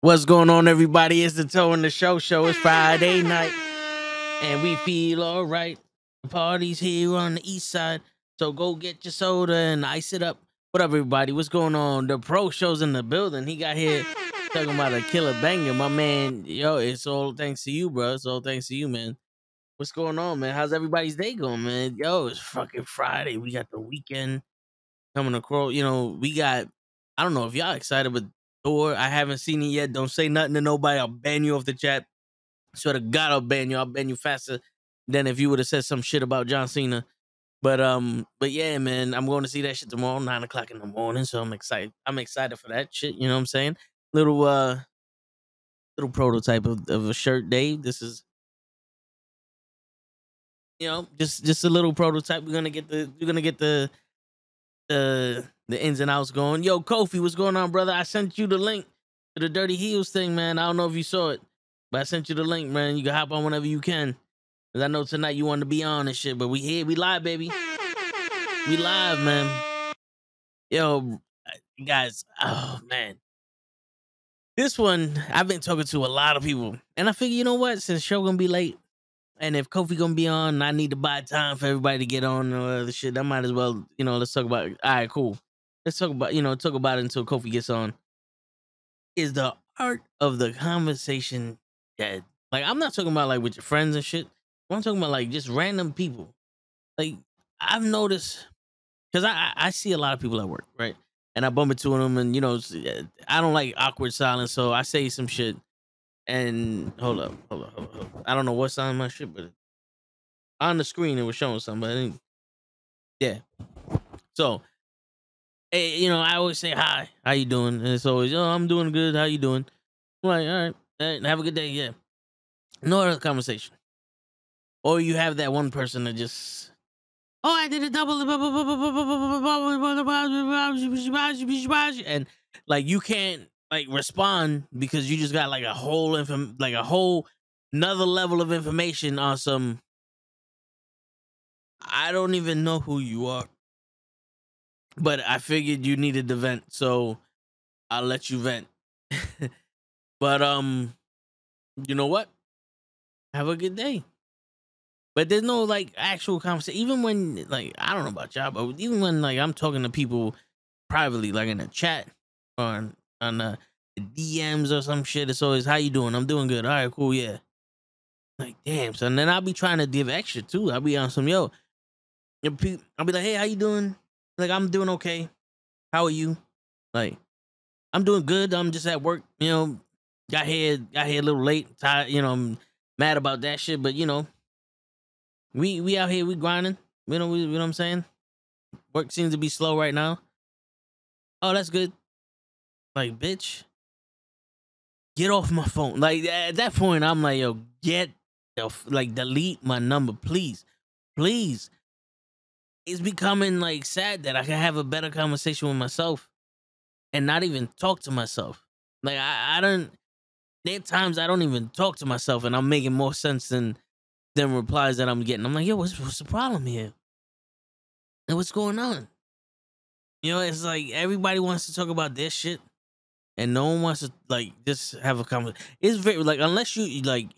What's going on, everybody? It's the Toe in the Show show. It's Friday night, and we feel all right. The party's here on the east side, so go get your soda and ice it up. What up, everybody? What's going on? The pro show's in the building. He got here talking about a killer banger. My man, yo, it's all thanks to you, bro. It's all thanks to you, man. What's going on, man? How's everybody's day going, man? Yo, it's fucking Friday. We got the weekend coming across. You know, we got. I don't know if y'all excited, but I haven't seen it yet. Don't say nothing to nobody. I'll ban you off the chat. Swear to God, I'll ban you. I'll ban you faster than if you would have said some shit about John Cena. But um, but yeah, man, I'm going to see that shit tomorrow, nine o'clock in the morning. So I'm excited. I'm excited for that shit. You know what I'm saying? Little uh, little prototype of, of a shirt, Dave. This is, you know, just just a little prototype. We're gonna get the we're gonna get the the the ins and outs going. Yo, Kofi, what's going on, brother? I sent you the link to the Dirty Heels thing, man. I don't know if you saw it, but I sent you the link, man. You can hop on whenever you can. Cause I know tonight you want to be on and shit, but we here, we live, baby. We live, man. Yo, guys, oh man. This one, I've been talking to a lot of people. And I figure, you know what? Since show gonna be late, and if Kofi gonna be on, I need to buy time for everybody to get on or other shit. I might as well, you know, let's talk about it. All right, cool. Let's talk about, you know, talk about it until Kofi gets on. Is the art of the conversation dead? Like, I'm not talking about like with your friends and shit. I'm talking about like just random people. Like, I've noticed because I, I see a lot of people at work, right? And I bump into them, and you know, uh, I don't like awkward silence, so I say some shit. And hold up, hold up, hold up. Hold up. I don't know what's on my shit, but on the screen it was showing something. Yeah. So, eh, you know, I always say hi. How you doing? And it's always, oh, I'm doing good. How you doing? I'm like, all right, eh, have a good day. Yeah. No other conversation. Or you have that one person that just, oh, I did a double, and like you can't like respond because you just got like a whole inform like a whole another level of information on some. I don't even know who you are, but I figured you needed to vent, so I'll let you vent. but um, you know what? Have a good day. But there's no like actual conversation. Even when like I don't know about y'all, but even when like I'm talking to people privately, like in a chat or on, on uh, the DMs or some shit, it's always how you doing? I'm doing good. All right, cool, yeah. Like damn, son. Then I'll be trying to give extra too. I'll be on some yo. I'll be like, hey, how you doing? Like I'm doing okay. How are you? Like I'm doing good. I'm just at work. You know, got here got here a little late. Tired. You know, I'm mad about that shit. But you know, we we out here we grinding. You know, we, you know what I'm saying. Work seems to be slow right now. Oh, that's good. Like, bitch, get off my phone. Like at that point, I'm like, yo, get the like delete my number, please, please. It's becoming like sad that I can have a better conversation with myself and not even talk to myself. Like I, I don't. There are times I don't even talk to myself, and I'm making more sense than than replies that I'm getting. I'm like, yo, what's what's the problem here? And what's going on? You know, it's like everybody wants to talk about this shit, and no one wants to like just have a conversation. It's very like unless you like,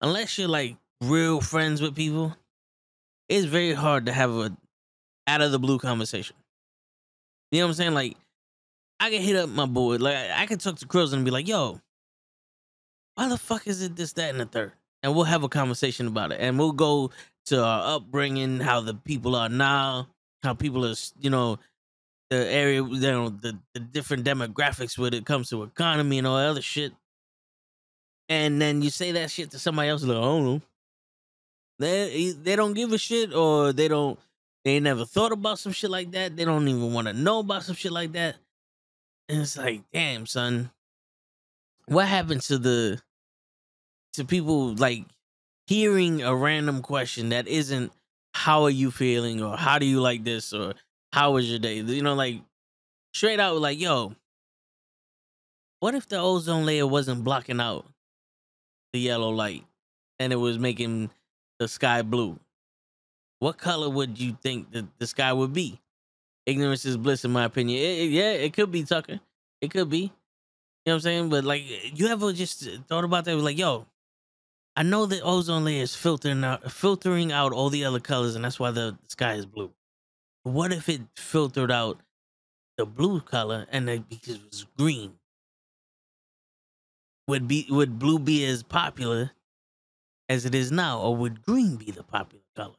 unless you're like real friends with people, it's very hard to have a out of the blue conversation. You know what I'm saying? Like, I can hit up my boy. Like, I can talk to Krills and be like, "Yo, why the fuck is it this, that, and the third? And we'll have a conversation about it, and we'll go to our upbringing, how the people are now, how people are, you know, the area, you know, the, the different demographics when it comes to economy and all that other shit. And then you say that shit to somebody else, like, I don't know. They they don't give a shit, or they don't. They never thought about some shit like that. They don't even want to know about some shit like that. And it's like, damn, son, what happened to the to people like hearing a random question that isn't how are you feeling or how do you like this or how was your day? You know, like straight out like, yo, what if the ozone layer wasn't blocking out the yellow light and it was making the sky blue? What color would you think that the sky would be? Ignorance is bliss, in my opinion. It- it- yeah, it could be Tucker. It could be. You know what I'm saying? But like, you ever just thought about that? Like, yo, I know that ozone layer is filtering out, filtering out all the other colors, and that's why the sky is blue. But what if it filtered out the blue color and it, because it was green? Would be would blue be as popular as it is now, or would green be the popular color?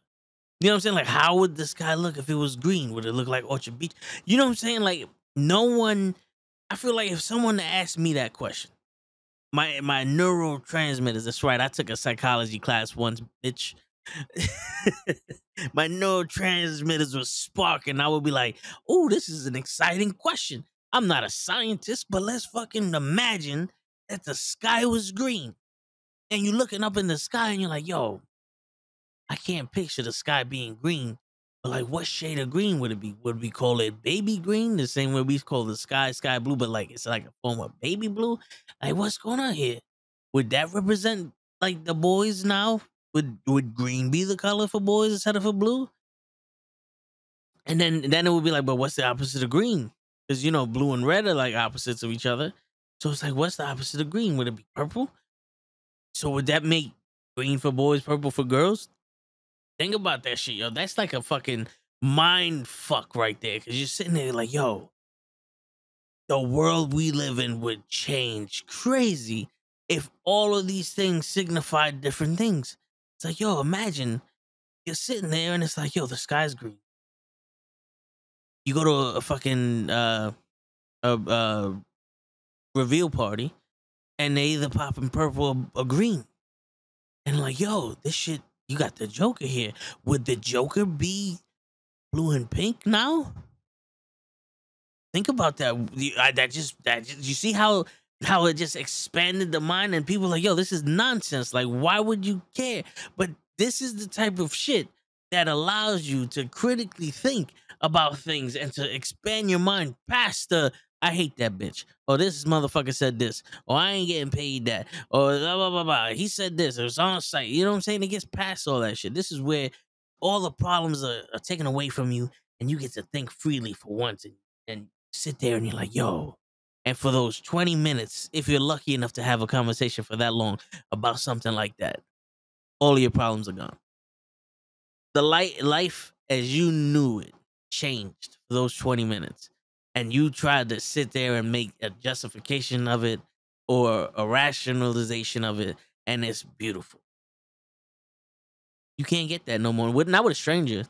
You know what I'm saying? Like, how would the sky look if it was green? Would it look like Orchard Beach? You know what I'm saying? Like, no one. I feel like if someone asked me that question, my my neurotransmitters. That's right. I took a psychology class once, bitch. my neurotransmitters were sparking. I would be like, "Oh, this is an exciting question." I'm not a scientist, but let's fucking imagine that the sky was green, and you're looking up in the sky, and you're like, "Yo, I can't picture the sky being green." But like, what shade of green would it be? Would we call it baby green, the same way we call the sky sky blue? But like, it's like a form of baby blue. Like, what's going on here? Would that represent like the boys now? Would would green be the color for boys instead of for blue? And then then it would be like, but what's the opposite of green? Because you know, blue and red are like opposites of each other. So it's like, what's the opposite of green? Would it be purple? So would that make green for boys, purple for girls? Think about that shit, yo. That's like a fucking mind fuck right there. Cause you're sitting there like, yo, the world we live in would change crazy if all of these things signified different things. It's like, yo, imagine you're sitting there and it's like, yo, the sky's green. You go to a fucking uh a uh reveal party and they either popping purple or, or green. And like, yo, this shit you got the Joker here. Would the Joker be blue and pink now? Think about that. That just that just, you see how how it just expanded the mind and people like, yo, this is nonsense. Like, why would you care? But this is the type of shit that allows you to critically think about things and to expand your mind past the I hate that bitch. Or this motherfucker said this. Or I ain't getting paid that. Or blah blah blah blah. He said this. It was on site. You know what I'm saying? It gets past all that shit. This is where all the problems are, are taken away from you and you get to think freely for once and, and sit there and you're like, yo. And for those 20 minutes, if you're lucky enough to have a conversation for that long about something like that, all your problems are gone. The light life as you knew it changed for those 20 minutes and you tried to sit there and make a justification of it or a rationalization of it, and it's beautiful. You can't get that no more. With not with a stranger.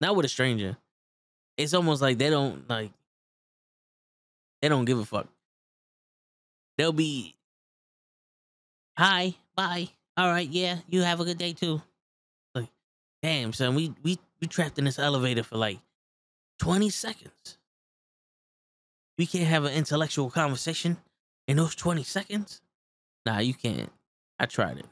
Not with a stranger. It's almost like they don't like they don't give a fuck. They'll be hi, bye. All right, yeah, you have a good day too. Like, damn, son, we we we trapped in this elevator for like 20 seconds. We can't have an intellectual conversation in those 20 seconds. Nah, you can't. I tried it.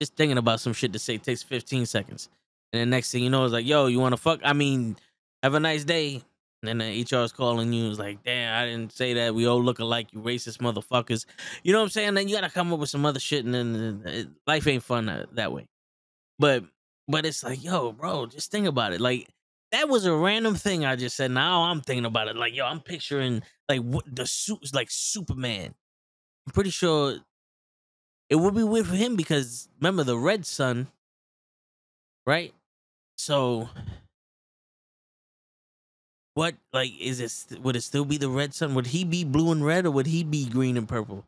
Just thinking about some shit to say takes 15 seconds. And the next thing you know is like, yo, you wanna fuck? I mean, have a nice day. And then the HR is calling you. It's like, damn, I didn't say that. We all look alike, you racist motherfuckers. You know what I'm saying? Then you gotta come up with some other shit, and then life ain't fun that, that way. But but it's like, yo, bro, just think about it. Like that was a random thing I just said. Now I'm thinking about it. Like, yo, I'm picturing like what the suit is like Superman. I'm pretty sure it would be weird for him because remember the red sun, right? So what like is it would it still be the red sun? Would he be blue and red or would he be green and purple?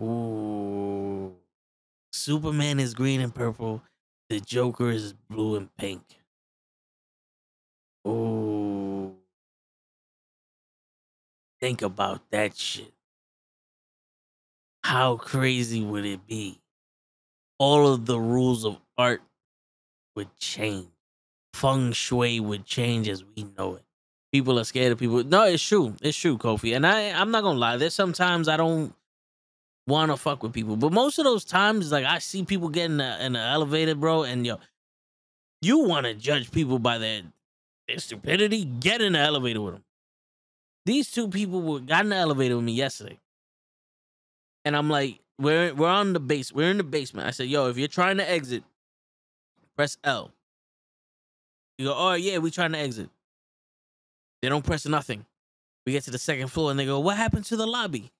Ooh. Superman is green and purple. The Joker is blue and pink. Oh. Think about that shit. How crazy would it be? All of the rules of art would change. Feng shui would change as we know it. People are scared of people. No, it's true. It's true, Kofi. And I, I'm not gonna lie. There's sometimes I don't want to fuck with people, but most of those times, like I see people getting in, an elevator, bro, and yo, you want to judge people by their their stupidity, get in the elevator with them. These two people were got in the elevator with me yesterday. And I'm like, we're we're on the base, we're in the basement. I said, yo, if you're trying to exit, press L. You go, oh yeah, we trying to exit. They don't press nothing. We get to the second floor and they go, what happened to the lobby?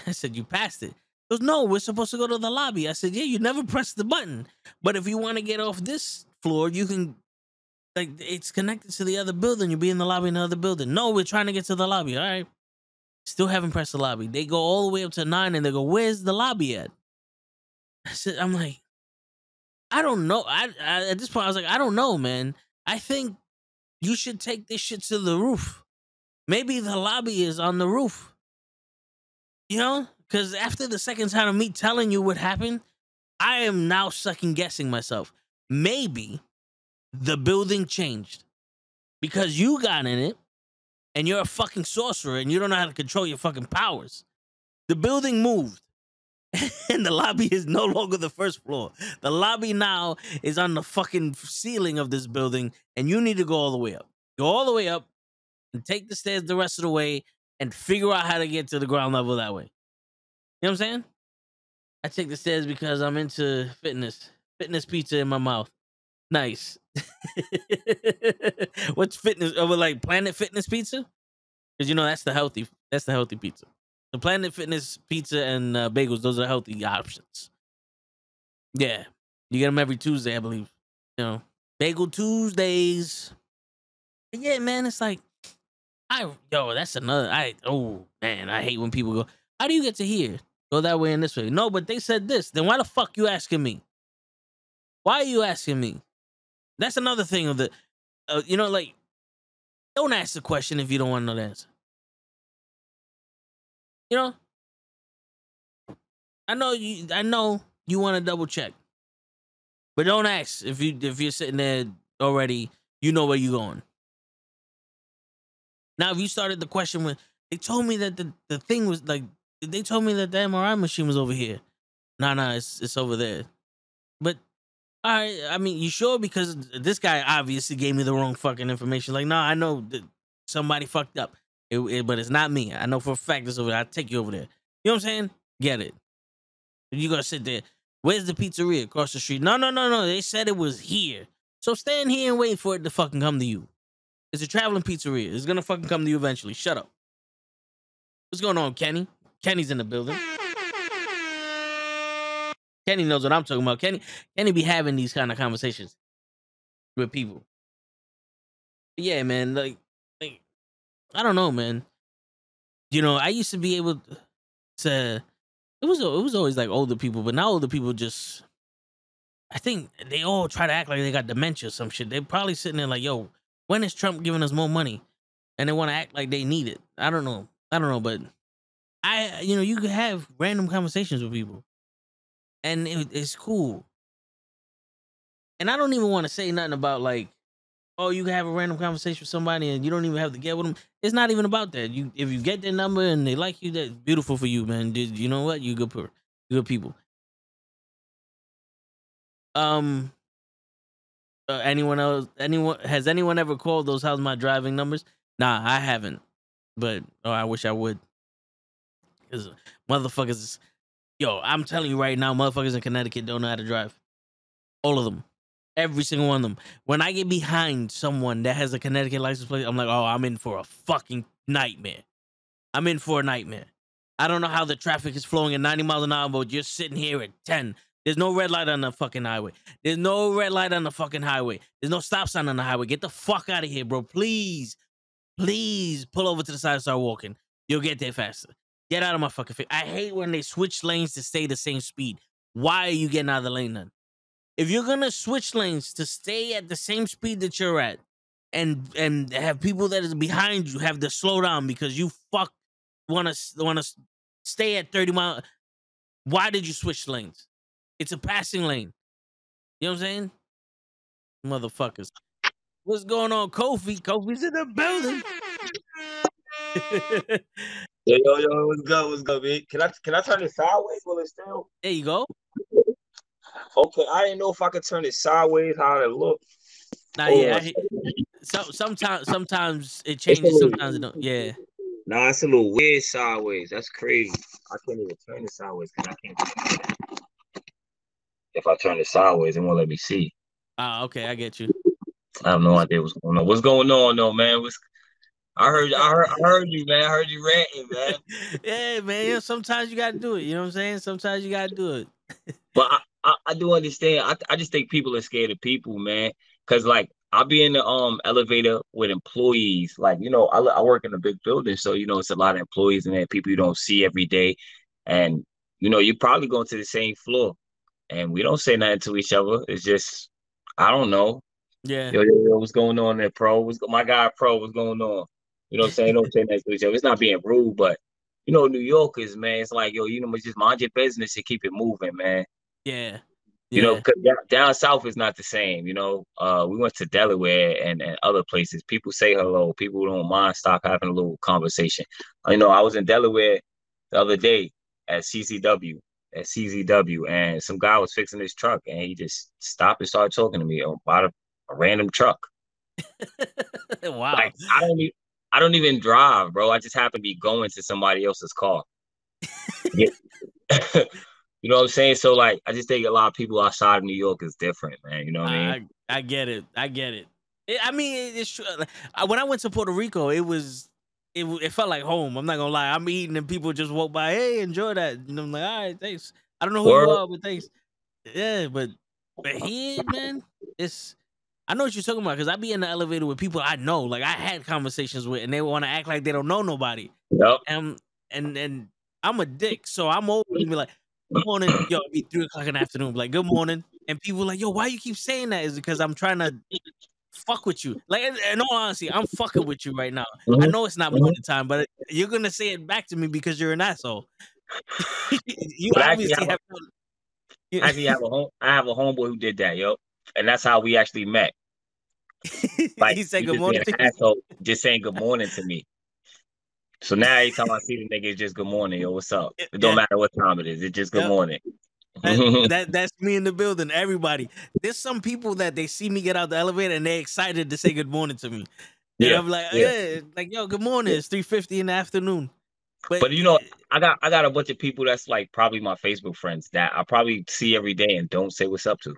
I said, You passed it. He goes, No, we're supposed to go to the lobby. I said, Yeah, you never press the button. But if you want to get off this floor, you can like it's connected to the other building. You'll be in the lobby in the other building. No, we're trying to get to the lobby. All right. Still haven't pressed the lobby. They go all the way up to nine and they go, Where's the lobby at? I said, I'm like, I don't know. I, I at this point I was like, I don't know, man. I think you should take this shit to the roof. Maybe the lobby is on the roof. You know? Because after the second time of me telling you what happened, I am now second guessing myself. Maybe the building changed because you got in it and you're a fucking sorcerer and you don't know how to control your fucking powers. The building moved. and the lobby is no longer the first floor. The lobby now is on the fucking ceiling of this building, and you need to go all the way up. Go all the way up and take the stairs the rest of the way and figure out how to get to the ground level that way. You know what I'm saying? I take the stairs because I'm into fitness. Fitness pizza in my mouth. Nice. What's fitness over like Planet Fitness pizza? Because you know that's the healthy. That's the healthy pizza. The Planet Fitness pizza and uh, bagels, those are healthy options. Yeah, you get them every Tuesday, I believe. You know, Bagel Tuesdays. But yeah, man, it's like, I yo, that's another. I oh man, I hate when people go. How do you get to here? Go that way and this way. No, but they said this. Then why the fuck you asking me? Why are you asking me? That's another thing of the, uh, you know, like, don't ask the question if you don't want to know the answer. You know, I know you. I know you want to double check, but don't ask if you if you're sitting there already. You know where you're going. Now, if you started the question when they told me that the, the thing was like they told me that the MRI machine was over here. Nah, nah, it's it's over there. But right, I mean, you sure? Because this guy obviously gave me the wrong fucking information. Like, no, I know that somebody fucked up. It, it, but it's not me. I know for a fact it's over there. I'll take you over there. You know what I'm saying? Get it. You gotta sit there. Where's the pizzeria across the street? No, no, no, no. They said it was here. So stand here and wait for it to fucking come to you. It's a traveling pizzeria. It's gonna fucking come to you eventually. Shut up. What's going on, Kenny? Kenny's in the building. Kenny knows what I'm talking about. Kenny, Kenny be having these kind of conversations with people. But yeah, man. Like, like I don't know, man. You know, I used to be able to. It was it was always like older people, but now older people just. I think they all try to act like they got dementia or some shit. They're probably sitting there like, "Yo, when is Trump giving us more money?" And they want to act like they need it. I don't know. I don't know, but I, you know, you could have random conversations with people, and it, it's cool. And I don't even want to say nothing about like oh, you can have a random conversation with somebody and you don't even have to get with them. It's not even about that. You if you get their number and they like you, that's beautiful for you, man. You know what? You good per, good people. Um. Uh, anyone else? Anyone has anyone ever called those how's my driving numbers? Nah, I haven't. But oh, I wish I would. Cause motherfuckers, yo, I'm telling you right now, motherfuckers in Connecticut don't know how to drive. All of them. Every single one of them. When I get behind someone that has a Connecticut license plate, I'm like, oh, I'm in for a fucking nightmare. I'm in for a nightmare. I don't know how the traffic is flowing at 90 miles an hour, but you're sitting here at 10. There's no red light on the fucking highway. There's no red light on the fucking highway. There's no stop sign on the highway. Get the fuck out of here, bro. Please, please pull over to the side and start walking. You'll get there faster. Get out of my fucking face. I hate when they switch lanes to stay the same speed. Why are you getting out of the lane then? if you're gonna switch lanes to stay at the same speed that you're at, and and have people that is behind you have to slow down because you fuck want to stay at 30 miles. Why did you switch lanes? It's a passing lane. You know what I'm saying? Motherfuckers. What's going on, Kofi? Kofi's in the building. yo, yo, yo, what's good? What's good, man? Can I can I turn it sideways? Will it still? There you go. Okay, I didn't know if I could turn it sideways, how it look. Nah, yeah. so sometimes sometimes it changes, sometimes it don't. Yeah. Nah, it's a little weird sideways. That's crazy. I can't even turn it sideways because I can't. If I turn it sideways, it won't let me see. Ah, okay, I get you. I have no idea what's going on. What's going on, though, man? What's I heard, I heard, I heard you, man. I heard you ranting, man. yeah, man. You know, sometimes you gotta do it. You know what I'm saying? Sometimes you gotta do it. but I, I, I, do understand. I, I just think people are scared of people, man. Cause like I'll be in the um elevator with employees. Like you know, I, I work in a big building, so you know it's a lot of employees and people you don't see every day, and you know you're probably going to the same floor, and we don't say nothing to each other. It's just I don't know. Yeah. Yo, yo, yo, what's going on there, pro? What's my guy, pro? What's going on? You know what I'm saying? Don't say nothing to each other. It's not being rude, but you know, New Yorkers, man, it's like yo, you know, just mind your business and keep it moving, man. Yeah. You know, cause down south is not the same. You know, uh, we went to Delaware and, and other places. People say hello. People don't mind stop having a little conversation. You know, I was in Delaware the other day at CCW at CZW, and some guy was fixing his truck, and he just stopped and started talking to me about a, a random truck. wow! Like I don't even I don't even drive, bro. I just happen to be going to somebody else's car. You know what I'm saying? So like, I just think a lot of people outside of New York is different, man. You know what I mean? I, I get it. I get it. it I mean, it's true. When I went to Puerto Rico, it was it, it felt like home. I'm not gonna lie. I'm eating and people just walk by. Hey, enjoy that. And I'm like, all right, thanks. I don't know who Word. you are, but thanks. Yeah, but but here, man, it's. I know what you're talking about because I be in the elevator with people I know, like I had conversations with, and they want to act like they don't know nobody. Yep. And and and I'm a dick, so I'm to be like, good morning. Yo, it'd be three o'clock in the afternoon. Like, good morning. And people like, yo, why you keep saying that? Is because I'm trying to fuck with you. Like, in all honesty, I'm fucking with you right now. Mm-hmm. I know it's not morning time, but you're gonna say it back to me because you're an asshole. you but obviously have, have I actually have a home. I have a homeboy who did that, yo, and that's how we actually met. Like he said good morning. Asshole, just saying good morning to me. So now every time I see the nigga, it's just good morning, yo, what's up? It don't matter what time it is, it's just good yep. morning. that, that, that's me in the building. Everybody, there's some people that they see me get out the elevator and they're excited to say good morning to me. And yeah, I'm like, yeah. yeah, like yo, good morning. It's three fifty in the afternoon. But, but you know, eh, I got I got a bunch of people that's like probably my Facebook friends that I probably see every day and don't say what's up to.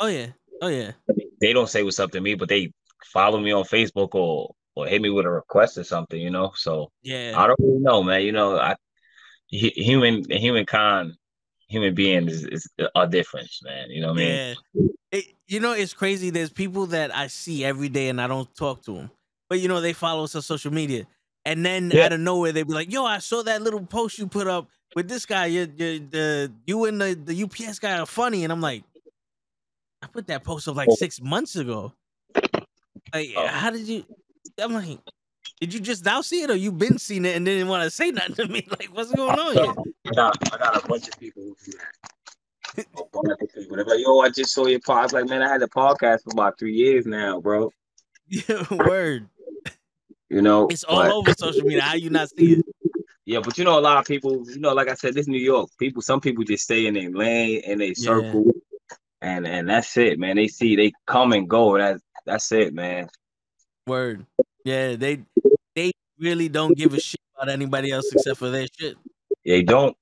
Oh yeah, oh yeah. They don't say what's up to me, but they follow me on Facebook or or hit me with a request or something, you know. So yeah, I don't really know, man. You know, I human humankind human beings is, is a difference, man. You know what I mean? Yeah. It, you know, it's crazy. There's people that I see every day and I don't talk to them, but you know, they follow us on social media, and then yeah. out of nowhere they be like, "Yo, I saw that little post you put up with this guy. You, you the you and the the UPS guy are funny," and I'm like, I put that post up like oh. six months ago. Like, oh. how did you? I'm like, did you just now see it, or you been seeing it and didn't want to say nothing to me? Like, what's going on here? I got, I got a bunch of people who do that. a bunch of people. They're like, yo, I just saw your podcast. Like, man, I had a podcast for about three years now, bro. Yeah, word. You know, it's all but, over social media. How you not see it? Yeah, but you know, a lot of people, you know, like I said, this New York people. Some people just stay in their lane in a circle, yeah. And and that's it, man. They see, they come and go. That's that's it, man. Word. Yeah, they they really don't give a shit about anybody else except for their shit. They don't.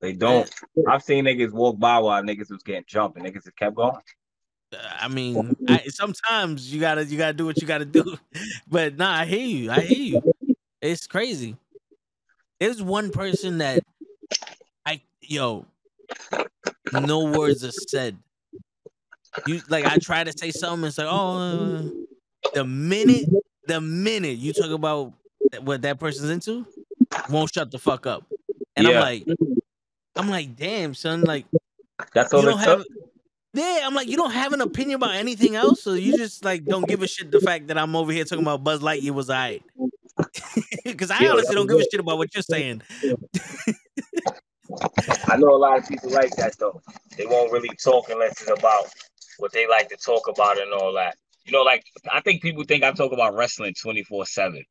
They don't. I've seen niggas walk by while niggas was getting jumped and niggas just kept going. I mean, I, sometimes you gotta you gotta do what you gotta do, but nah, I hear you. I hear you. It's crazy. There's one person that I yo, no words are said. You like I try to say something, it's like oh, uh, the minute the minute you talk about what that person's into, won't shut the fuck up. And yeah. I'm like, I'm like, damn, son, like that's all you don't. Yeah, I'm like, you don't have an opinion about anything else, so you just like don't give a shit the fact that I'm over here talking about Buzz Lightyear was alright. Because I yeah, honestly don't give a shit about what you're saying. I know a lot of people like that though. They won't really talk unless it's about what they like to talk about and all that. You know, like I think people think I talk about wrestling twenty four seven.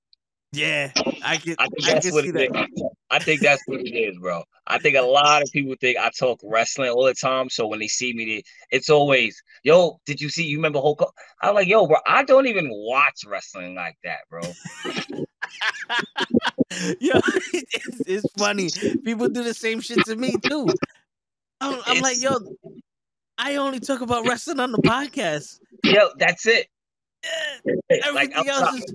Yeah, I can. I think that's I what it that. is. I think that's what it is, bro. I think a lot of people think I talk wrestling all the time. So when they see me, it's always, "Yo, did you see? You remember Hulk?" I'm like, "Yo, bro, I don't even watch wrestling like that, bro." yo, it's, it's, funny. People do the same shit to me too. I'm, I'm like, yo, I only talk about wrestling on the podcast. Yo, that's it. Yeah, everything like, else is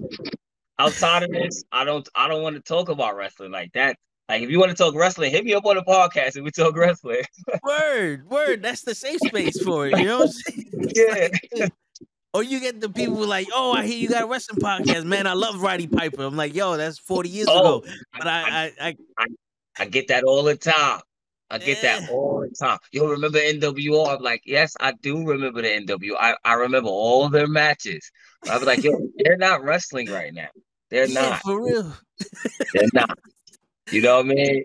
outside of this, I don't I don't want to talk about wrestling like that. Like if you want to talk wrestling, hit me up on the podcast and we talk wrestling. Word, word. That's the safe space for it. You know what I'm saying? yeah. Or you get the people like, oh, I hear you got a wrestling podcast, man. I love Roddy Piper. I'm like, yo, that's 40 years Oh, ago. But I, I, I, I get that all the time. I get Yeah. that all the time. You'll remember NWO? I'm like, yes, I do remember the NWO. I, I remember all their matches. I was like, yo, they're not wrestling right now. They're yeah, not. for real. They're not. You know what I mean?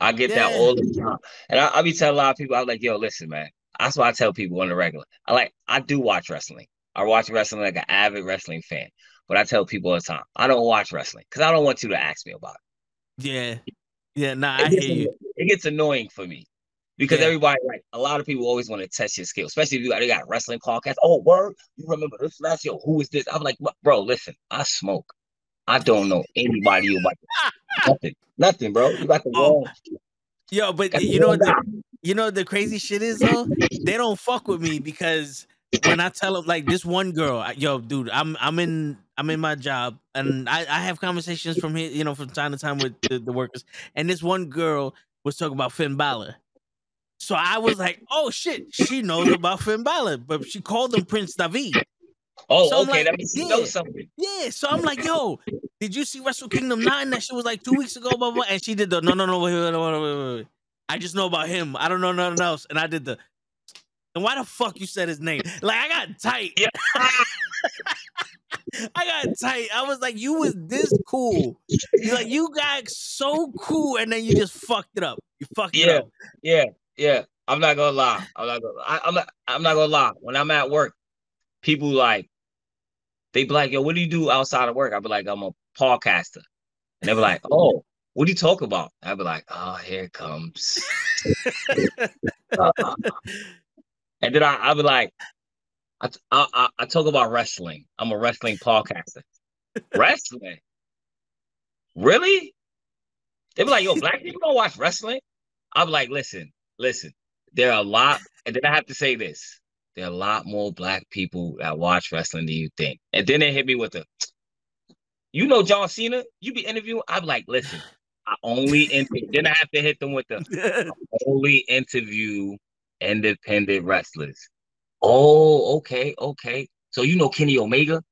I get that all the time. And I, I be telling a lot of people, I'm like, yo, listen, man. That's why I tell people on the regular. I like, I do watch wrestling. I watch wrestling like an avid wrestling fan. But I tell people all the time, I don't watch wrestling because I don't want you to ask me about it. Yeah. Yeah, nah, It I gets hear you. It gets annoying for me because Yeah. everybody, like, a lot of people always want to test your skills, especially if you got, they got wrestling podcasts. Oh, word, you remember this last year? Who is this? I'm like, bro, listen, I smoke. I don't know anybody about nothing, nothing, bro. You got the Oh, wrong. Yo, but you know wrong what guy. the, you know the crazy shit is though? They don't fuck with me because when I tell them like this one girl, yo, dude, I'm I'm in I'm in my job and I, I have conversations from here, you know, from time to time with the, the workers. And this one girl was talking about Finn Balor. So I was like, oh shit, she knows about Finn Balor, but she called him Prince Devitt. Oh, So okay, like, that means you know yeah. something. Yeah, so I'm like, yo, did you see Wrestle Kingdom 9? That shit was like two weeks ago, blah, blah. And she did the no, no, no, wait, wait, wait, wait, wait, wait. I just know about him. I don't know nothing else. And I did the and why the fuck you said his name? Like I got tight. Yeah. I got tight. I was like, you was this cool. You like you got so cool, and then you just fucked it up. You fucked it Yeah. up. Yeah, yeah. I'm not gonna lie. I'm not gonna. I, I'm not. I'm not gonna lie. When I'm at work, people like they be like, "Yo, what do you do outside of work?" I be like, "I'm a podcaster," and they be like, "Oh, what do you talk about?" I be like, "Oh, here it comes." Uh, and then I, I be like, I, I I talk about wrestling. I'm a wrestling podcaster. wrestling, really? They be like, "Yo, black people don't watch wrestling." I'm like, "Listen, listen. There are a lot," and then I have to say this: there are a lot more black people that watch wrestling than you think. And then they hit me with the, "You know John Cena? You be interviewing?" I'm like, "Listen, I only inter-. then I have to hit them with the only interview independent wrestlers. Oh, okay, okay. So you know Kenny Omega?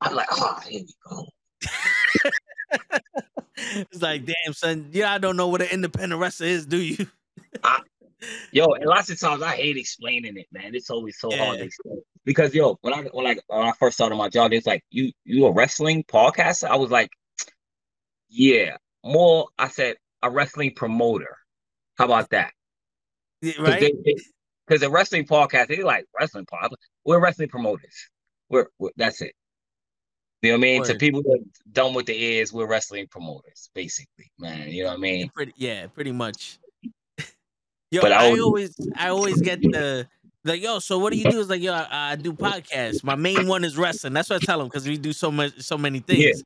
I'm like, oh, here we go. it's like, damn, son, yeah, I don't know what an independent wrestler is, do you? Yo, and lots of times I hate explaining it, man. It's always so hard to explain. Because yo, when I when I when I first started my job, it's like, you you a wrestling podcaster? I was like, yeah. More, I said a wrestling promoter. How about that? Yeah, Right? because a wrestling podcast, they like wrestling pod. We're wrestling promoters. We're, we're that's it. You know what I mean? To Word. people that dumb with the ears, we're wrestling promoters, basically, man. You know what I mean? Pretty, yeah, pretty much. Yo, But I I always, I always get the like, yo. So what do you do? Is like, yo, I, I do podcasts. My main one is wrestling. That's what I tell them because we do so much, so many things.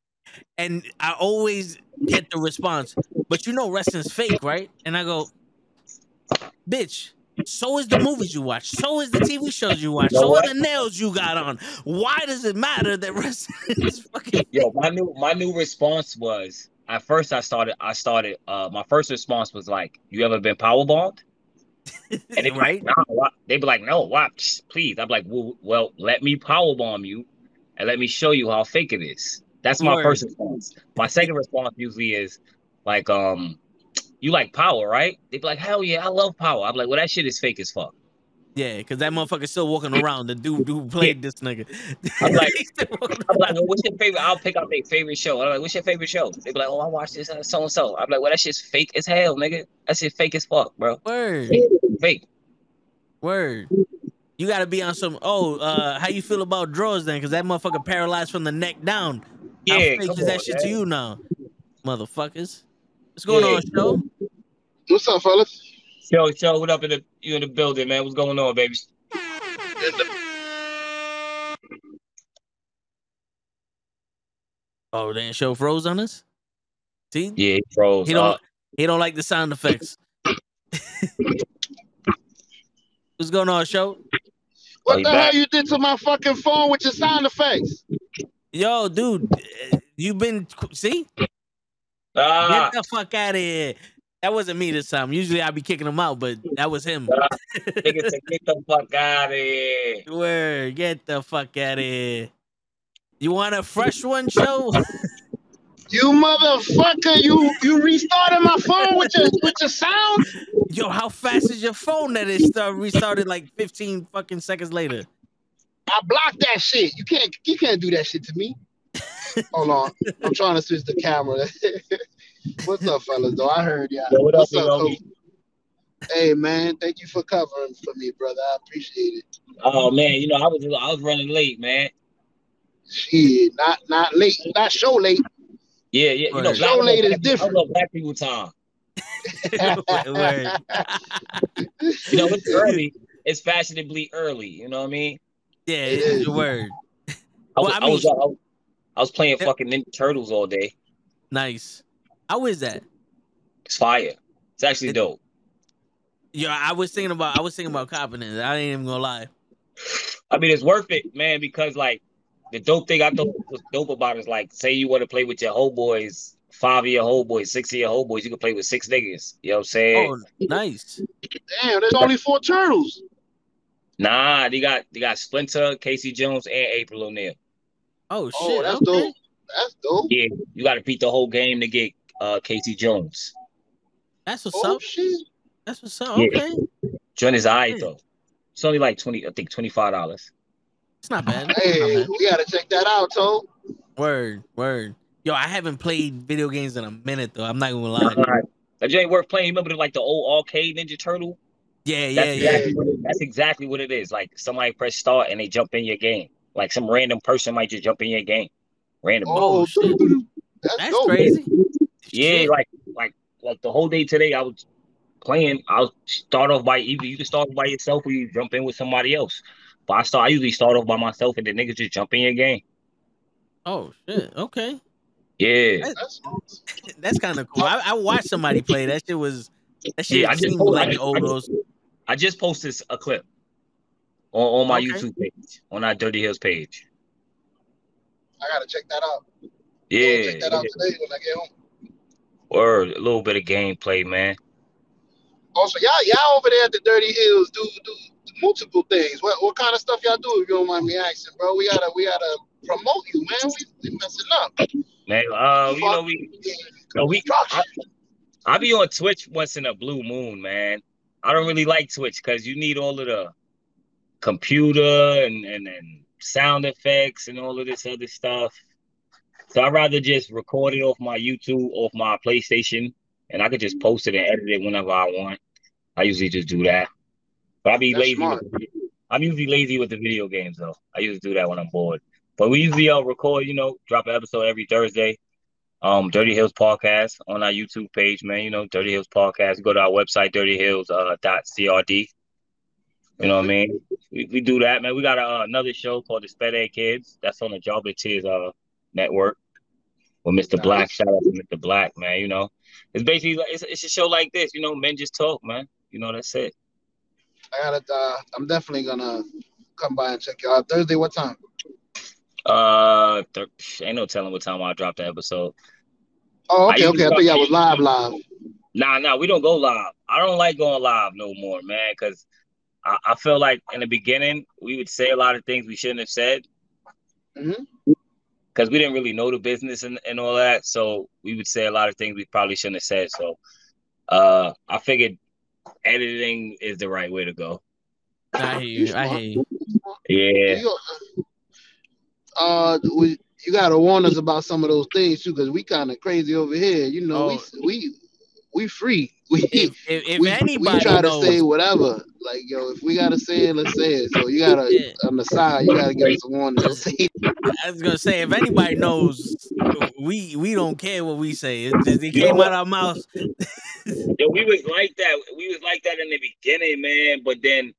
And I always get the response, but you know, wrestling's fake, right? And I go, bitch. So is the movies you watch. So is the TV shows you watch. You know So what? are the nails you got on. Why does it matter that wrestling is fucking? Yo, my new my new response was at first I started I started uh my first response was like, "You ever been powerbombed?" And they be right? like, "Nah, why?" they be like, "No? Psh, Please." I'm like, "Well, well, let me powerbomb you, and let me show you how fake it is." That's my Word. first response. My second response usually is like, um, "You like power, right?" They'd be like, "Hell yeah, I love power." I'm like, "Well, that shit is fake as fuck." Yeah, because that motherfucker's still walking around. The dude who played this nigga. I'm like- He's still walking I'm like, well, what's your favorite? I'll pick out their favorite show. I'm like, what's your favorite show? They be like, oh, I watched this so and so. I'm like, well, that shit's fake as hell, nigga. That shit fake as fuck, bro. Word, Fake. word. You gotta be on some. Oh, uh, how you feel about Droz then? Because that motherfucker paralyzed from the neck down. How Yeah, fake come is that on, shit man. to you now, motherfuckers? What's going Yeah. on, show? What's up, fellas? Yo, yo, what up in the you in the building, man? What's going on, baby? Oh, then show froze on us. See, Yeah, he froze. he don't. Uh, He don't like the sound effects. What's going on, show? What he the back. hell you did to my fucking phone with your sound effects? Yo, dude, eh, You've been see? Ah, Get the fuck out of here. That wasn't me this time. Usually I'd be kicking him out, but that was him. nigga said, get the fuck out of here. Word, get the fuck out of here. You want a fresh one, show? You motherfucker! You you restarted my phone with your with your sound. Yo, how fast is your phone that it start restarted like 15 fucking seconds later? I blocked that shit. You can't you can't do that shit to me. Hold on, I'm trying to switch the camera. What's up, fellas? Though I heard y'all. Yo, what up, What's big up, homie? Hey man, thank you for covering for me, brother. I appreciate it. Oh man, you know I was I was running late, man. Shit, not not late, not show late. Yeah, yeah. You know, Right. black, Show late is different. I love black people time. Word. You know, it's early. It's fashionably early. You know what I mean? Yeah, It it's is. your word. I was, I I, mean- was, I was, I was playing fucking Ninja Turtles all day. Nice. How is that? It's fire. It's actually It- dope. Yo, I was thinking about I was thinking about copping it. I ain't even gonna lie. I mean, it's worth it, man, because like the dope thing I thought was dope about is like, say you want to play with your whole boys, five year old boys, six year old boys, you can play with six niggas. You know what I'm saying? Oh, nice. Damn, there's only four turtles. Nah, they got they got Splinter, Casey Jones, and April O'Neil. Oh, oh shit. Oh, that's okay. dope. That's dope. Yeah, you got to beat the whole game to get uh Casey Jones. That's what's Oh up. shit. That's what's up. Yeah. Okay. Join is alright Yeah. though. It's only like twenty, I think twenty five dollars. It's not bad. Hey, not bad. we gotta check that out, Toe. Word, word. Yo, I haven't played video games in a minute though. I'm not gonna lie. That ain't worth playing. Remember the, like the old arcade Ninja Turtle? Yeah, yeah, That's yeah. exactly what it, that's exactly what it is. Like somebody press start and they jump in your game. Like some random person might just jump in your game. Random. Oh, Oh, shit. that's, That's crazy. Yeah, like like like the whole day today I was playing. I'll start off by either you can start by yourself or you jump in with somebody else. But I start I usually start off by myself and the niggas just jump in your game. Oh shit. Okay. Yeah. That's That's kind of cool. I, I watched somebody play. That shit was that shit Yeah, I just seemed posted- like I just- old I just- I just posted a clip on, on my Okay. YouTube page, on our Dirty Hills page. I gotta check that out. I'll Yeah. check that out today when I get home. Or a little bit of gameplay, man. Also, y'all y'all over there at the Dirty Hills do do multiple things. What what kind of stuff y'all do if you don't mind me asking, bro? We gotta we gotta promote you, man. We, we messing up. Man, uh, you know we no, we I, I be on Twitch once in a blue moon, man. I don't really like Twitch because you need all of the computer and, and and sound effects and all of this other stuff. So I'd rather just record it off my YouTube, off my PlayStation, and I could just post it and edit it whenever I want. I usually just do that. But I be That's lazy. smart. With the, I'm usually lazy with the video games though. I usually do that when I'm bored. But we usually uh, record, you know, drop an episode every Thursday. Um, Dirty Hills Podcast on our YouTube page, man. You know, Dirty Hills Podcast. Go to our website, dirtyhills uh, dot crd. You know what I mean? We, we do that, man. We got uh, another show called the Sped Ed Kids. That's on the Job It Tears uh network with Mr. Black. Shout out to Mr. Black, man. You know, it's basically like- it's, it's a show like this. You know, men just talk, man. You know, that's it. I gotta uh, I'm definitely gonna come by and check you out. Thursday, what time? Uh, th- ain't no telling what time I'll drop the episode. Oh, I okay, okay. I thought y'all was live live. Nah, nah, we don't go live. I don't like going live no more, man, because I, I feel like in the beginning we would say a lot of things we shouldn't have said Mhm. Because we didn't really know the business and, and all that. So we would say a lot of things we probably shouldn't have said. So uh, I figured editing is the right way to go. I hear you. I hear you. Yeah. You, uh, we, you gotta warn us about some of those things too, because we kind of crazy over here. You know, Oh. we we we free. We If, if, if we, anybody we try knows, to say whatever. Like yo, if we gotta say it, let's say it. So you gotta Yeah. on the side, you gotta give us a warning. Don't say I was gonna say if anybody knows, we we don't care what we say. It just it came what? out our mouths. Yo, we was like that. We was like that in the beginning, man. But then,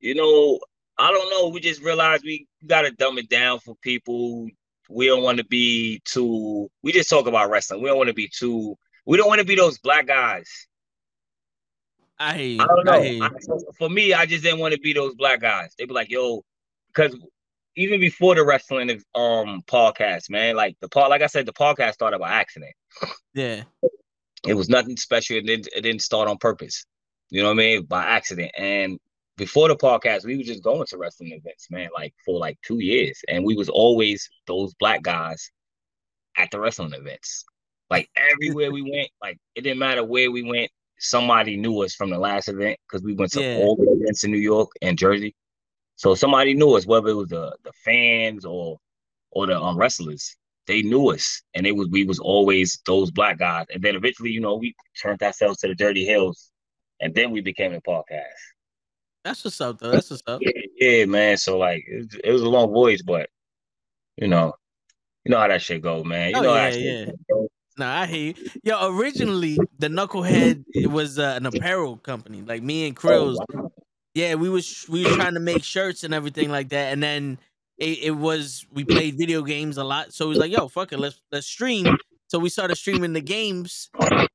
you know, I don't know. We just realized we gotta dumb it down for people. We don't want to be too. We just talk about wrestling. We don't want to be too. We don't want to be those black guys. I you. I don't know. I- for me, I just didn't want to be those black guys. They'd be like, yo, because even before the wrestling um podcast, man. Like the part, like I said, the podcast started by accident. Yeah. It was nothing special. It didn't, it didn't start on purpose. You know what I mean? By accident. And before the podcast, we were just going to wrestling events, man, like for like two years. And we was always those black guys at the wrestling events. Like everywhere we went, like it didn't matter where we went, somebody knew us from the last event because we went to Yeah. all the events in New York and Jersey. So somebody knew us, whether it was the the fans or or the um, wrestlers. They knew us, and it was we was always those black guys. And then eventually, you know, we turned ourselves to the Dirty Hills, and then we became a podcast. That's what's up though. That's what's up. Yeah, yeah, man. So like, it was, it was a long voyage, but you know, you know how that shit go, man. You Oh, know how yeah, that shit yeah. go. No, I hear you. Yo, originally the Knucklehead it was uh, an apparel company. Like me and Krills, Oh, wow. yeah, we was we were trying to make shirts and everything like that. And then it, it was we played video games a lot. So it was like, yo, fuck it, let's let's stream. So we started streaming the games,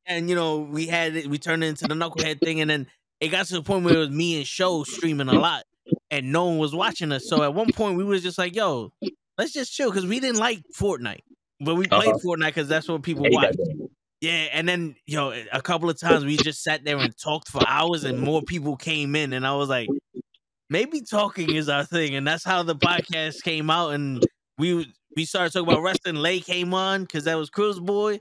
and you know we had it. We turned it into the Knucklehead thing, and then it got to the point where it was me and Show streaming a lot, and no one was watching us. So at one point we was just like, yo, let's just chill because we didn't like Fortnite. But we played Uh-huh. Fortnite because that's what people watch. Yeah, and then yo, a couple of times we just sat there and talked for hours, and more people came in, and I was like, maybe talking is our thing, and that's how the podcast came out, and we we started talking about wrestling. Lay came on because that was Cruz Boy,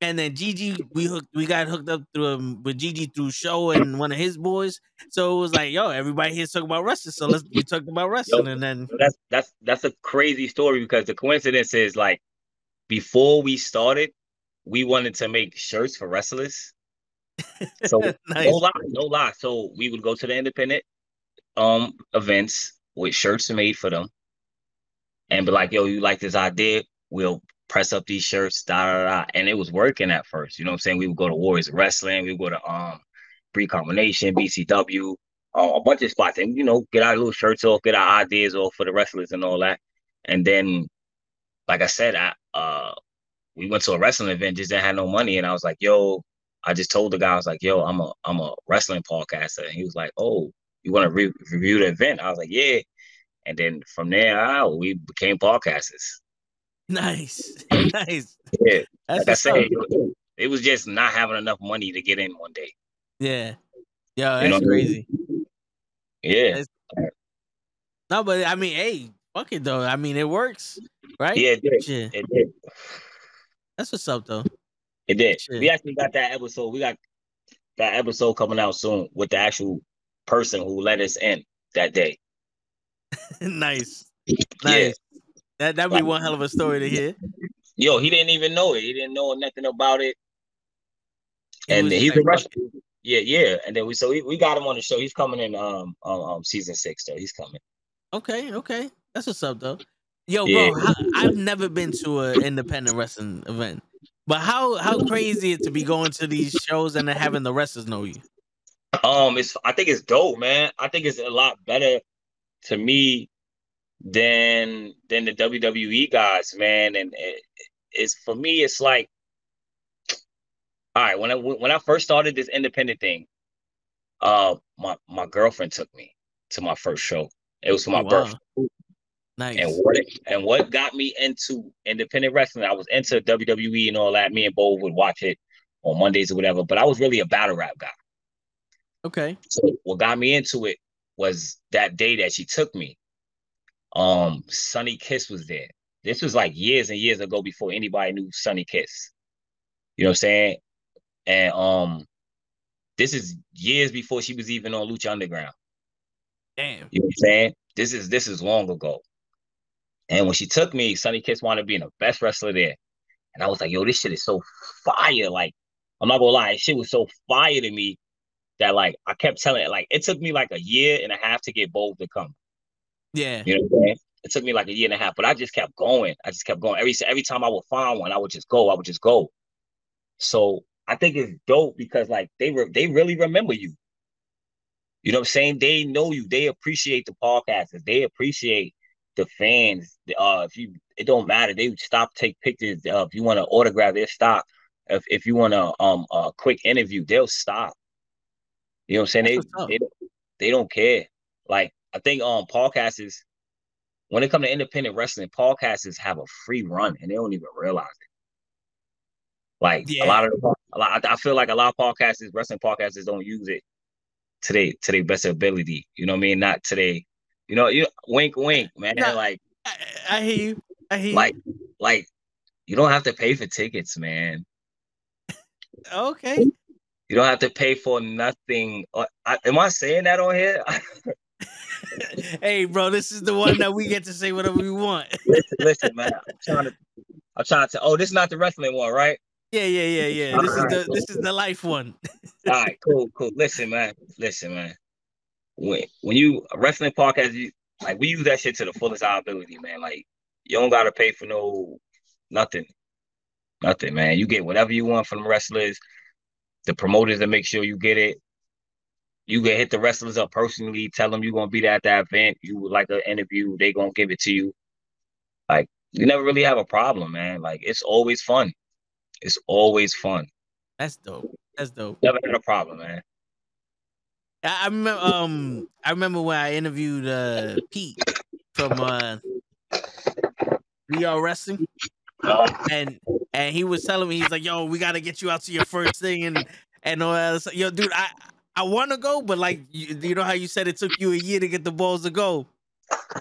and then Gigi we hooked we got hooked up through um, with Gigi through show and one of his boys, so it was like, yo, everybody here's talking about wrestling, so let's we talked about wrestling, and then that's that's that's a crazy story because the coincidence is like before we started, we wanted to make shirts for wrestlers. So nice, no lie, no lie. So we would go to the independent um events with shirts made for them, and be like, "Yo, you like this idea? We'll press up these shirts." Da da da. And it was working at first. You know what I'm saying? We would go to Warriors Wrestling. We would go to um Free Combination, BCW, uh, a bunch of spots, and you know, get our little shirts off, get our ideas off for the wrestlers and all that. And then, like I said, I uh we went to a wrestling event, just didn't have no money, and I was like, "Yo." I just told the guy, I was like, yo, I'm a I'm a wrestling podcaster. And he was like, Oh, you want to re- review the event? I was like, Yeah. And then from there out, we became podcasters. nice, nice. Yeah. That's Like I said, it, it was just not having enough money to get in one day. Yeah. Yo, You know that's what I mean? crazy. Yeah. No, but I mean, hey, fuck it though. I mean, it works, right? Yeah, it did. Shit. It did. That's what's up though. It did. Shit. We actually got that episode. We got that episode coming out soon with the actual person who let us in that day. nice. Yeah. That that'd be one hell of a story to hear. Yo, he didn't even know it. He didn't know nothing about it. He and he's a like. "Fuck Yeah, yeah. And then we so we, we got him on the show. He's coming in um um, um season six though. He's coming. Okay, okay. That's what's up though. Yo, Yeah. bro, how, I've never been to an independent wrestling event. But how how crazy it to be going to these shows and then having the wrestlers know you? Um, it's I think it's dope, man. I think it's a lot better to me than than the WWE guys, man. And it, it's for me, it's like, all right, when I when I first started this independent thing, uh, my my girlfriend took me to my first show. It was for my Oh, wow. birthday. Nice. And what and what got me into independent wrestling, I was into WWE and all that. Me and Bo would watch it on Mondays or whatever, but I was really a battle rap guy. Okay. So what got me into it was that day that she took me. Um, Sonny Kiss was there. This was like years and years ago before anybody knew Sonny Kiss. You know what I'm saying? And um, this is years before she was even on Lucha Underground. Damn. You know what I'm saying? This is this is long ago. And when she took me, Sonny Kiss wanted to be the best wrestler there. And I was like, yo, this shit is so fire. Like, I'm not gonna lie, shit was so fire to me that like I kept telling it, like it took me like a year and a half to get bold to come. Yeah. You know what I'm saying? It took me like a year and a half, but I just kept going. I just kept going. Every every time I would find one, I would just go. I would just go. So I think it's dope because like they re- they really remember you. You know what I'm saying? They know you. They appreciate the podcasters. They appreciate the fans. Uh, if you, it don't matter. They would stop, take pictures. Uh, if you want to autograph their stock, if if you want to um a quick interview, they'll stop. You know what I'm saying? They they don't they don't care. Like I think um podcasters when it comes to independent wrestling, podcasters have a free run and they don't even realize it. Like Yeah. a lot of a lot, I feel like a lot of podcasters, wrestling podcasters, don't use it today to their best ability. You know what I mean? Not today. You know, you wink, wink, man. Like, I, I hear you. I hear like, like, you don't have to pay for tickets, man. Okay. You don't have to pay for nothing. Uh, I, am I saying that on here? hey, bro, this is the one that we get to say whatever we want. listen, listen, man. I'm trying to. I'm trying to. Oh, this is not the wrestling one, right? Yeah, yeah, yeah, yeah. This is Alright, the cool. this is the life one. All right, cool, cool. Listen, man. Listen, man. When when you wrestling podcast, you like we use that shit to the fullest our ability, man. Like you don't gotta pay for no nothing, nothing, man. You get whatever you want from the wrestlers, the promoters to make sure you get it. You can hit the wrestlers up personally, tell them you're gonna be there at that event. You would like an interview, they gonna give it to you. Like you never really have a problem, man. Like it's always fun. It's always fun. That's dope. That's dope. Never had a problem, man. I, I remember um I remember when I interviewed uh Pete from uh VR Wrestling and and he was telling me he's like, yo, we gotta get you out to your first thing and and all that. Yo, dude, I I want to go, but like you, you know how you said it took you a year to get the balls to go.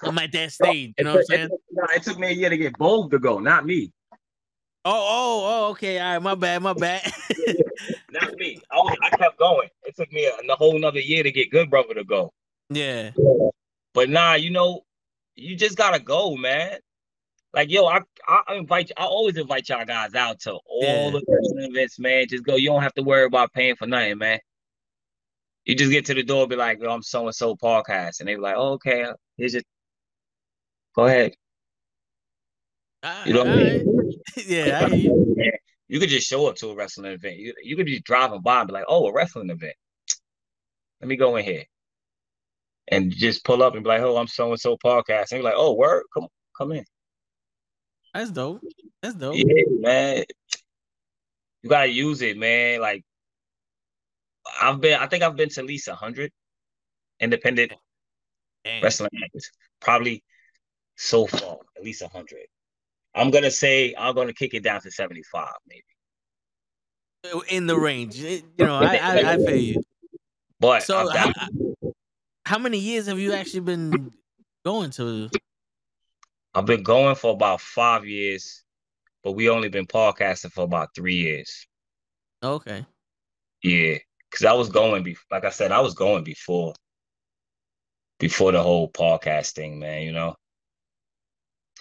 I'm at that stage, you know what I'm saying? No, it took me a year to get bold to go, not me. Oh, oh, oh, okay, all right, my bad, my bad. Not me. I, was, I kept going. It took me a, a whole nother year to get Good Brother to go. yeah, But nah, you know, you just gotta go, man. Like yo, I I invite I always invite y'all guys out to all Yeah. the events, man. Just go. You don't have to worry about paying for nothing, man. You just get to the door, be like, yo, I'm so and so podcast, and they be like, oh, okay, here's your. Go ahead. You know what I mean? yeah, I you. Could just show up to a wrestling event. You, you could be driving by and be like, oh, a wrestling event. Let me go in here. And just pull up and be like, oh, I'm so and so podcast. And be like, oh, word, come come in. That's dope. That's dope. Yeah, man. You gotta use it, man. Like I've been I think I've been to at least hundred independent wrestling matches. Probably so far, at least hundred. I'm gonna say I'm gonna kick it down to 75, maybe. in the range. You know, I, I, I feel you. But So, how, how many years have you actually been going to? I've been going for about five years, but we only been podcasting for about three years. Okay, Yeah, because I was going be like I said, I was going before before the whole podcast thing, man. You know,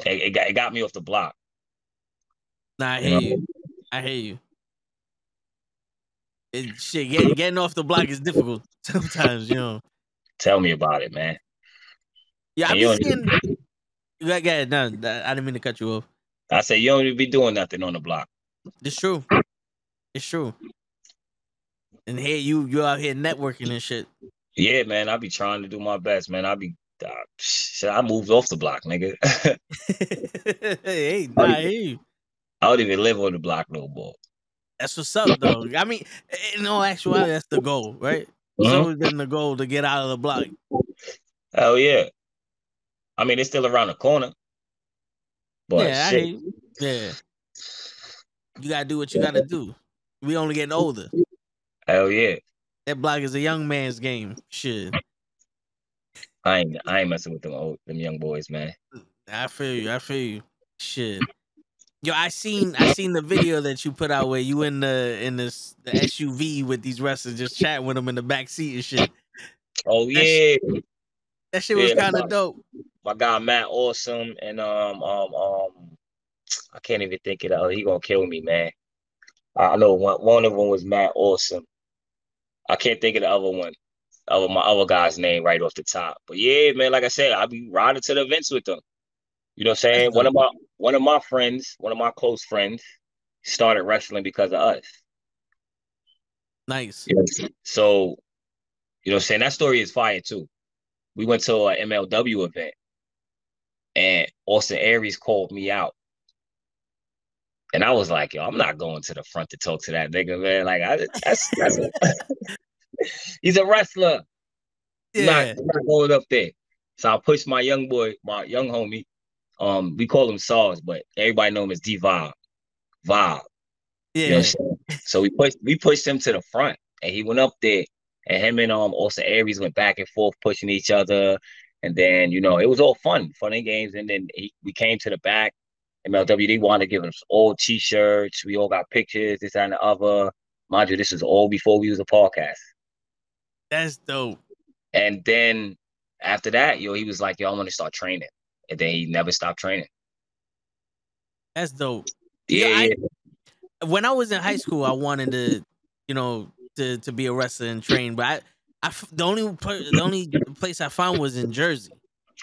it, it got it got me off the block. nah, I hear you. I hear you. It, shit, get, getting off the block is difficult sometimes. You know. Tell me about it, man. Yeah, I've been seeing. Yeah, yeah, no, I didn't mean to cut you off. I say you don't even be doing nothing on the block. It's true. It's true. And here you you out here networking and shit. Yeah, man, I be trying to do my best, man. I be uh, shit, I moved off the block, nigga. hey, nah, I hear you. I don't even live on the block no more. That's what's up, though. I mean, in all actuality, that's the goal, right? It's Mhm. always been the goal to get out of the block. Hell yeah. I mean, it's still around the corner. But yeah, I shit. you. yeah. You gotta do what you gotta do. We only getting older. Hell yeah. That block is a young man's game. Shit. I ain't I ain't messing with them old them young boys, man. I feel you. I feel you. Shit. Yo, I seen I seen the video that you put out where you in the in this the SUV with these wrestlers just chatting with them in the back seat and shit. Oh That yeah. That shit was Yeah, kind of dope. My guy Matt Awesome and um um um I can't even think of it. He gonna kill me, man. I I know one one of them was Matt Awesome. I can't think of the other one. Other my other guy's name right off the top. But yeah, man, like I said, I be riding to the events with them. You know what I'm saying? One of my one of my friends, one of my close friends, started wrestling because of us. Nice. So you know what I'm saying? That story is fire too. We went to a MLW event and Austin Aries called me out. And I was like, yo, I'm not going to the front to talk to that nigga, man. Like, I, that's, that's he's a wrestler. Yeah. not, not going up there. So I pushed my young boy, my young homie. Um, we call him Saws, but everybody know him as D Vibe. Vibe. Yeah. You know what I'm saying? So we pushed we pushed him to the front and he went up there and him and um Austin Aries went back and forth pushing each other. And then, you know, it was all fun, fun and games. And then he, we came to the back. MLWD wanted to give us all t-shirts. We all got pictures, this and the other. Mind you, this is all before we was a podcast. That's dope. And then after that, yo, he was like, yo, I want to start training. And then he never stopped training. That's dope. Yeah, Yeah, I- yeah. When I was in high school, I wanted to, you know, to to be a wrestler and train, but I, I the only the only place I found was in Jersey.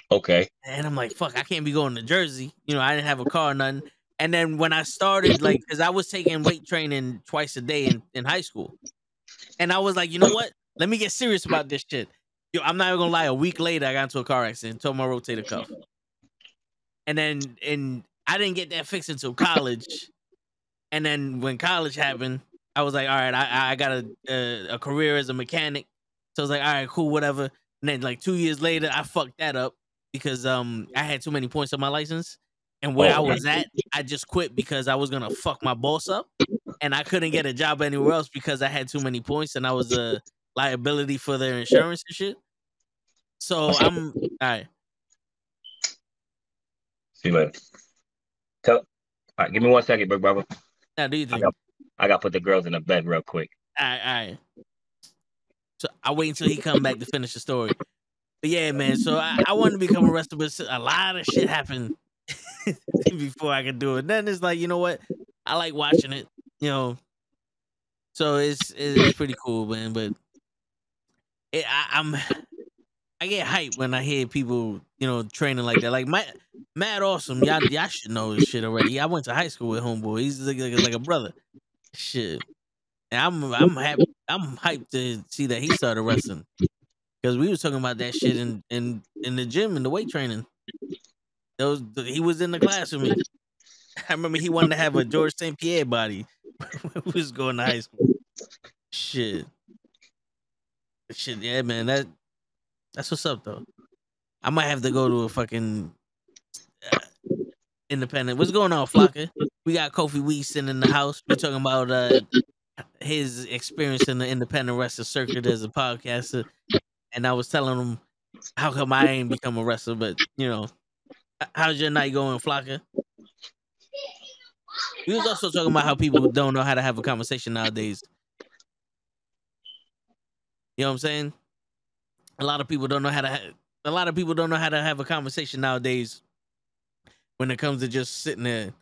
Okay. And I'm like, fuck, I can't be going to Jersey. You know, I didn't have a car, or nothing. And then when I started, like, because I was taking weight training twice a day in, in high school. And I was like, you know what? Let me get serious about this shit. Yo, I'm not even gonna lie, a week later I got into a car accident, tore my rotator cuff. And then and I didn't get that fixed until college. And then when college happened, I was like, all right, I I got a a, a career as a mechanic. So I was like, all right, cool, whatever. And then like two years later, I fucked that up because um I had too many points on my license. And where I Oh. was at, I just quit because I was gonna fuck my boss up, and I couldn't get a job anywhere else because I had too many points and I was a liability for their insurance and shit. So I'm all right. See you later. Tell. All right, give me one second, big brother. Now do you I think? got, I got to put the girls in the bed real quick. All right, all right. So I wait until he come back to finish the story. But yeah, man. So I, I wanted to become a wrestler, but a lot of shit happened before I could do it. Then it's like, you know what? I like watching it. You know. So it's it's pretty cool, man. But it, I, I'm I get hyped when I hear people, you know, training like that. Like my Matt Awesome, y'all y'all should know this shit already. I went to high school with Homeboy. He's like, like, like a brother. Shit. And I'm I'm happy I'm hyped to see that he started wrestling. Cause we was talking about that shit in in, in the gym in the weight training. Those he was in the class with me. I remember he wanted to have a George St. Pierre body when we was going to high school. Shit. Shit, yeah, man. That that's what's up though. I might have to go to a fucking uh, independent. What's going on, Flocka? We got Kofi Weeson in the house. We're talking about uh his experience in the independent wrestling circuit as a podcaster. And I was telling him how come I ain't become a wrestler, but you know, how's your night going, Flocka? We was also talking about how people don't know how to have a conversation nowadays. You know what I'm saying? A lot of people don't know how to. Ha- a lot of people don't know how to have a conversation nowadays. When it comes to just sitting there,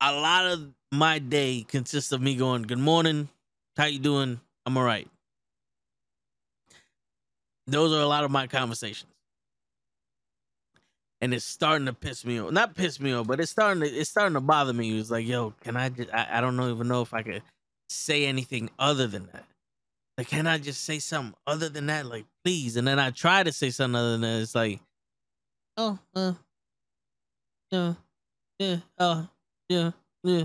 a lot of my day consists of me going, "Good morning, how you doing? I'm all right." Those are a lot of my conversations, and it's starting to piss me off. Not piss me off, but it's starting to it's starting to bother me. It's like, yo, can I just? I, I don't know, even know if I could say anything other than that. Like, can I just say something other than that? Like, please. And then I try to say something other than that. It's like, oh, uh, yeah, yeah, oh, yeah, yeah.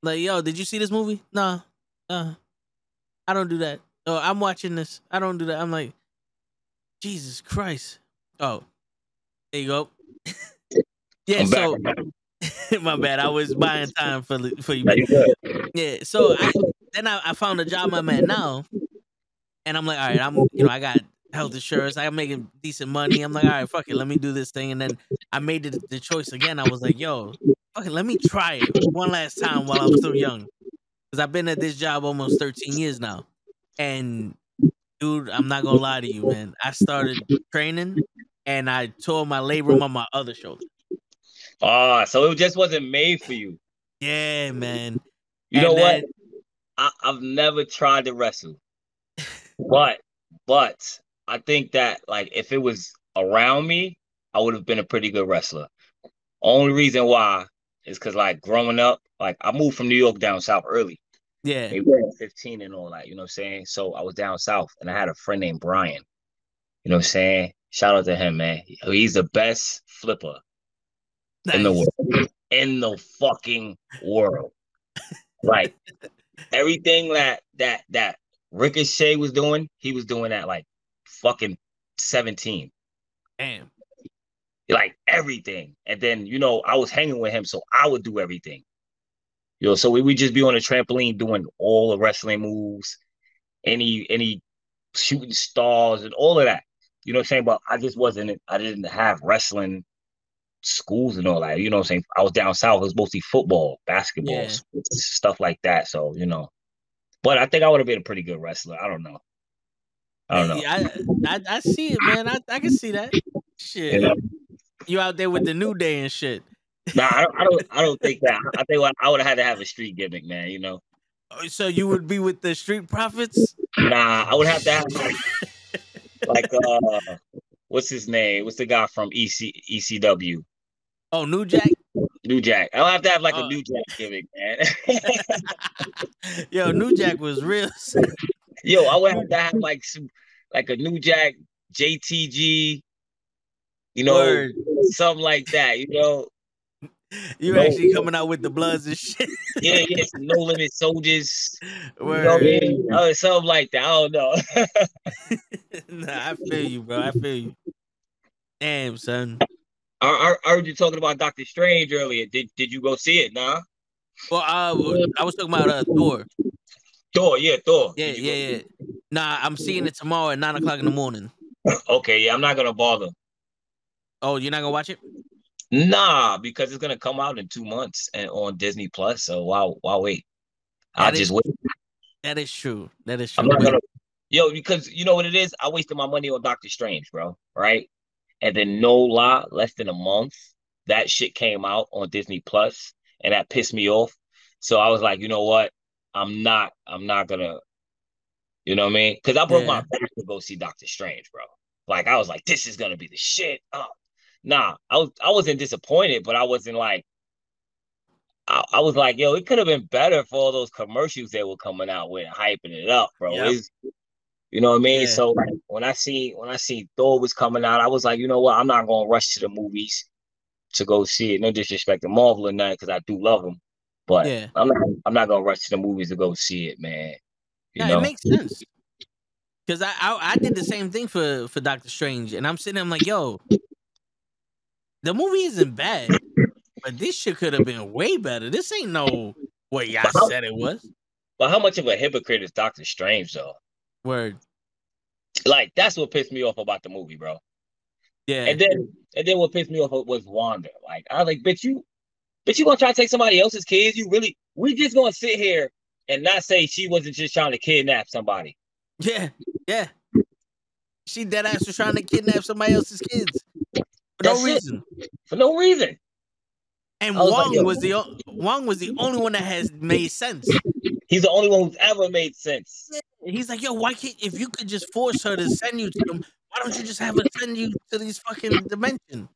Like, yo, did you see this movie? Nah, uh, I don't do that. Oh, I'm watching this. I don't do that. I'm like, Jesus Christ. Oh, there you go. yeah, I'm so my bad. I was buying time for for you. Now you good. Yeah. So I, then I, I found a job I'm at now, and I'm like, all right, I'm you know I got health insurance, I'm making decent money. I'm like, all right, fuck it, let me do this thing. And then I made the, the choice again. I was like, yo, fuck it, let me try it one last time while I'm still young, because I've been at this job almost 13 years now, and dude, I'm not gonna lie to you, man. I started training, and I tore my labrum on my other shoulder. Ah, so it just wasn't made for you. Yeah, man. You know And what? I, I've never tried to wrestle, but but I think that like if it was around me, I would have been a pretty good wrestler. Only reason why is because like growing up, like I moved from New York down south early, Yeah. maybe 15 and all that. You know what I'm saying? So I was down south, and I had a friend named Brian. You know what I'm saying? Shout out to him, man. He's the best flipper in the world. In the fucking world. Like everything that that that Ricochet was doing, he was doing at like fucking 17. Damn. like everything. And then, you know, I was hanging with him, so I would do everything. You know, so we would just be on a trampoline doing all the wrestling moves, any any shooting stars and all of that. You know what I'm saying? But I just wasn't I didn't have wrestling schools and all that. You know what I'm saying? I was down south, it was mostly football, basketball, Yeah. stuff like that. So, you know. But I think I would have been a pretty good wrestler. I don't know. I don't know. Yeah, I, I I see it, man. I, I can see that. Shit. You know? You out there with the new day and shit. Nah, I don't, I don't. I don't think that. I think I would have had to have a street gimmick, man. You know. Oh, So you would be with the street profits? Nah, I would have to have like, like uh, what's his name? What's the guy from EC ECW? Oh, New Jack? New Jack. I'll have to have like Oh. a New Jack gimmick, man. Yo, New Jack was real. Yo, I would have to have like some, like a New Jack JTG. You know, Word. something like that. You know, You No. actually coming out with the bloods and shit. yeah, yeah, no limit soldiers. You know I mean? Oh, something like that. I don't know. nah, I feel you, bro. I feel you. Damn, son. I, I, I heard you talking about Doctor Strange earlier. Did Did you go see it? Nah. Well, uh, I was talking about uh, Thor. Thor, yeah, Thor. Yeah, Did you go yeah, yeah. Nah, I'm seeing it tomorrow at nine o'clock in the morning. Okay, yeah, I'm not gonna bother. Oh, you're not gonna watch it? Nah, because it's gonna come out in two months and on Disney Plus. So why why wait? I'll just wait. That is true. That is true. I'm not gonna yo because you know what it is. I wasted my money on Doctor Strange, bro. Right, and then no lie, less than a month, that shit came out on Disney Plus, and that pissed me off. So I was like, you know what? I'm not. I'm not gonna. You know what I mean? Because I broke my Yeah. back to go see Doctor Strange, bro. Like I was like, this is gonna be the shit. Oh, nah, I was I wasn't disappointed, but I wasn't like. I, I was like, yo, it could have been better for all those commercials they were coming out with, hyping it up, bro. Yep. It's- you know what I mean? Yeah. So like when I see when I see Thor was coming out, I was like, you know what? I'm not gonna rush to the movies to go see it. No disrespect to Marvel or nothing, because I do love them, but Yeah. I'm not I'm not gonna rush to the movies to go see it, man. You Yeah, know? it makes sense. Cause I, I I did the same thing for for Doctor Strange, and I'm sitting there I'm like, yo, the movie isn't bad, but this shit could have been way better. This ain't no what y'all how- said it was. but how much of a hypocrite is Doctor Strange though? Word. Like that's what pissed me off about the movie, bro. Yeah. And then and then what pissed me off was Wanda. Like I was like, bitch, you bitch, you gonna try to take somebody else's kids? You really we just gonna sit here and not say she wasn't just trying to kidnap somebody. yeah. Yeah. She dead ass was trying to kidnap somebody else's kids for That's no it. reason. For no reason. And was like, Wong yo. was the Wong was the only one that has made sense. He's the only one who's ever made sense. And he's like, yo, why can't if you could just force her to send you to them, why don't you just have her send you to these fucking dimension?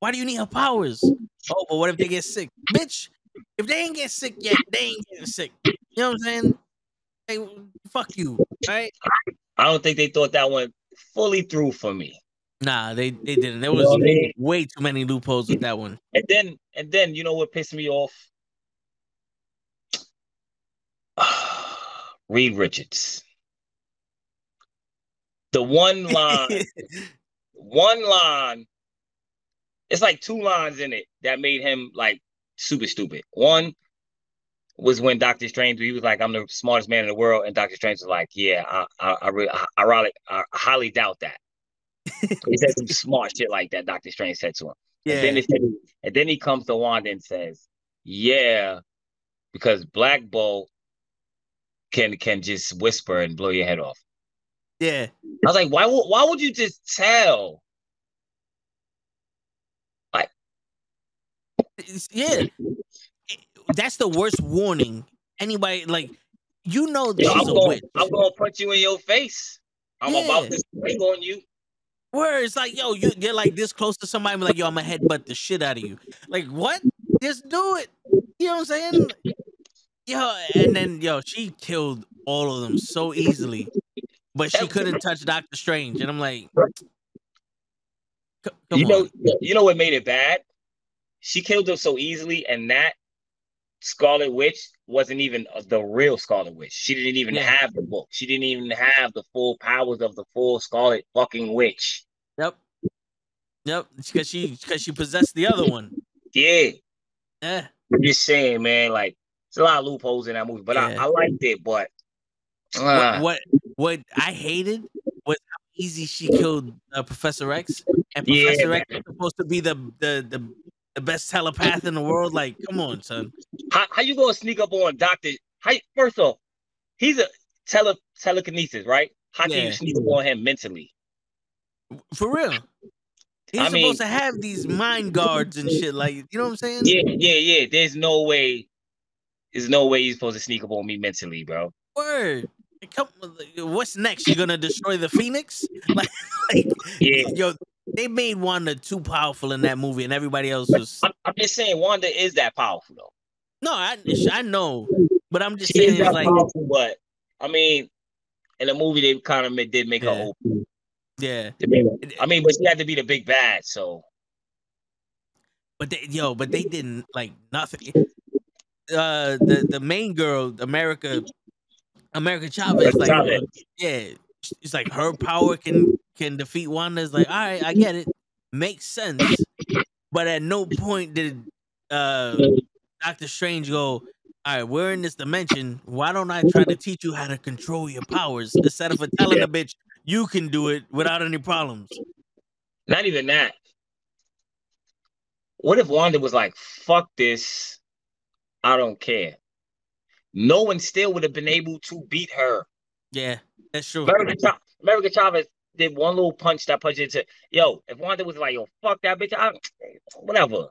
Why do you need her powers? Oh, but what if they get sick? Bitch, if they ain't get sick yet, they ain't getting sick. You know what I'm saying? Hey, fuck you. Right? I don't think they thought that one fully through for me. Nah, they, they didn't. There You know was I mean? way too many loopholes with that one. And then and then you know what pissed me off? Reed Richards. The one line, one line, it's like two lines in it that made him like super stupid. One was when Doctor Strange, he was like, I'm the smartest man in the world. And Doctor Strange was like, Yeah, I I I, really, I, I, I highly doubt that. he said some smart shit like that, Doctor Strange said to him. And then yeah. it and then he comes to Wanda and says, "Yeah, because Black Bolt can can just whisper and blow your head off." Yeah. I was like, "Why? would Why would you just tell?" Like yeah. That's the worst warning. Anybody like you know that Yo, I'm a going, witch. I'm to punch you in your face. I'm Yeah. about to spring on you. Where it's like, yo, you you're like this close to somebody, be like, yo, I'm gonna headbutt the shit out of you. Like, what? Just do it. You know what I'm saying? Yo, and then yo, she killed all of them so easily, but she couldn't touch Doctor Strange, and I'm like, you on. know, you know what made it bad? She killed him so easily, and that Scarlet Witch wasn't even uh, the real Scarlet Witch. She didn't even Yeah. have the book. She didn't even have the full powers of the full Scarlet fucking Witch. Yep. Yep, because she because she possessed the other one. Yeah, Yeah, I'm just saying, man. Like, it's a lot of loopholes in that movie, but Yeah. I, I liked it. But uh, what what I hated was how easy she killed uh, Professor X, and Yeah, Professor X is supposed to be the the the the best telepath in the world. Like, come on, son. how, how you gonna sneak up on Doctor? How first off, he's a tele telekinesis, right? How can you sneak up on him mentally? For real. He's I supposed mean- to have these mind guards and shit. Like, you know what I'm saying? Yeah, yeah, yeah. There's no way. There's no way he's supposed to sneak up on me mentally, bro. Word. Come, what's next? You're gonna destroy the Phoenix? Like, like Yeah. yo, they made Wanda too powerful in that movie, and everybody else was I'm, I'm just saying, Wanda is that powerful though. no. I I know, but I'm just She saying like powerful, but I mean, in the movie they kind of did make Yeah. her OP. yeah. I mean, but she had to be the big bad, so But they, yo, but they didn't like nothing. Uh, the the main girl, America, America Chavez, like, Chavez. yeah, it's like her power can can defeat Wanda. It's like, all right, I get it, makes sense. But at no point did uh Doctor Strange go, all right, we're in this dimension. Why don't I try to teach you how to control your powers instead of telling Yeah. a bitch you can do it without any problems? not even that. What if Wanda was like, "Fuck this, I don't care." No one still would have been able to beat her. Yeah, that's true. America, Cha- America Chavez did one little punch that punched into. Yo, if Wanda was like, "Yo, fuck that bitch," I, whatever.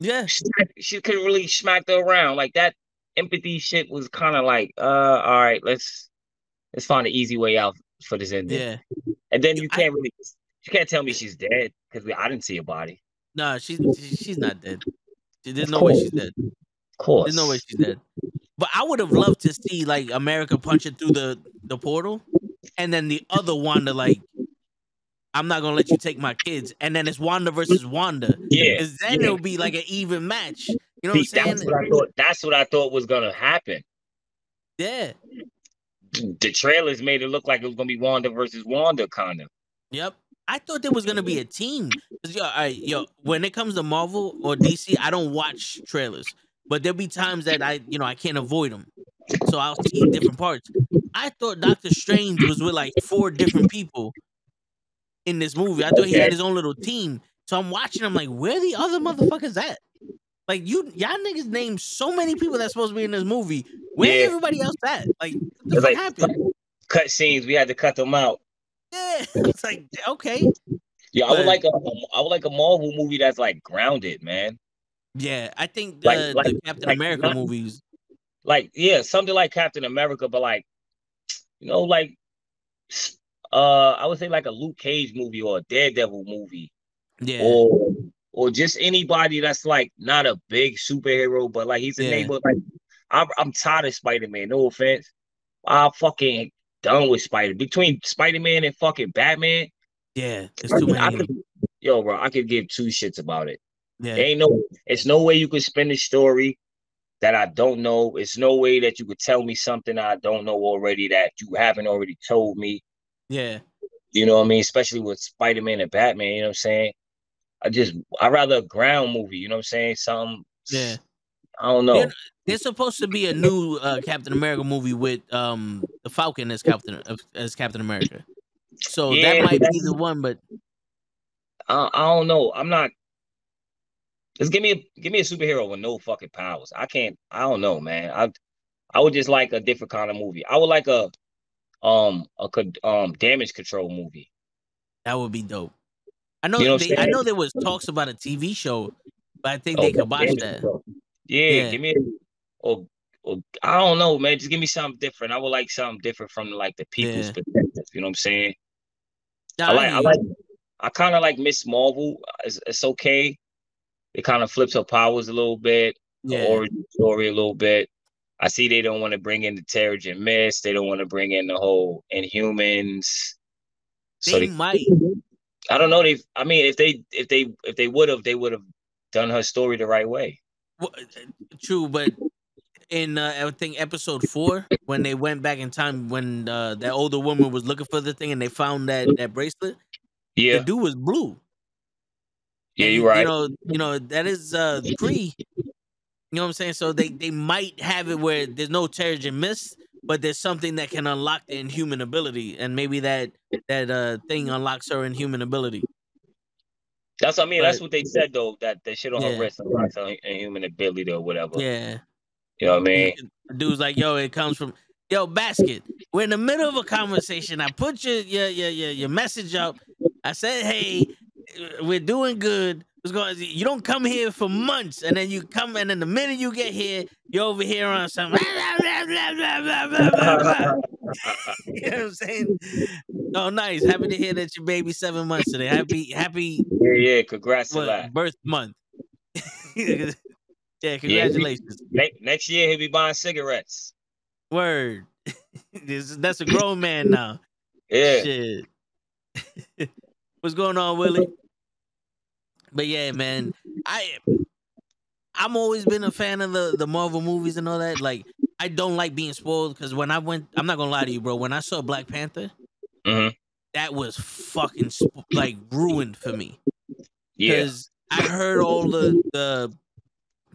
Yeah, She, she could really smack her around like that. Empathy shit was kind of like, uh, all right, let's let's find an easy way out for this ending. yeah. And then you can't really, you can't tell me she's dead because I didn't see a body. No, she's she's not dead. There's no way she's dead. Of course. There's no way she's dead. But I would have loved to see like America punch it through the the portal, and then the other Wanda like, I'm not gonna let you take my kids, and then it's Wanda versus Wanda. Yeah. Because then yeah. it'll be like an even match. You know what I'm See, that's saying? what I thought. That's what I thought was gonna happen. Yeah. The trailers made it look like it was gonna be Wanda versus Wanda, kind of. Yep. I thought there was gonna be a team. Yo, right, yo, when it comes to Marvel or DC, I don't watch trailers, but there'll be times that I, you know, I can't avoid them, so I'll see different parts. I thought Doctor Strange was with like four different people in this movie. I thought he had his own little team. So I'm watching. I'm like, where the other motherfuckers at? Like you, y'all niggas named so many people that's supposed to be in this movie. Where Yeah. everybody else at? Like, what like happened? cut scenes. We had to cut them out. Yeah, it's like okay. Yeah, I would like a, I would like a Marvel movie that's like grounded, man. Yeah, I think the, Like- like- the Captain like America not- movies. Like, yeah, something like Captain America, but like, you know, like, uh, I would say like a Luke Cage movie or a Daredevil movie. Yeah, or or just anybody that's like not a big superhero, but like he's a Yeah. neighbor. Like I'm, I'm tired of Spider Man. No offense, I'm fucking done with Spider. Between Spider Man and fucking Batman, yeah. There's I too many. could- yo, bro, I could give two shits about it. Yeah, Ain't no, it's no way you could spin a story that I don't know. It's no way that you could tell me something I don't know already that you haven't already told me. yeah, You know what I mean? Especially with Spider Man and Batman. You know what I'm saying? I just I rather a ground movie. You know what I'm saying? Something. yeah. I don't know. There's supposed to be a new uh, Captain America movie with um the Falcon as Captain as Captain America. So Yeah, that might be the one, but I, I don't know. I'm not. Just give me a give me a superhero with no fucking powers. I can't. I don't know, man. I I would just like a different kind of movie. I would like a um a um damage control movie. that would be dope. I know You know they, I know there was talks about a TV show, but I think Oh, they could watch that. Yeah, Yeah. give me a, or or I don't know, man. Just give me something different. I would like something different from like the people's Yeah. perspective. You know what I'm saying? Nah, I like I you. like I kind of like Miss Marvel. It's, it's okay. It kind of flips her powers a little bit, the yeah, origin story a little bit. I see they don't want to bring in the Terrigen Mist. They don't want to bring in the whole Inhumans. So they they, might. I don't know. They, I mean, if they, if they, if they would have, they would have done her story the right way. Well, True, but in uh, I think episode four, when they went back in time, when uh, that older woman was looking for the thing and they found that that bracelet, Yeah, The dude was blue. Yeah, you're right. You know, you know that is uh pre. You know what I'm saying? So they they might have it where there's no Terrigen mist, but there's something that can unlock the inhuman ability, and maybe that that uh thing unlocks her inhuman ability. That's what I mean. That's what they said though. That the shit on Yeah. her wrist unlocks her human ability or whatever. Yeah. You know what I mean? Dude's like, yo, it comes from yo, basket. We're in the middle of a conversation. I put your your your your, your message up. I said, hey, we're doing good. What's going you don't come here for months, and then you come, and then the minute you get here, you're over here on some. you know what I'm saying? Oh, nice. Happy to hear that your baby seven months today. Happy, happy Yeah, yeah. Congrats what, birth month. yeah, congratulations. Next, next year he'll be buying cigarettes. Word. That's a grown man now. Yeah. Shit. What's going on, Willie? But yeah, man, I I'm always been a fan of the the Marvel movies and all that. Like, I don't like being spoiled because when I went, I'm not gonna lie to you, bro. When I saw Black Panther, hmm that was fucking sp- like ruined for me Yeah. because I heard all the the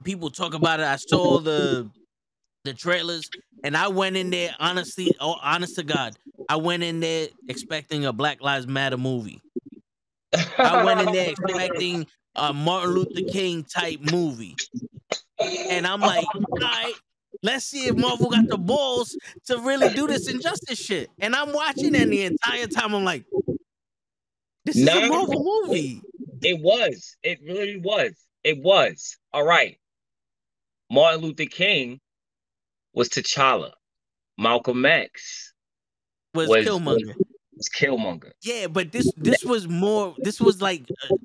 people talk about it. I saw the the trailers, and I went in there honestly, oh, honest to God, I went in there expecting a Black Lives Matter movie. I went in there expecting a Martin Luther King type movie, and I'm like, all right. Let's see if Marvel got the balls to really do this injustice shit. And I'm watching, and the entire time I'm like, "This is Nah. a Marvel movie." It was. It really was. It was. All right. Martin Luther King was T'Challa. Malcolm X Was, Was- Killmonger? Was Killmonger. Yeah, but this this was more. This was like uh,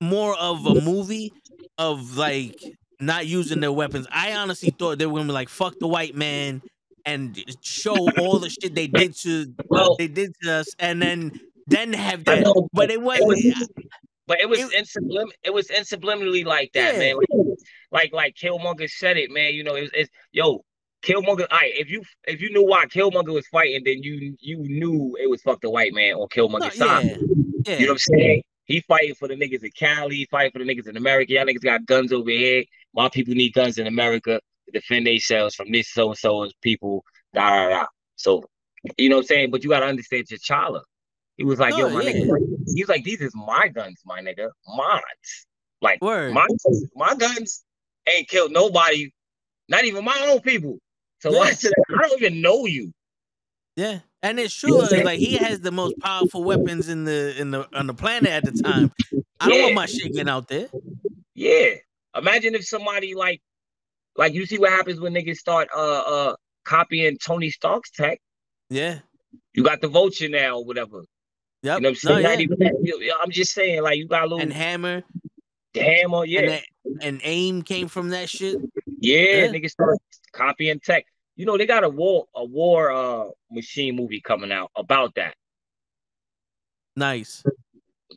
more of a movie of like not using their weapons. I honestly thought they were gonna be like fuck the white man and show all the shit they did to Well, they did to us, and then then have that. know, But it it wasn't. was, but it was it- in sublim- it was in subliminally like that, Yeah. man. Like like Killmonger said it, man. You know, it's, it's yo, Killmonger. All right, if you if you knew why Killmonger was fighting, then you you knew it was fuck the white man on No, Killmonger's yeah, side. yeah. You know what I'm saying? He fighting for the niggas in Cali, he fighting for the niggas in America. Y'all niggas got guns over here. My people need guns in America to defend themselves from this so and so's people. Da, da, da. So, you know what I'm saying? But you gotta understand T'Challa. He was like, yo, my yeah. nigga. He was like, these is my guns, my nigga. Mine. Like Word. my my guns ain't killed nobody, not even my own people. So Yeah. why should I, I don't even know you. Yeah, and it's You true. what I'm it's like he has the most powerful weapons in the in the on the planet at the time. I don't want my shit getting out there. Yeah. Imagine if somebody like like you see what happens when niggas start uh uh copying Tony Stark's tech. Yeah. You got the vulture now or whatever. Yep. You know what I'm No, saying? yeah. Even that. You- you- I'm just saying, like you got a little And Hammer hammer, yeah. and that, and AIM came from that shit. yeah, Yeah. niggas start copying tech. You know, they got a war a war uh machine movie coming out about that. Nice.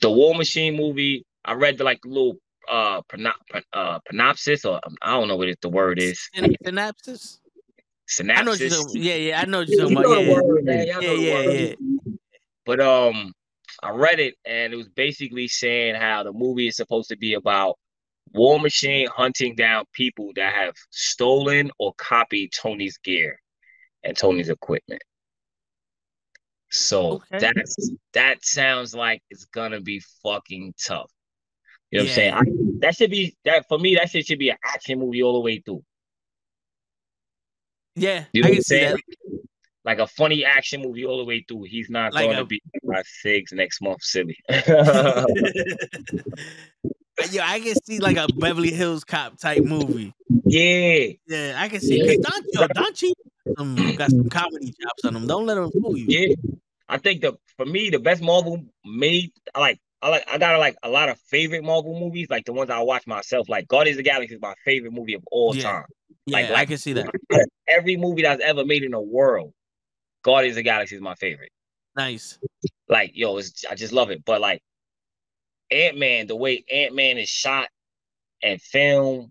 The War Machine movie, I read the like little uh, uh synopsis or um, I don't know what it, the word is. Syn- Synapses. I know you're Synopsis. talking. Yeah, yeah. I know you're talking about. Yeah, word, yeah, yeah, yeah. But um, I read it and it was basically saying how the movie is supposed to be about War Machine hunting down people that have stolen or copied Tony's gear and Tony's equipment. So Okay. that's that sounds like it's gonna be fucking tough. You know what I'm saying? I, that should be that for me. That shit should be an action movie all the way through. Yeah, You know I what I'm saying? that. Like a funny action movie all the way through. He's not Like going to a- be my figs next month, silly. yeah, I can see like a Beverly Hills Cop type movie. yeah, Yeah, I can see because Don, yo, Don Cheadle um, got some comedy chops on him. Don't let him fool you. yeah. I think the for me the best Marvel made. I like. I like. I got like a lot of favorite Marvel movies, like the ones I watch myself. Like Guardians of the Galaxy is my favorite movie of all Yeah. time. Yeah, Like- I can see that. Every movie that's ever made in the world, Guardians of the Galaxy is my favorite. Nice. Like yo, it's, I just love it. But like Ant Man, the way Ant Man is shot and filmed,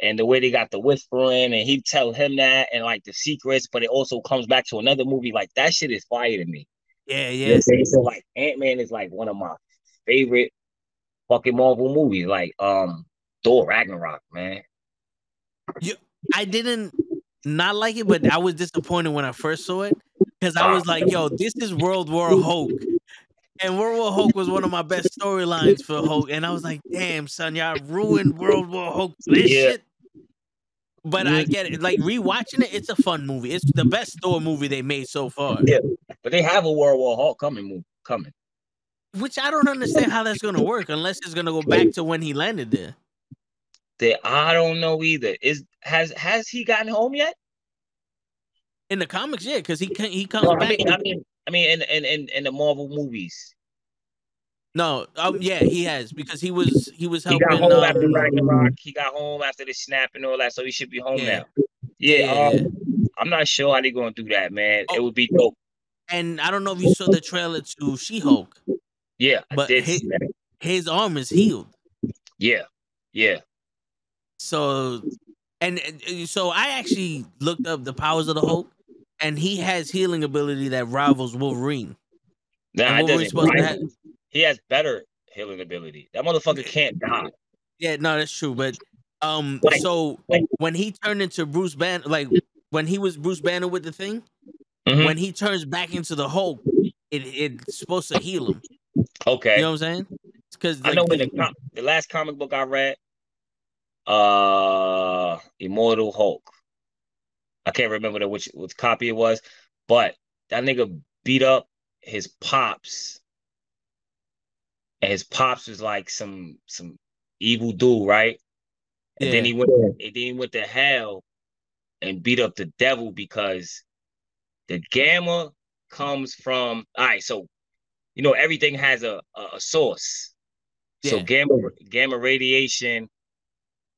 and the way they got the whispering, and he tell him that, and like the secrets, but it also comes back to another movie. Like that shit is fire to me. Yeah, You yeah. I'm? So like Ant Man is like one of my favorite fucking Marvel movies. Like um Thor Ragnarok, man. I didn't not like it, but I was disappointed when I first saw it because I was like, "Yo, this is World War Hulk," and World War Hulk was one of my best storylines for Hulk, and I was like, "Damn, son, y'all ruined World War Hulk this Yeah. shit." But I get it. Like rewatching it, it's a fun movie. It's the best Thor movie they made so far. Yeah. But they have a World War Hulk coming move coming. Which I don't understand how that's gonna work unless it's gonna go back to when he landed there. That I don't know either. Is has has he gotten home yet? In the comics, yeah, because he can, he comes No, I back. mean, I mean, I mean, in in in, in the Marvel movies, no, um, yeah, he has because he was he was helping. he got home after um, Ragnarok. He got home after the snap and all that, so he should be home Yeah. now. Yeah, Yeah, um, I'm not sure how they gonna do that, man. Oh. It would be dope. and I don't know if you saw the trailer to She Hulk. Yeah, I But did he- see that. His arm is healed, Yeah, yeah. so and, and so I actually looked up the powers of the Hulk, and he has healing ability that rivals Wolverine. Nah, And it doesn't. supposed to right? have- He has better healing ability. That motherfucker can't die. Yeah, no, that's true. But um, Like- so like- when he turned into Bruce Banner, like when he was Bruce Banner with the thing, Mhm. when he turns back into the Hulk, it it's supposed to heal him. Okay. You know what I'm saying? Because I know in the com- the last comic book I read, uh, Immortal Hulk. I can't remember the which which copy it was, but that nigga beat up his pops, and his pops was like some some evil dude, right? And then he went and then he went to hell and beat up the devil because the gamma comes from all right, so you know everything has a a, a source. So gamma gamma radiation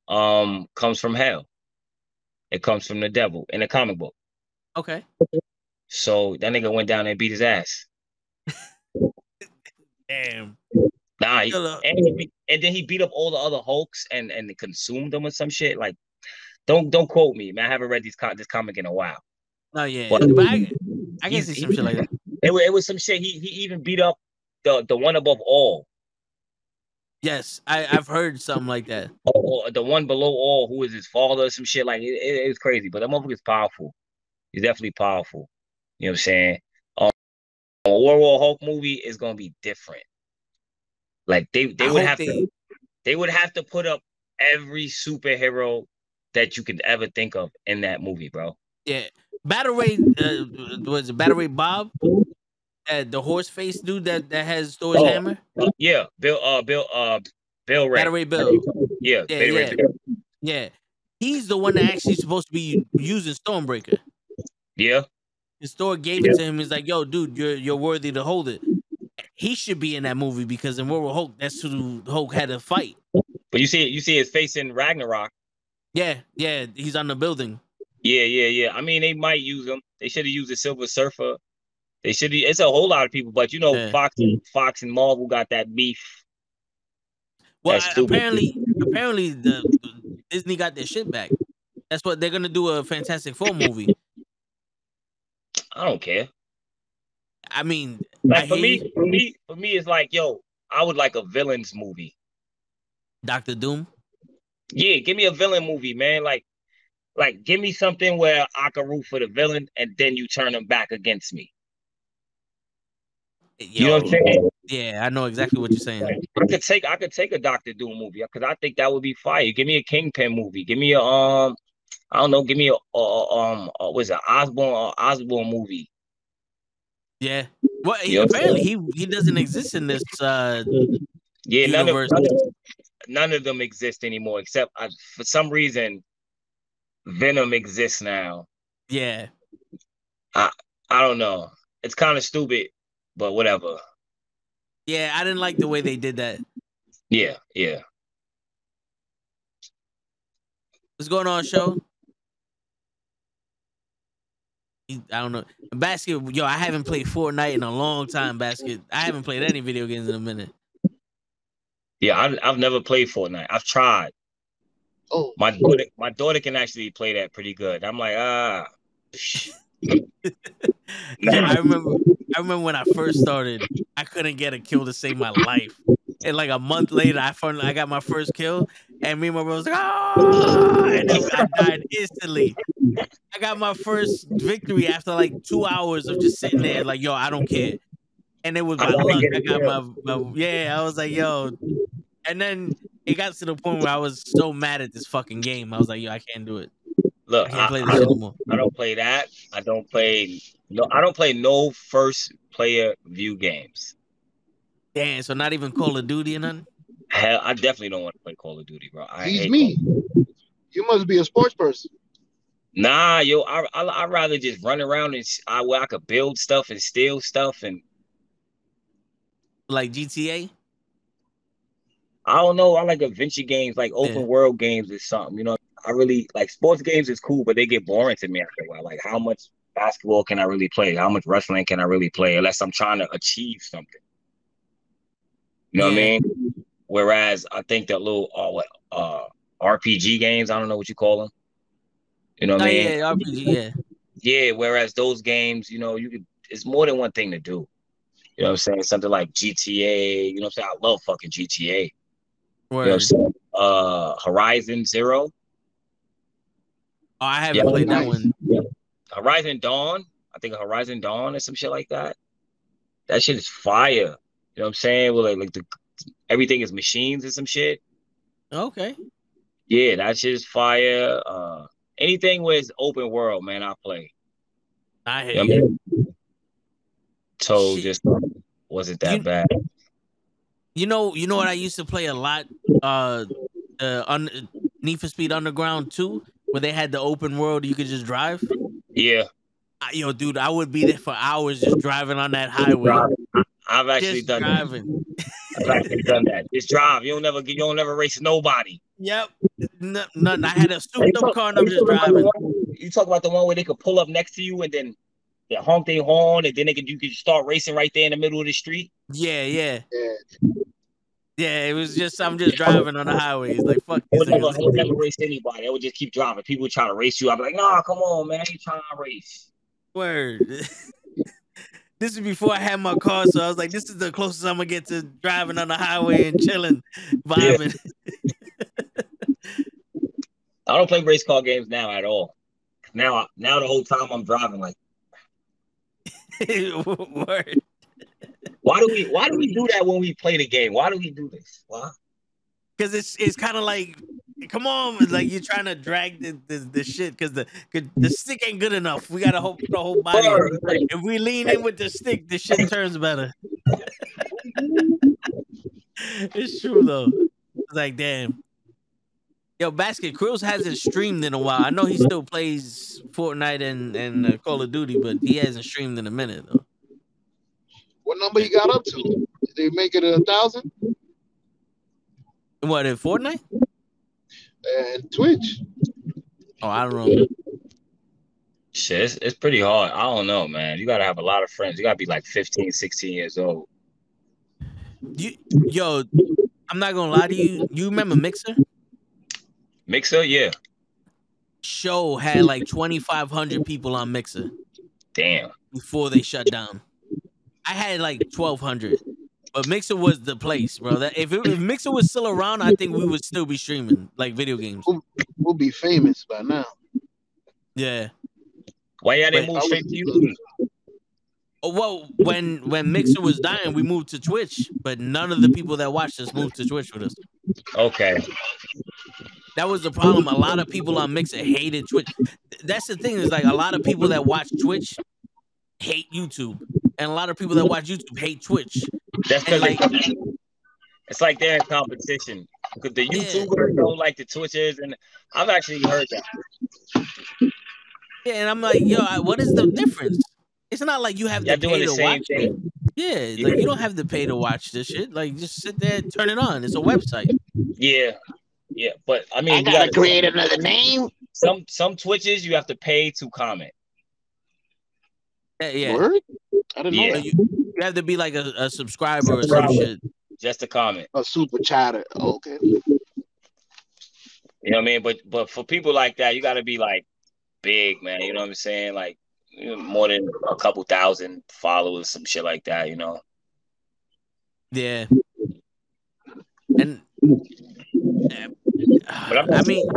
um comes from hell. It comes from the devil in the comic book. okay, So that nigga went down there and beat his ass. damn, Nah, he- and, he beat- and then he beat up all the other Hulks and and consumed them or some shit. Like, don't don't quote me, man. I haven't read these co- this comic in a while. no, yeah, But- but I, I can He's- see he- some shit like that. It, it was some shit. He he even beat up the the one above all, Yes, I I've heard something like that. or, or the one below all, who is his father, some shit like it, it- it's crazy. But that motherfucker's powerful. He's definitely powerful. You know what I'm saying? Um, a War Hulk movie is gonna be different. Like they they I would have they- to they would have to put up every superhero that you could ever think of in that movie, bro. Yeah, Battle Ray uh, was it Battle Ray Bob, uh, the horse face dude that that has Thor's Oh, hammer. Yeah, Bill uh Bill uh Bill Ray. Battle Ray Bill. Yeah, Yeah, Bill yeah. Bill. Yeah, he's the one that actually supposed to be using Stormbreaker. Yeah. His Thor gave it to him. He's like, "Yo, dude, you're you're worthy to hold it." He should be in that movie because in World War Hulk, that's who Hulk had to fight. But you see you see his face in Ragnarok. Yeah, yeah, he's on the building. Yeah, yeah, yeah. I mean, they might use him. They should have used the Silver Surfer. They should. It's a whole lot of people, but you know, Yeah. Fox, and Fox and Marvel got that beef. Well, I- apparently, apparently the Disney got their shit back. That's what they're gonna do a Fantastic Four movie. I don't care. I mean, Like I for me, for me, for me, it's like, yo, I would like a villains movie. Doctor Doom. Yeah, give me a villain movie, man. Like, like, give me something where I can root for the villain, and then you turn them back against me. You know what I'm saying? Yeah, I know exactly what you're saying. I could take, I could take a Doctor Doom movie because I think that would be fire. Give me a Kingpin movie. Give me a um, I don't know. Give me a, a um, a, was it Osborne uh, Osborne movie? Yeah. Well, he, You know apparently he he doesn't exist in this. uh Yeah, none of, none of none of them exist anymore except uh, for some reason Venom exists now. Yeah. I I don't know. It's kind of stupid, but whatever. Yeah, I didn't like the way they did that. Yeah, yeah. What's going on, show? I don't know. Basket, yo, I haven't played Fortnite in a long time. Basket, I haven't played any video games in a minute. Yeah, I've, I've never played Fortnite. I've tried. Oh, My daughter, my daughter can actually play that pretty good. I'm like, ah, psh. Yeah, I remember. I remember when I first started, I couldn't get a kill to save my life. And like a month later, I finally I got my first kill, and me and my brother was like, "Oh!" And I died instantly. I got my first victory after like two hours of just sitting there, like, "Yo, I don't care." And it was my luck. I got my, my yeah. I was like, "Yo," and then it got to the point where I was so mad at this fucking game. I was like, "Yo, I can't do it. I Look, can't I, play I this don't. I don't play that. I don't play no. I don't play no first player view games. Damn. So not even Call of Duty or nothing. Hell, I definitely don't want to play Call of Duty, bro. I He's me. You must be a sports person. Nah, yo, I I I rather just run around and s- I where I could build stuff and steal stuff and Like GTA. I don't know. I like adventure games, like open Yeah. world games or something. You know, I really like sports games is cool, but they get boring to me after a while. Like, how much basketball can I really play? How much wrestling can I really play? Unless I'm trying to achieve something. You know what I mean? Whereas I think that little uh, what uh RPG games, I don't know what you call them. You know what Oh I mean? yeah, RPG. Yeah. Yeah, whereas those games, you know, you could it's more than one thing to do. You know what I'm saying? Something like GTA, you know what I'm saying? I love fucking GTA. You know what I'm saying? Uh Horizon Zero. Oh, I haven't Yeah. played that Nice. one. Horizon Dawn. I think Horizon Dawn or some shit like that. That shit is fire. You know what I'm saying? Well, like, like the everything is machines and some shit. Okay. Yeah, that shit is fire. Uh anything where it's open world, man, I play. I hear You know what I you. mean? So Shit. just wasn't that You- bad. You know, you know what I used to play a lot. Uh, uh, un- Need for Speed Underground 2, where they had the open world you could just drive. Yeah. I, yo, dude, I would be there for hours just driving on that highway. I've actually Just done driving. that. I've actually done that. Just drive. You don't never get. you don't never race nobody. Yep. No, nothing. I had a You souped up car and I'm just talk about the driving. You talk about the one where they could pull up next to you and then they honk their horn and then they could you could start racing right there in the middle of the street. Yeah, yeah. Yeah. Yeah, it was just, I'm just driving on the highways. Like, fuck I would never, I would never race anybody. I would just keep driving. People would try to race you. I'd be like, nah, come on, man. I ain't trying to race. Word. this is before I had my car, so I was like, this is the closest I'm gonna get to driving on the highway and chilling, vibing. I don't play race car games now at all. Now, now the whole time I'm driving, like, Word. Why do we, why do we do that when we play the game? Why do we do this? Why? Because it's it's kind of like, come on, like you're trying to drag the the, the shit because the the stick ain't good enough. We gotta hope the whole body. If we lean in with the stick, the shit turns better. it's true though. It's like damn. Yo, Basket Krills hasn't streamed in a while. I know he still plays Fortnite and and uh, Call of Duty, but he hasn't streamed in a minute though. What number you got up to? Did they make it a thousand? What in Fortnite? Uh, and Twitch. Oh, I don't know. Shit, it's, it's pretty hard. I don't know, man. You gotta have a lot of friends. You gotta be like 15, 16 years old. You, yo, I'm not gonna lie to you. You remember Mixer? Mixer, yeah. Show had like 2,500 people on Mixer Damn. before they shut down. I had like 1,200, but Mixer was the place, bro. That if, it, if Mixer was still around, I think we would still be streaming like video games. We'll be famous by now. Yeah. Why y'all Wait, didn't move straight to YouTube? Oh, well, when when Mixer was dying, we moved to Twitch, but none of the people that watched us moved to Twitch with us. Okay. That was the problem. A lot of people on Mixer hated Twitch. That's the thing is like a lot of people that watch Twitch hate YouTube, and a lot of people that watch YouTube hate Twitch. That's because like- it's like they're in competition. Because the Yeah. YouTubers don't like the Twitchers, and I've actually heard that. Yeah, and I'm like, yo, what is the difference? It's not like you have Y'all to doing pay the to same watch it. Yeah, Yeah. like you don't have to pay to watch this shit. Like just sit there, turn it on. It's a website. Yeah. Yeah. But I mean, I you gotta gotta- create another name. some some Twitches you have to pay to comment. Yeah, yeah. Word? I didn't Yeah. know that. you, you have to be like a, a subscriber or some shit. Just to comment. A super chatter. Oh, okay. You know what I mean? But but for people like that, you gotta be like big, man. You know what I'm saying? Like more than a couple thousand followers, some shit like that. You know. Yeah. And But I'm I mean,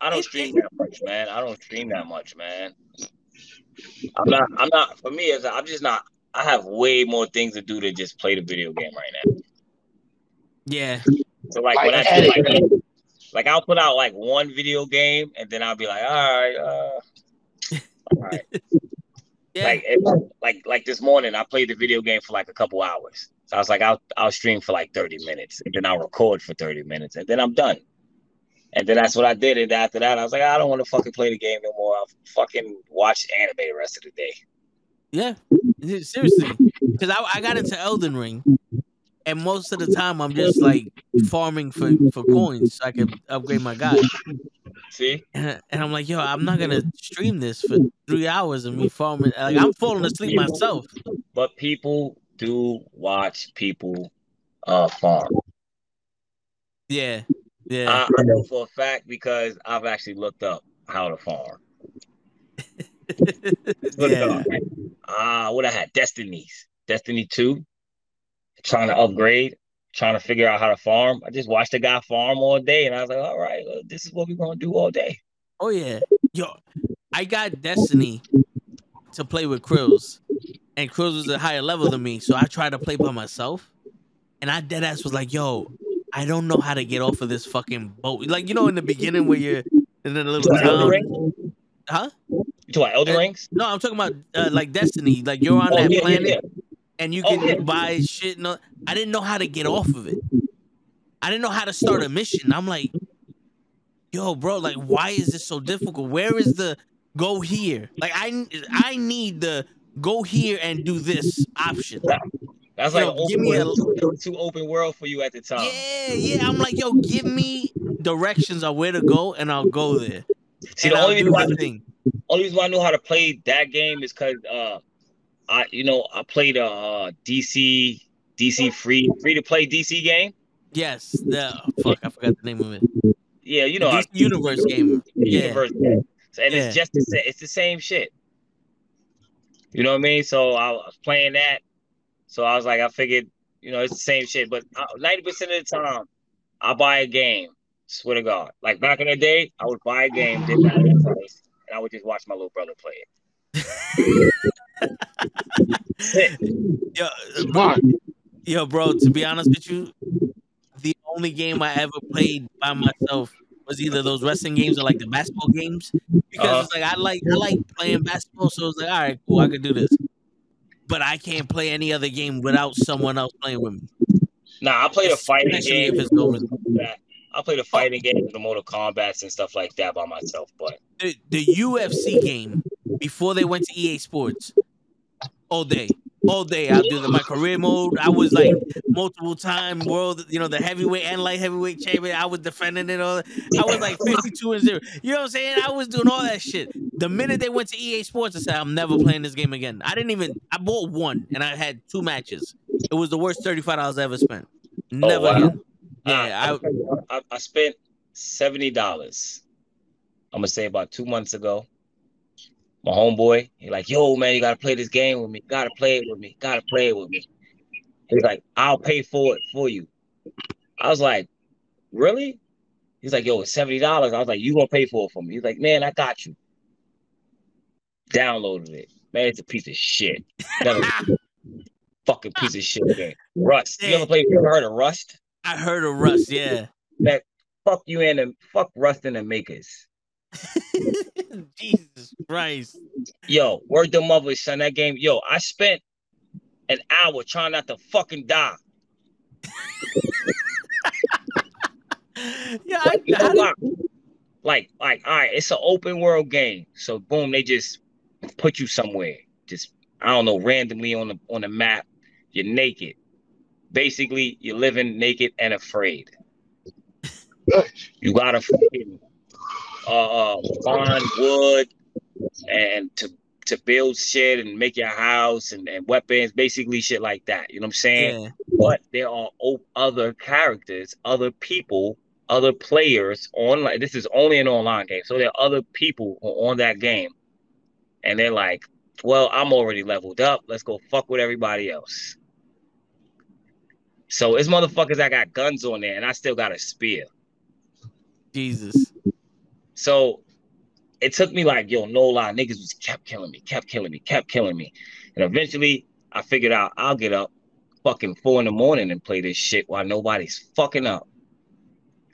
I don't stream that much, man. I don't stream that much, man. I'm not. I'm not. For me, it's, I'm just not. I have way more things to do than just play the video game right now. yeah, So like, Like when I an like, addict. like I'll put out like one video game and then I'll be like, all right, uh, all right. yeah, Like, like, like this morning, I played the video game for like a couple hours. So I was like, I'll, I'll stream for like 30 minutes and then I'll record for 30 minutes and then I'm done. And then that's what I did. And after that, I was like, I don't want to fucking play the game no more. I'll fucking watch anime the rest of the day. yeah. Seriously, because I, I got into Elden Ring, and most of the time I'm just like farming for for coins so I can upgrade my guy. See? And, and I'm like, yo, I'm not gonna stream this for three hours of me farming. Like I'm falling asleep myself. But people do watch people uh farm. Yeah, yeah. I, I know for a fact because I've actually looked up how to farm. Look yeah. up. Ah, what I had Destinies, Destiny two, trying to upgrade, trying to figure out how to farm. I just watched the guy farm all day, and I was like, all right, well, this is what we're gonna do all day. Oh yeah, yo, I got Destiny to play with Krills, and Krills was a higher level than me, so I tried to play by myself, and I dead ass was like, yo, I don't know how to get off of this fucking boat. Like you know, in the beginning where you're in a little town, huh? To about Elden Uh, Rings? No, I'm talking about uh, like Destiny. Like you're on Oh that yeah, yeah, planet yeah. and you Oh, can yeah. buy shit. No, I didn't know how to get off of it. I didn't know how to start a mission. I'm like, yo, bro, like, why is this so difficult? Where is the go here? Like, I I need the go here and do this option. That's Yo, like give open me a- world, too, open world for you at the time. Yeah, yeah. I'm like, yo, give me directions on where to go, and I'll go there. See, and the only reason, why, thing. only reason why I knew how to play that game is because uh, I you know I played a uh, DC DC free free to play DC game. Yes. The fuck, I forgot the name of it. Yeah, you know, I- Universe game. Yeah. Universe. game. So, and Yeah. it's just the same, it's the same shit. You know what I mean? So I was playing that. So I was like, I figured, you know, it's the same shit. But uh, ninety percent of the time, I buy a game. Swear to God, like back in the day, I would buy a game, didn't matter the price, and I would just watch my little brother play it. Yo, Smart. Yo, bro, to be honest with you, the only game I ever played by myself was either those wrestling games or like the basketball games. Because Uh-huh. it's like I like I like playing basketball, so it's like, all right, cool, I could do this. But I can't play any other game without someone else playing with me. Nah, I played a fighting Especially game. if it's over. I played a oh. fighting game, the Mortal Kombat's and stuff like that by myself. But The, the UFC game before they went to EA Sports, all day, all day. I do the my career mode. I was like multiple time world, you know, the heavyweight and light heavyweight champion. I was defending it all. I was like fifty two and zero. You know what I'm saying? I was doing all that shit. The minute they went to EA Sports, I said I'm never playing this game again. I didn't even. I bought one and I had two matches. It was the worst thirty five dollars I ever spent. Never wow. again. uh, Yeah, I, I, I spent seventy dollars. I'm gonna say about two months ago. My homeboy, he like, yo, man, you gotta play this game with me. Gotta play it with me. Gotta play it with me. He's like, I'll pay for it for you. I was like, really? He's like, yo, it's seventy dollars. I was like, you gonna pay for it for me? He's like, man, I got you. Downloaded it. Man, it's a piece of shit. Fucking piece of shit game. Rust. You ever played? You ever heard of Rust? I heard of Russ. Yeah. Fuck you and the fuck Rust and the makers. Jesus Christ. Yo, word the mother, son. That game, yo, I spent an hour trying not to fucking die. Yeah, I, You know I, why? Like, like, all right, it's an open world game. So boom, they just put you somewhere. Just I don't know, randomly on the on the map. You're naked. Basically, you're living naked and afraid. You gotta fucking uh, uh find wood and to to build shit and make your house and, and weapons, basically shit like that. You know what I'm saying? yeah. but there are other characters, other people, other players online. This is only an online game, so there are other people on that game, and they're like, well, I'm already leveled up. Let's go fuck with everybody else. So it's motherfuckers that got guns on there, and I still got a spear. Jesus. So it took me like, yo, no lie, niggas was kept killing me, kept killing me, kept killing me. And eventually I figured out I'll get up fucking four in the morning and play this shit while nobody's fucking up.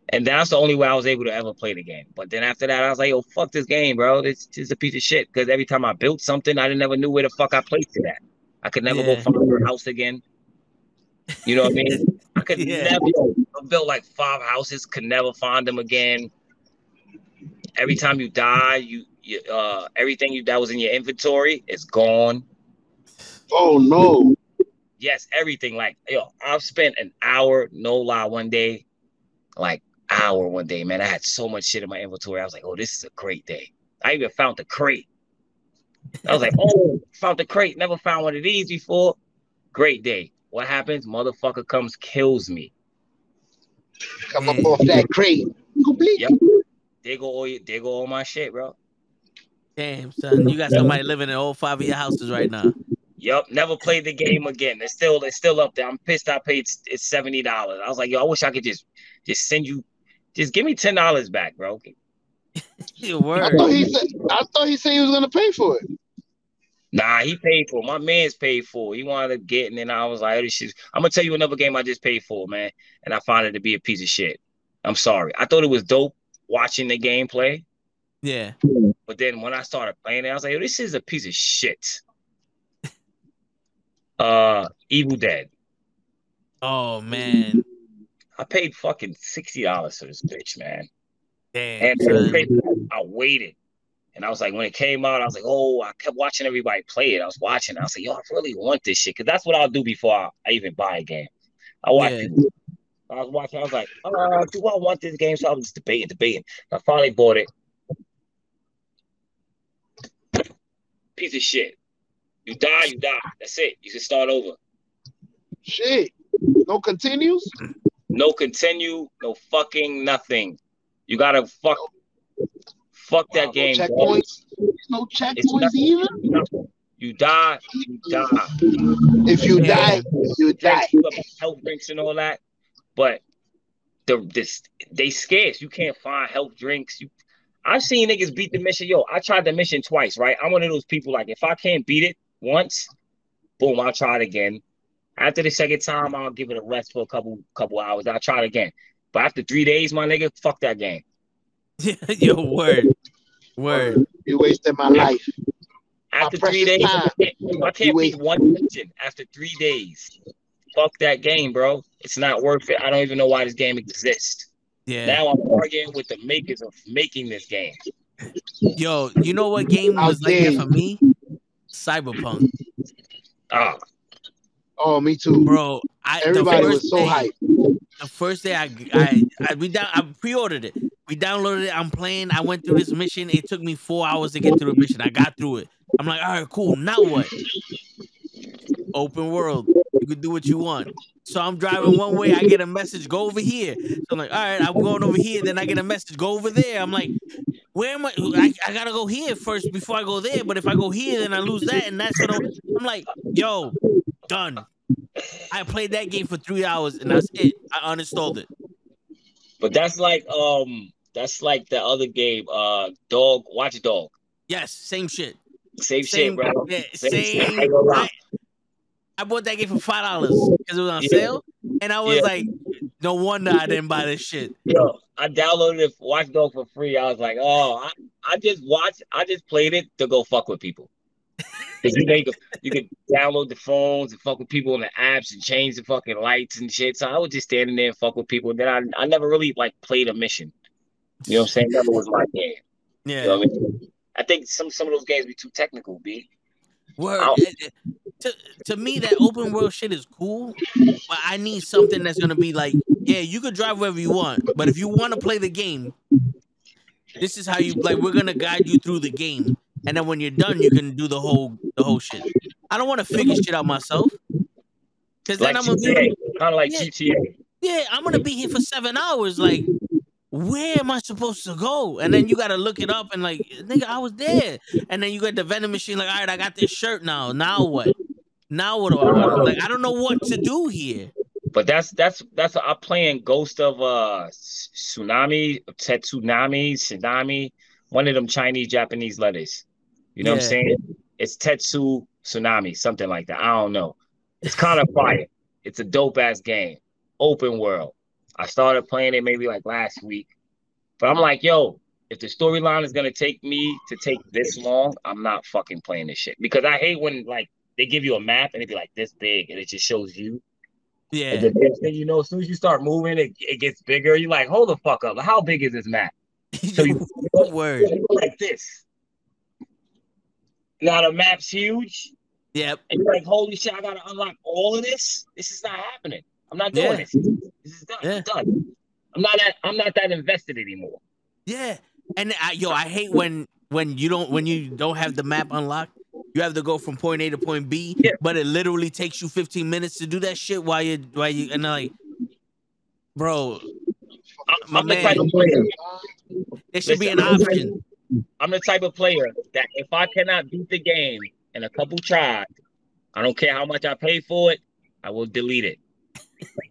And that's the only way I was able to ever play the game. But then after that, I was like, yo, fuck this game, bro. This, this is a piece of shit. Because every time I built something, I didn't never knew where the fuck I placed it at. I could never Yeah. go find your house again. You know what I mean? I could Yeah. never I built like five houses, could never find them again. Every time you die, you, you uh everything you that was in your inventory is gone. Oh no. Yes, everything. Like, yo, I've spent an hour, no lie, one day, like hour one day, man. I had so much shit in my inventory. I was like, oh, this is a great day. I even found the crate. I was like, oh, found the crate. Never found one of these before. Great day. What happens? Motherfucker comes, kills me. Come up off that crate. Complete. Yep. There go all your, there go all my shit, bro. Damn, son. You got somebody living in all five of your houses right now. Yup, never played the game again. It's still it's still up there. I'm pissed. I paid it's seventy dollars. I was like, yo, I wish I could just just send you, just give me ten dollars back, bro. Your I thought he said I thought he said he was gonna pay for it. Nah, he paid for it. My man's paid for it. He wanted to get, and then I was like, oh, this shit. I'm gonna tell you another game I just paid for, man. And I found it to be a piece of shit. I'm sorry. I thought it was dope watching the gameplay, Yeah. but then when I started playing it, I was like, this is a piece of shit. Uh, Evil Dead. Oh man. I paid fucking sixty dollars for this bitch, man. Damn. And. I waited. And I was like, when it came out, I was like, oh, I kept watching everybody play it. I was watching. I was like, yo, I really want this shit. Cause that's what I'll do before I, I even buy a game. I watch Yeah. people. I was watching, I was like, uh, do I want this game? So I was just debating, debating. I finally bought it. Piece of shit. You die, you die. That's it. You can start over. Shit. No continues? No continue, no fucking nothing. You gotta fuck fuck that no game. dog. checkpoints. No checkpoints nothing. either. You die, you die. If you Yeah. die, you die. You have health drinks and all that, but the this they scarce. You can't find health drinks. You, I've seen niggas beat the mission. Yo, I tried the mission twice. Right, I'm one of those people. Like, if I can't beat it once, boom, I'll try it again. After the second time, I'll give it a rest for a couple couple hours. I'll try it again. But after three days, my nigga, fuck that game. Yo, word. Word. You wasted my life. After My three days, time. I can't, I can't beat one mission after three days. Fuck that game, bro. It's not worth it. I don't even know why this game exists. Yeah. Now I'm arguing with the makers of making this game. Yo, you know what game was like that for me? Cyberpunk. Ah, Oh, me too. Bro, I Everybody was so day- hyped. the first day I I, I we down I pre-ordered it. We downloaded it. I'm playing. I went through this mission. It took me four hours to get through the mission. I got through it. I'm like, all right, cool. Now what? Open world. Can do what you want. So I'm driving one way. I get a message. Go over here. So I'm like, all right, I'm going over here. Then I get a message. Go over there. I'm like, where am I? I, I gotta go here first before I go there. But if I go here, then I lose that, and that's what I'm, I'm like, yo, done. I played that game for three hours, and that's it. I uninstalled it. but that's like um, that's like the other game, uh, Dog Watch Dog. Yes, same shit. Same, Same, shit, bro. yeah, Same same. shit. I ain't gonna lie. I, bought that game for five dollars because it was on Yeah. sale, and I was Yeah. like, no wonder I didn't buy this shit. Yo, I downloaded it, Watch Dog for free. I was like, oh, I, I just watched, I just played it to go fuck with people. Cause you, know, you, could, you could download the phones and fuck with people in the apps and change the fucking lights and shit. So I was just standing there and fuck with people. And Then I, I never really like played a mission. You know what I'm saying? Never was my game. Yeah, You know what I mean? I think some some of those games be too technical, B. word. Ow. It- it- To, to me, that open world shit is cool, but I need something that's gonna be like, yeah, you could drive wherever you want, but if you want to play the game, this is how you like. We're gonna guide you through the game, and then when you're done, you can do the whole the whole shit. I don't want to figure shit out myself, because then Like I'm gonna be GTA, kind of like Yeah. GTA. Yeah, I'm gonna be here for seven hours. Like, where am I supposed to go? And then you gotta look it up and like, nigga, I was there. And then you got the vending machine, like, all right, I got this shirt now. Now what? Now what do I like? I don't know what to do here. But that's that's that's I'm playing Ghost of uh Tsunami, Tetsunami, Tsunami, one of them Chinese Japanese letters. You know what I'm saying? It's Tetsu Tsunami, something like that. I don't know. It's kind of fire. It's a dope ass game. Open world. I started playing it maybe like last week. But I'm like, yo, if the storyline is gonna take me to take this long, I'm not fucking playing this shit. Because I hate when like they give you a map and it'd be like this big and it just shows you. Yeah. And the next thing you know, as soon as you start moving, it, it gets bigger. You're like, hold the fuck up. How big is this map? So you Word. you go like this. Now the map's huge. Yep. And you're like, holy shit, I gotta unlock all of this. This is not happening. I'm not doing Yeah. this. This is done. Yeah. I'm done. I'm not that I'm not that invested anymore. Yeah. And I, yo, I hate when when you don't when you don't have the map unlocked. You have to go from point A to point B, Yeah. but it literally takes you 15 minutes to do that shit while you while you and like, bro, I'm, My I'm the man. type of player. it should be an I'm the type- option. I'm the type of player that if I cannot beat the game in a couple tries, I don't care how much I pay for it, I will delete it.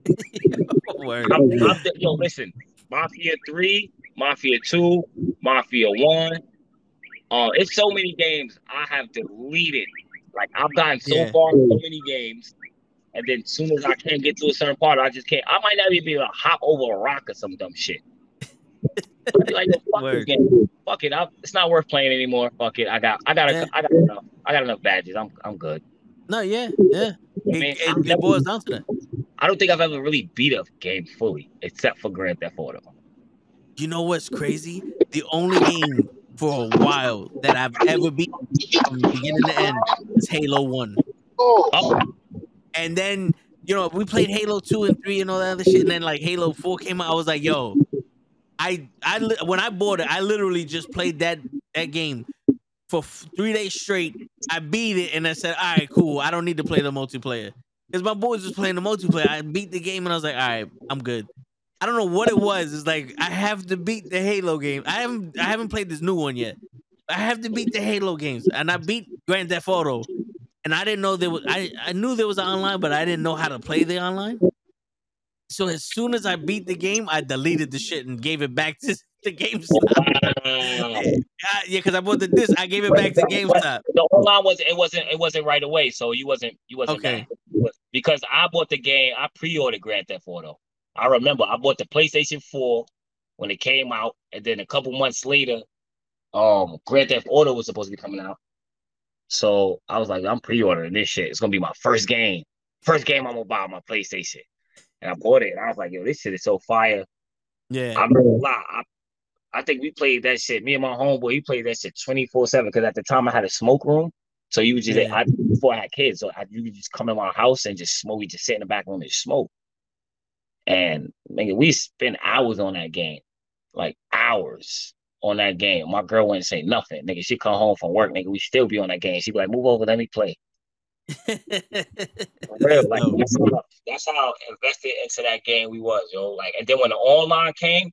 Word. I'm, I'm the, yo, listen, Mafia 3, Mafia 2, Mafia 1. Uh, it's so many games I have deleted. Like I've gotten so Yeah. far in so many games, and then as soon as I can't get to a certain part, I just can't. I might not even be able to hop over a rock or some dumb shit. Like, fuck this game. Fuck it. I, it's not worth playing anymore. Fuck it. I got, I got, Yeah. I got enough. I got enough badges. I'm, I'm good. No, yeah, yeah. I mean, It, it, it boils down to that. I don't think I've ever really beat a game fully, except for Grand Theft Auto. You know what's crazy? The only game for a while that I've ever beat from beginning to end is Halo One. Oh, And then, you know, we played Halo 2 and 3 and all that other shit. And then like Halo 4 came out. I was like, yo, I I when I bought it, I literally just played that that game for three days straight. I beat it and I said, all right, cool. I don't need to play the multiplayer. Because my boys was playing the multiplayer. I beat the game and I was like, all right, I'm good. I don't know what it was. It's like I have to beat the Halo game. I haven't I haven't played this new one yet. I have to beat the Halo games. And I beat Grand Theft Auto and I didn't know there was I, I knew there was an online, but I didn't know how to play the online. So as soon as I beat the game, I deleted the shit and gave it back to the GameStop. yeah, because I bought the disc, I gave it back to GameStop. the online was it wasn't it wasn't right away, so you wasn't you wasn't Okay. mad. because I bought the game. I pre-ordered Grand Theft Auto. I remember I bought the PlayStation 4 when it came out, and then a couple months later, um, Grand Theft Auto was supposed to be coming out. So I was like, I'm pre-ordering this shit. It's gonna be my first game, first game I'm gonna buy on my PlayStation. And I bought it, and I was like, yo, this shit is so fire. Yeah, I'm gonna lie. I, I think we played that shit. Me and my homeboy, he played that shit 24 7 because at the time I had a smoke room. So you would just, Yeah. I, before I had kids, so I, you would just come in my house and just smoke. We just sit in the back room and smoke. And nigga, we spent hours on that game, like hours on that game. My girl wouldn't say nothing. Nigga, she come home from work, nigga, we still be on that game. She'd be like, move over, let me play. For real, like that's how, that's how invested into that game we was, yo. Like, and then when the online came,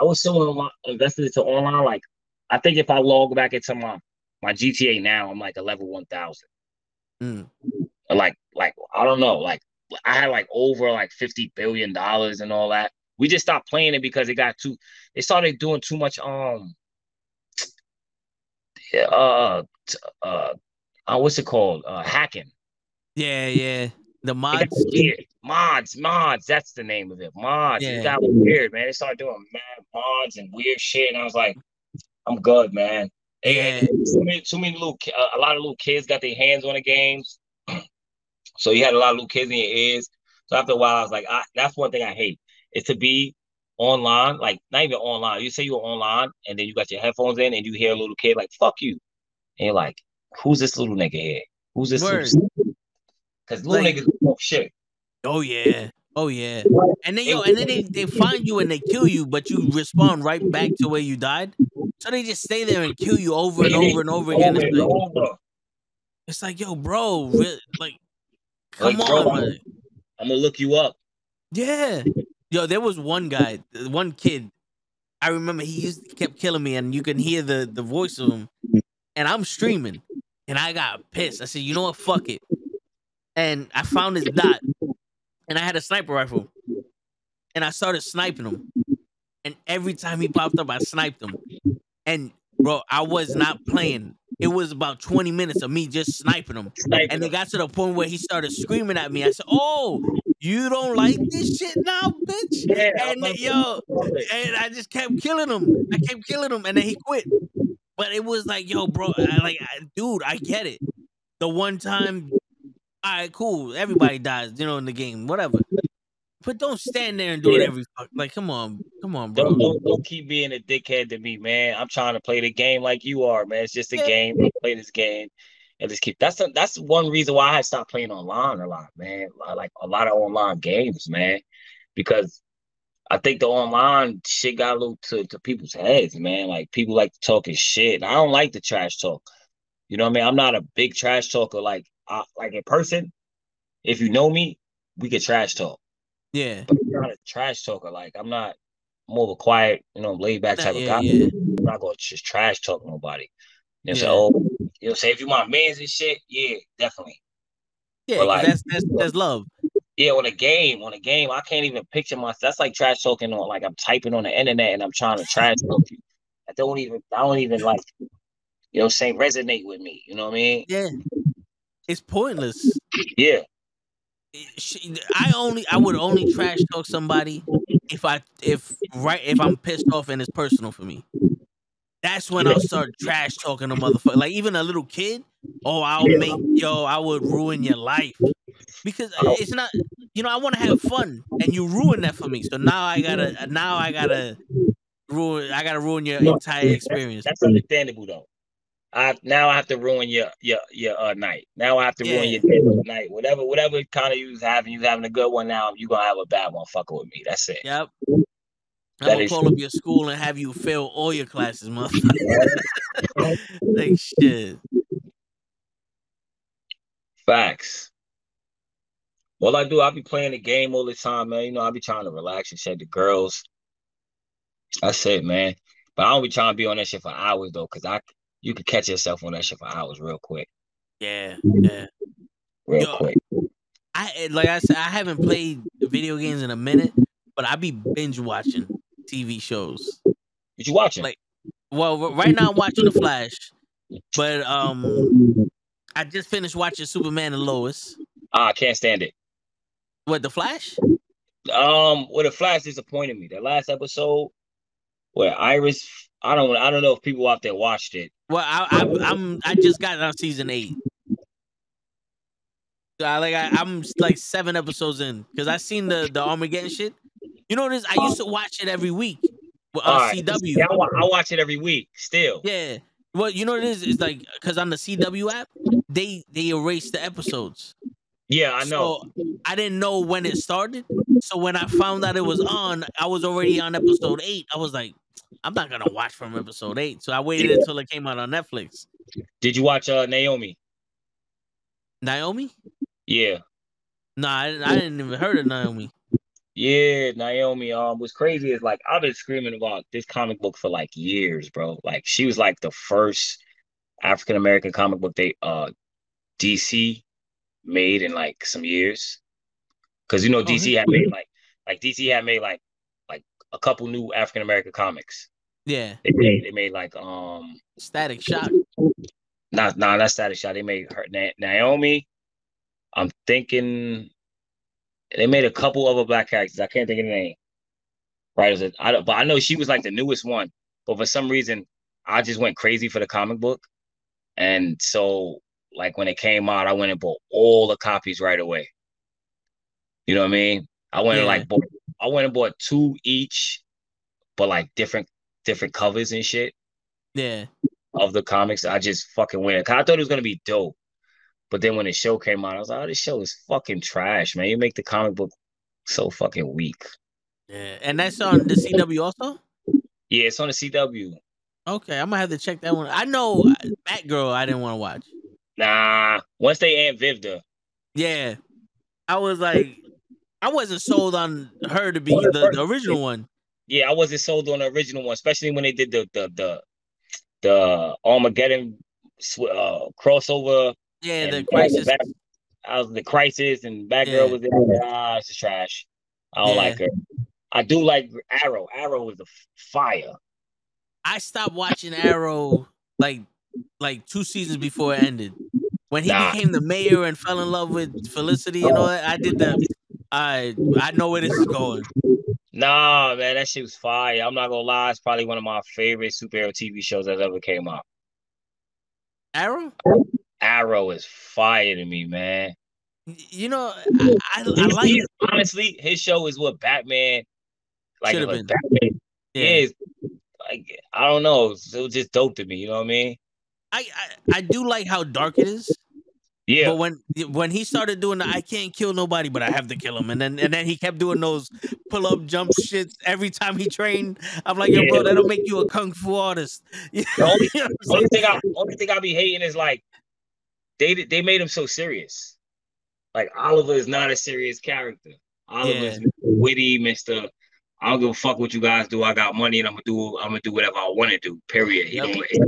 I was so invested into online. Like, I think if I log back into my my GTA now, I'm like a level one thousand. Mm. Like, like I don't know, like I had like over like fifty billion dollars and all that. We just stopped playing it because it got too. They started doing too much. Um. yeah, Uh. Uh. uh what's it called? Uh, hacking. yeah, yeah. The mods. weird. Mods, mods, that's the name of it. Mods. Yeah. It got weird, man. They started doing mad mods and weird shit, and I was like, I'm good, man. And Too many, too many little, uh, a lot of little kids got their hands on the games, so you had a lot of little kids in your ears. So after a while, I was like, I, that's one thing I hate is to be online, like not even online. You say you're online, and then you got your headphones in, and you hear a little kid like "fuck you," and you're like, "Who's this little nigga here? Who's this?" Because little Like- niggas don't shit. Oh yeah. Oh yeah. And then yo, and then they, they find you and they kill you, but you respond right back to where you died. So they just stay there and kill you over and over and over again. It's like, it's like yo, bro, re- like, come Like, bro, on, man. I'm gonna look you up. Yeah. Yo, there was one guy, one kid. I remember he used he kept killing me, and you can hear the the voice of him. And I'm streaming, and I got pissed. I said, "You know what? Fuck it." And I found his dot, and I had a sniper rifle, and I started sniping him. And every time he popped up, I sniped him. And bro, I was not playing. It was about 20 minutes of me just sniping him. And it got to the point where he started screaming at me. I said, "Oh, you don't like this shit now, bitch?" Yeah, And yo, and I just kept killing him. I kept killing him, and then he quit. But it was like, yo, bro, I, like, I, dude, I get it. The one time, all right, cool. Everybody dies, you know, in the game, whatever. But don't stand there and do it every fuck. Like, come on, come on, bro. Don't, don't don't keep being a dickhead to me, man. I'm trying to play the game like you are, man. It's just a Yeah. game. Play this game and just keep. That's the, that's one reason why I stopped playing online a lot, man. Like a lot of online games, man, because I think the online shit got a little to, to people's heads, man. Like people like talking shit. I don't like the trash talk. You know what I mean? I'm not a big trash talker. Like I, like in person, if you know me, we can trash talk. Yeah, But I'm not a trash talker. Like I'm not more of a quiet, you know, laid back type of guy. yeah. I'm not gonna just trash talk nobody. You know, Yeah. say, oh, you know, say if you want mans and shit, yeah, definitely. yeah. Like- that's that's that's love. Yeah, on a game, on a game, I can't even picture myself. That's like trash talking on like I'm typing on the internet and I'm trying to trash talk you. I don't even I don't even like you know saying resonate with me. You know what I mean? Yeah, it's pointless. Yeah. It- sh- I only I would only trash talk somebody if I if right if I'm pissed off and it's personal for me. That's when I'll start trash talking to motherfucker. Like even a little kid. Oh, I'll make yo. I would ruin your life because uh, it's not. You know, I want to have fun, and you ruin that for me. So now I gotta. Uh, now I gotta ruin. I gotta ruin your entire experience. That's understandable though. I now I have to ruin your your your uh, night. Now I have to ruin your day night. Whatever whatever kind of you was having, you was having a good one. Now you gonna have a bad one. Fucking with me. That's it. Yep. I'm gonna call true. up your school and have you fail all your classes, motherfucker. like shit. Facts. All I do, I be playing the game all the time, man. You know, I be trying to relax and shit. The girls. That's it, man. But I don't be trying to be on that shit for hours though, cause I you could catch yourself on that shit for hours real quick, Yeah, yeah. real Yo, quick. I eh, like I said, I haven't played video games in a minute, but I be binge watching TV shows. What you watching? Like- Well, right now I'm watching The Flash, but um, I just finished watching Superman and Lois. Ah, I can't stand it. What The Flash? Um, well, the Flash disappointed me. The last episode where Iris, I don't, I don't know if people out there watched it. Well, I, I I'm I just got on season eight. So I like I, I'm like seven episodes in because I seen the the Armageddon shit. You know this? I used to watch it every week on uh, All right. CW. Yeah, I, I watch it every week. Still, Yeah. Well, you know what it is? It's like because on the CW app, they they erase the episodes. yeah, I know. So I didn't know when it started. So when I found out it was on, I was already on episode eight. I was like, I'm not gonna watch from episode eight. So I waited Yeah. until it came out on Netflix. Did you watch uh Naomi? Naomi? Yeah, No, I, didn't- I didn't even heard of Naomi. yeah, Naomi. Um, what's crazy is like I've been screaming about this comic book for like years, bro. Like she was like the first African American comic book they uh DC made in like some years. Cause you know Oh, DC had made like like DC had made like a couple new African American comics. Yeah, They made they made like um Static Shock. not nah, not Static Shot. They made her Na- Naomi. I'm thinking they made a couple other black characters. I can't think of the name. Right, is it? I don't, but I know she was like the newest one. But for some reason, I just went crazy for the comic book, and so like when it came out, I went and bought all the copies right away. You know what I mean? I went and like bought, I went and bought two each, but like different different covers and shit Yeah, of the comics. I just fucking went. I thought it was gonna be dope, but then when the show came out, I was like, "Oh, this show is fucking trash, man! You make the comic book so fucking weak." yeah, and that's on the CW also. Yeah, it's on the CW. Okay, I'm gonna have to check that one. I know Batgirl. I didn't want to watch. Nah, once they Aunt Vivda, Yeah, I was like, I wasn't sold on her to be the, the original one. yeah, I wasn't sold on the original one, especially when they did the the the the Armageddon uh, crossover. Yeah, the crisis. Back, I was the crisis and Batgirl Yeah. was there. Ah, it's just trash. I don't Yeah. like her. I do like Arrow. Arrow was a fire. I stopped watching Arrow like like two seasons before it ended. When he Nah. became the mayor and fell in love with Felicity and all that, I did the I I know where this is going. Nah, man, that shit was fire. I'm not gonna lie, it's probably one of my favorite superhero TV shows that ever came out. Arrow? Arrow is fire to me, man. You know, I, I, I like he's- honestly, his show is what Batman like Should've been. Batman yeah. is like I don't know, it was just dope to me, you know what I mean? I, I I do like how dark it is. Yeah. But when when he started doing the I can't kill nobody, but I have to kill him, and then and then he kept doing those pull up jump shits every time he trained. I'm like, yo, bro, Yeah. that'll make you a kung fu artist. The only- know what only thing I only thing I be hating is like they they made him so serious. Like Oliver is not a serious character. Oliver's Yeah. witty, Mister. I don't give a fuck what you guys do. I got money and I'm gonna do I'm gonna do whatever I want to do. Period. Yep. don't you know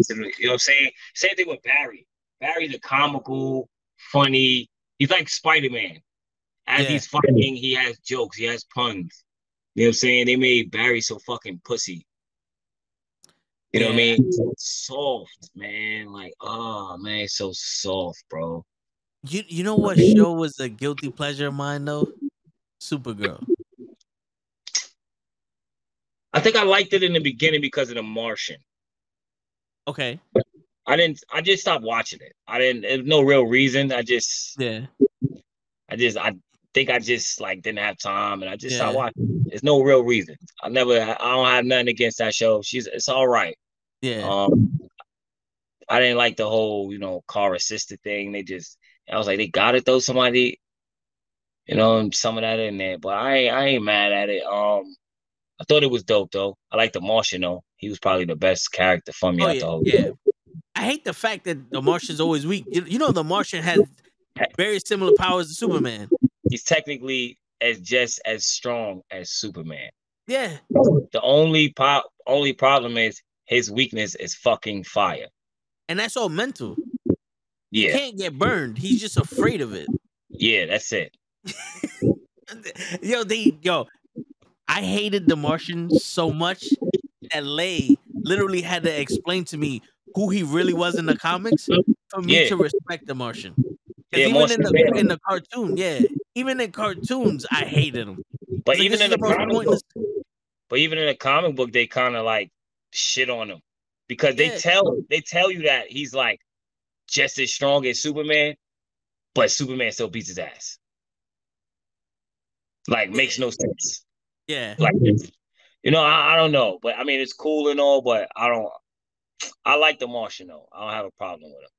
what I'm saying? Same thing with Barry. Barry's a comical, funny. He's like Spider Man. As Yeah. he's fighting, he has jokes. He has puns. You know what I'm saying? They made Barry so fucking pussy. You know what I mean? So soft, man. Like, oh man, so soft, bro. You you know what show was a guilty pleasure of mine though? Supergirl. I think I liked it in the beginning because of the Martian. Okay. I didn't. I just stopped watching it. I didn't. No real reason. I just. Yeah. I just. I think I just like didn't have time, and I just stopped Yeah. watching. There's no real reason. I never. I don't have nothing against that show. She's. It's all right. Yeah. Um. I didn't like the whole, you know, car assisted thing. They just. I was like, they got to throw somebody. You know, and some of that in there, but I. ain't- I ain't mad at it. Um. I thought it was dope though. I like the Martian though. He was probably the best character for me Oh yeah, whole. yeah. I hate the fact that the Martian's always weak. You, you know, the Martian has very similar powers to Superman. He's technically as just as strong as Superman. Yeah. The only po- only problem is his weakness is fucking fire. And that's all mental. Yeah, He can't get burned. He's just afraid of it. yeah, that's it. Yo, they yo, I hated the Martian so much that Lay literally had to explain to me who he really was in the comics for me Yeah. to respect the Martian. Yeah, even in the in the cartoon, yeah, even in cartoons, I hated him. But even in the comic book, but even in the comic book, they kind of like shit on him because they Yeah. tell they tell you that he's like just as strong as Superman, but Superman still beats his ass. Like makes no sense. Yeah, Like you know, I, I don't know, but I mean it's cool and all, but I don't. I like the Martian though. I don't have a problem with him.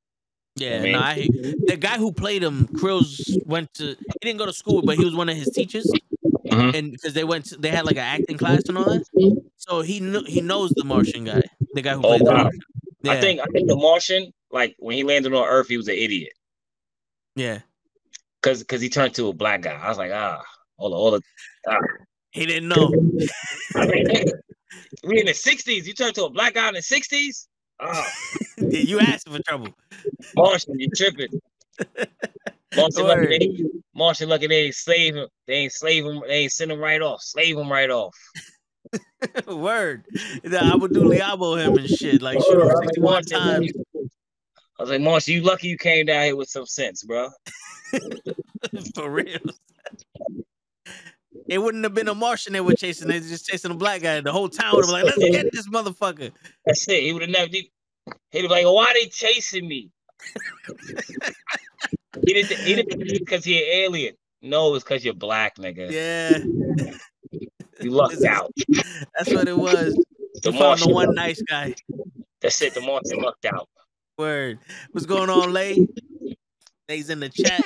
yeah. mean- No, I the guy who played him. Krills went to. He didn't go to school, but he was one of his teachers, Mhm. and because they went, to, they had like an acting class and all that. So he knew he knows the Martian guy, the guy who Oh, played the. Martian. Yeah, I think I think the Martian, like when he landed on Earth, he was an idiot yeah. because because he turned to a black guy. I was like, ah, all the all the. He didn't know. I mean, we in the '60s. You turned to a black guy in the '60s. Ah, Yeah, you asking for trouble. Martian, you tripping. Martian lucky they, Martian lucky they ain't slave him. They ain't slave him. They ain't send him right off. Slave him right off. Word. The Amadou Diallo him and shit. Like shoot him I was like, 61 times. I was like, Martian, you lucky you came down here with some sense, bro. For real. It wouldn't have been a Martian they were chasing. They just chasing a black guy. The whole town would have been like, let's get this motherfucker. That's it. He would have never. He'd be like, why they chasing me? he didn't. He didn't because he an alien. No, it's because you're black, nigga. Yeah, You lucked out. that's what it was. The You found the one nice guy. That's it. The Martian lucked out. Word. What's going on, Lay? Lay's in the chat.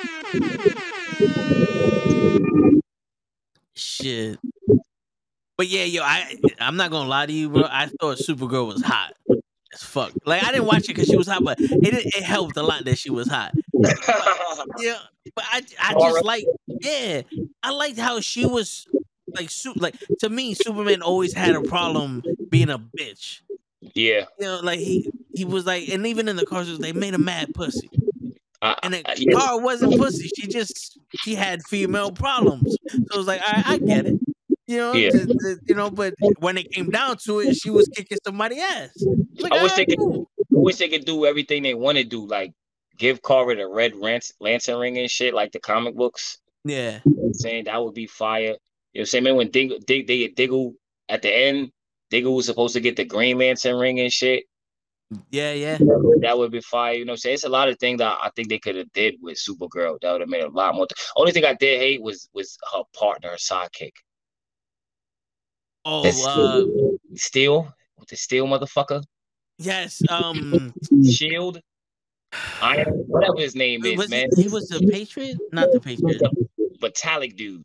Shit. But yeah, yo, I I'm not gonna lie to you, bro. I thought Supergirl was hot as fuck. Like I didn't watch it because she was hot, but it it helped a lot that she was hot. Yeah, but I I just like yeah, I liked how she was like su- like to me, Superman always had a problem being a bitch. Yeah. You know, like he he was like, and even in the cars, they made him mad pussy. I, And it, I- yeah. Kara wasn't pussy. She just she had female problems. So it was like, I, I get it. You know, Yeah. the- the- you know, but when it came down to it, she was kicking somebody ass. Like, I wish "Ah, they could- cool." I wish they could do everything they want to do, like give Kara the red rant- lantern ring and shit, like the comic books. Yeah, You know I'm saying that would be fire. You know what I'm saying? Man, when Dig, they get Diggle at the end, Diggle was supposed to get the Green Lantern ring and shit. Yeah, yeah. That would be fire. You know what It's a lot of things that I think they could have did with Supergirl. That would have made a lot more. Only thing I did hate was was her partner, her sidekick. Oh, That's uh, Steel with the Steel motherfucker. yes. Um, Shield. Iron, whatever his name is, was man. he, he was the Patriot, not the Patriot. Metallic dude.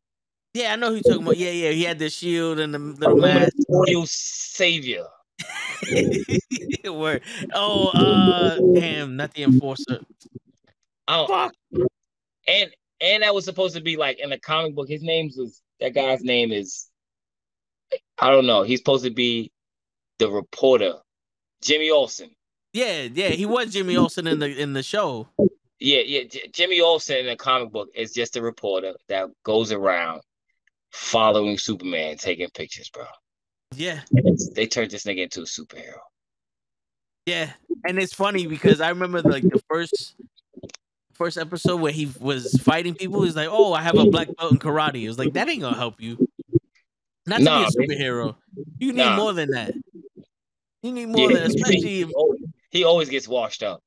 Yeah, I know who you're talking about. Yeah, yeah. He had the shield and the little mask. Royal savior. Word. Oh, uh, damn, not the enforcer. Oh, Fuck. and and that was supposed to be like in the comic book. His name's was that guy's name is I don't know. He's supposed to be the reporter, Jimmy Olsen. Yeah, yeah. He was Jimmy Olsen in the in the show. Yeah, yeah. J- Jimmy Olsen in the comic book is just a reporter that goes around following Superman, taking pictures, bro. Yeah, they turned this nigga into a superhero. yeah. And it's funny because I remember like the first first episode where he was fighting people. He's like, "Oh, I have a black belt in karate." It was like that ain't gonna help you. Not to Nah, be a superhero. You need Nah. more than that. You need more Yeah, than, especially he, always, he always gets washed up.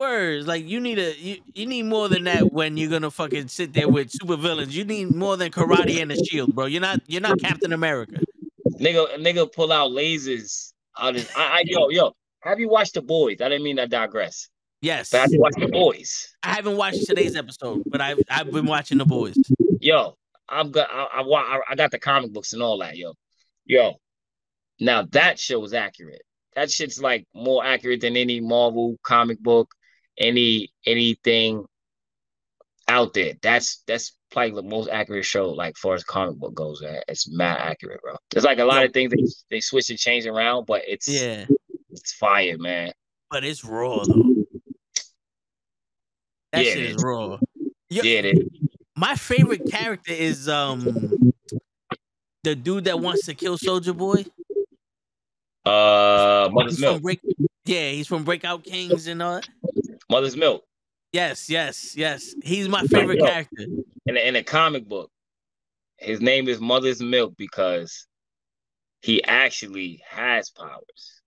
words. Like you need a you, you need more than that when you're gonna fucking sit there with super villains. You need more than karate and a shield, bro. You're not you're not Captain America. Nigga, nigga pull out lasers out his. I, I yo yo. Have you watched the boys? I didn't mean to digress. Yes. But have you watched the boys? I haven't watched today's episode, but I've I've been watching the boys. Yo, I'm got I, I I got the comic books and all that. Yo, yo. Now that show is accurate. That shit's like more accurate than any Marvel comic book, any anything out there. That's that's probably the most accurate show, like far as comic book goes. Man. It's mad accurate, bro. There's like a lot of things they they switch and change around, but it's Yeah. it's fire, man. But it's raw though. That Yeah, shit it is raw. Yo, Yeah, it is. My favorite character is um the dude that wants to kill Soldier Boy. Uh, Mother's He's Milk. Break- yeah, he's from Breakout Kings and all that. Mother's Milk. Yes, yes, yes. He's my favorite yo. character. in a, in a comic book, his name is Mother's Milk because he actually has powers.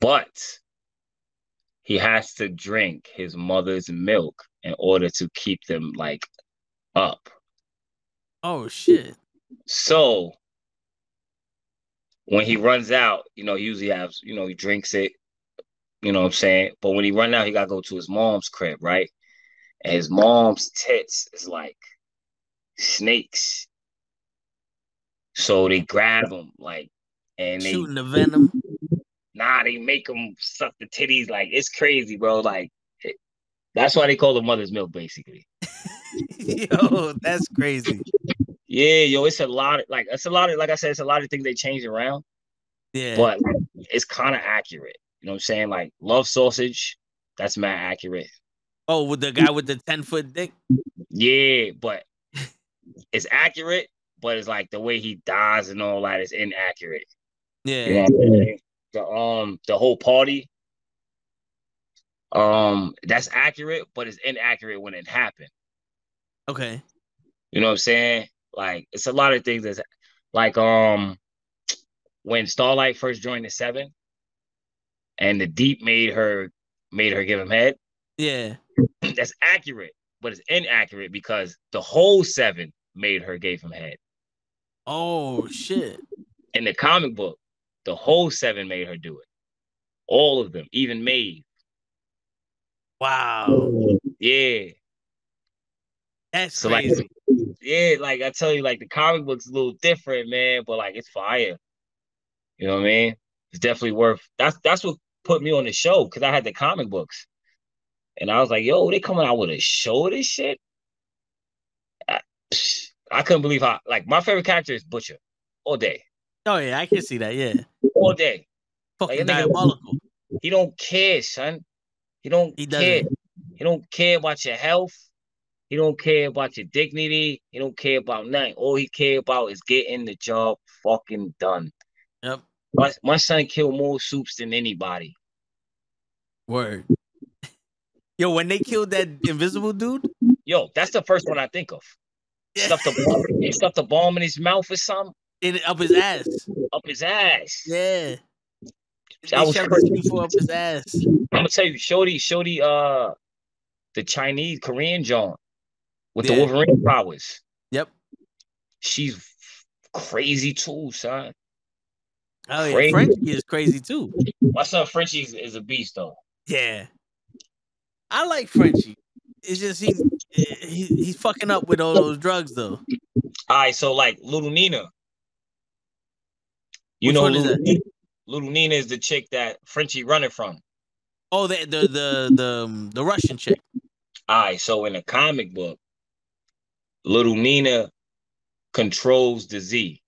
But he has to drink his mother's milk in order to keep them like up. Oh shit. So when he runs out, you know, he usually has, you know, he drinks it, you know what I'm saying? But when he run out, he gotta go to his mom's crib, right? And his mom's tits is like snakes. So they grab him, like, and they Shooting the venom. nah, they make him suck the titties, like it's crazy, bro. Like it- that's why they call the mother's milk, basically. Yo, that's crazy. Yeah, yo, it's a lot of like it's a lot of like I said, it's a lot of things they change around. Yeah. but it's kind of accurate. You know what I'm saying? Like love sausage, that's mad accurate. oh, with the guy with the 10 foot dick. Yeah, but it's accurate, but it's like the way he dies and all that is inaccurate. Yeah. You know what I'm saying? The um the whole party, um, that's accurate, but it's inaccurate when it happened. Okay. You know what I'm saying? Like it's a lot of things that's like um when Starlight first joined the seven and the deep made her made her give him head. Yeah. that's accurate, but it's inaccurate because the whole seven made her gave him head. Oh shit. In the comic book, the whole seven made her do it. All of them, even Maeve. Wow. Yeah. That's So like crazy. yeah, like I tell you, like the comic book's a little different, man, but like it's fire. You know what I mean? It's definitely worth that's that's what put me on the show because I had the comic books. And I was like, yo, they coming out with a show of this shit. I, I couldn't believe how like my favorite character is Butcher all day, Oh yeah, I can see that. Yeah, all day. fucking nigga- diabolical. He don't care, son. He don't He care. He don't care about your health. He don't care about your dignity. He don't care about nothing. All he care about is getting the job fucking done. Yep. My, my son killed more soups than anybody. Word. Yo, when they killed that invisible dude, Yo, that's the first one I think of. Stuffed the bomb, he stuffed the bomb in his mouth or something in up his ass. up his ass. Yeah. That They was shoved crazy. the C4 up his ass. I'm gonna tell you, Shorty, Shorty, uh, the Chinese Korean John with the Wolverine powers. Yep. She's crazy too, son. Oh yeah, Crazy. Frenchie is crazy too. My son Frenchie is, is a beast though. Yeah. I like Frenchie. It's just he's he, he's fucking up with all those drugs though. All right, so like Little Nina. You Which know Little? Nina, Little Nina is the chick that Frenchie running from. Oh, the the the the, um, the Russian chick. All right, so in the comic book, Little Nina controls the Z.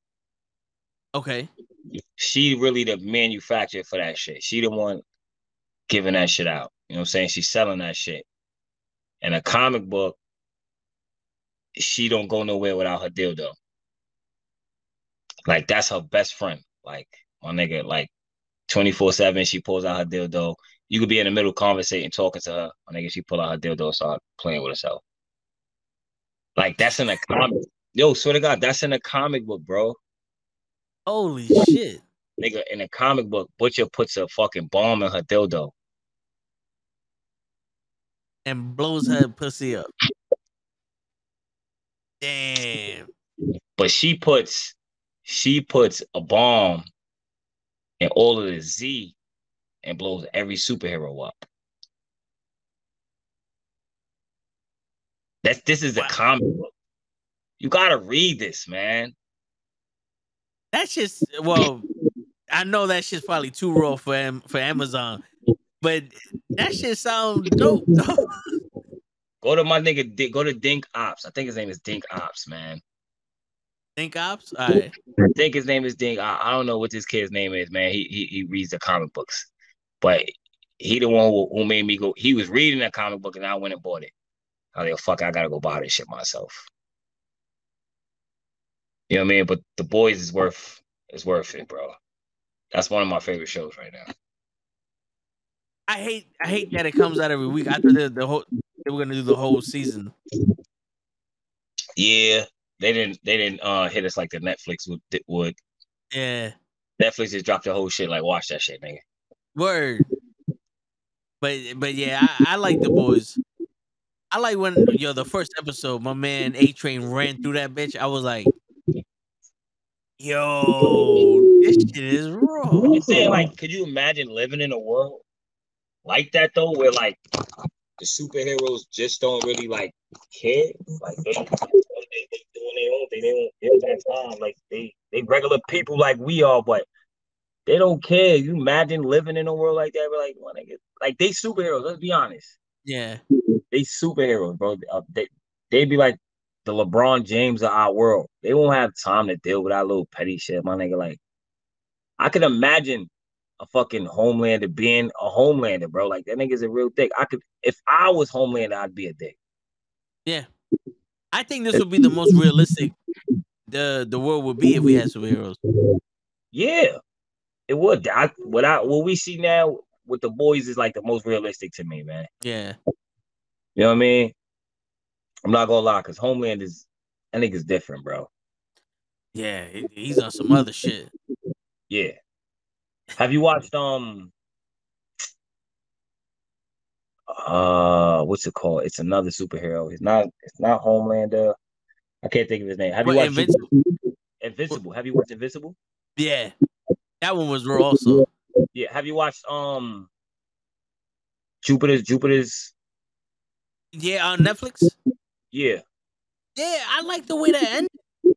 Okay. She really the manufacturer for that shit. She the one giving that shit out. You know what I'm saying? She's selling that shit. And a comic book, she don't go nowhere without her dildo. Like that's her best friend. Like my nigga, like 24-7, she pulls out her dildo. You could be in the middle conversating, talking to her. My nigga, she pull out her dildo start playing with herself. Like that's in a comic. Yo, swear to God, that's in a comic book, bro. Holy shit. Nigga, in a comic book, Butcher puts a fucking bomb in her dildo. And blows her pussy up. Damn. But she puts she puts a bomb in all of the Z and blows every superhero up. That's this is a Wow. comic book. You gotta read this, man. That's just well, I know that shit's probably too raw for for Amazon, but that shit sounds dope. Go to my nigga, go to Dink Ops. I think his name is Dink Ops, man. Dink ops. All right. I think his name is Dink. I, I don't know what this kid's name is, man. He he, he reads the comic books, but he the one who, who made me go. He was reading that comic book, and I went and bought it. I was like, fuck, I gotta go buy this shit myself. You know what I mean? But the boys is worth is worth it, bro. That's one of my favorite shows right now. I hate I hate that it comes out every week. I thought the, the whole they were gonna do the whole season. Yeah, they didn't they didn't uh hit us like the Netflix would would. Yeah. Netflix just dropped the whole shit. Like, watch that shit, nigga. Word. But but yeah, I, I like the boys. I like when yo the first episode, my man A Train ran through that bitch. I was like, yo, this shit is raw. I'm saying, like, could you imagine living in a world like that though, where like the superheroes just don't really like care? Like they, they, they doing their own thing. They don't give that time. Like they they regular people like we are, but they don't care. You imagine living in a world like that? We're like, well, nigga, like they superheroes. Let's be honest. Yeah. They superheroes, bro. Uh, They they be like the LeBron James of our world. They won't have time to deal with that little petty shit, my nigga. Like, I could imagine a fucking Homelander being a Homelander, bro. Like that nigga's a real dick. I could, if I was Homelander, I'd be a dick. Yeah. I think this would be the most realistic the the world would be if we had superheroes. Yeah, it would. I what I what we see now with the boys is like the most realistic to me, man. Yeah. You know what I mean? I'm not gonna lie, cause Homeland is I think it's different, bro. Yeah. He's on some other shit. Yeah. Have you watched um uh what's it called? It's another superhero. It's not it's not Homelander. I can't think of his name. Have you What, watched Invincible? Invincible? Have you watched Invincible? Yeah. That one was raw also. Yeah. Have you watched um Jupiter's Jupiter's Yeah, on Netflix. Yeah. Yeah, I like the way that ended. It,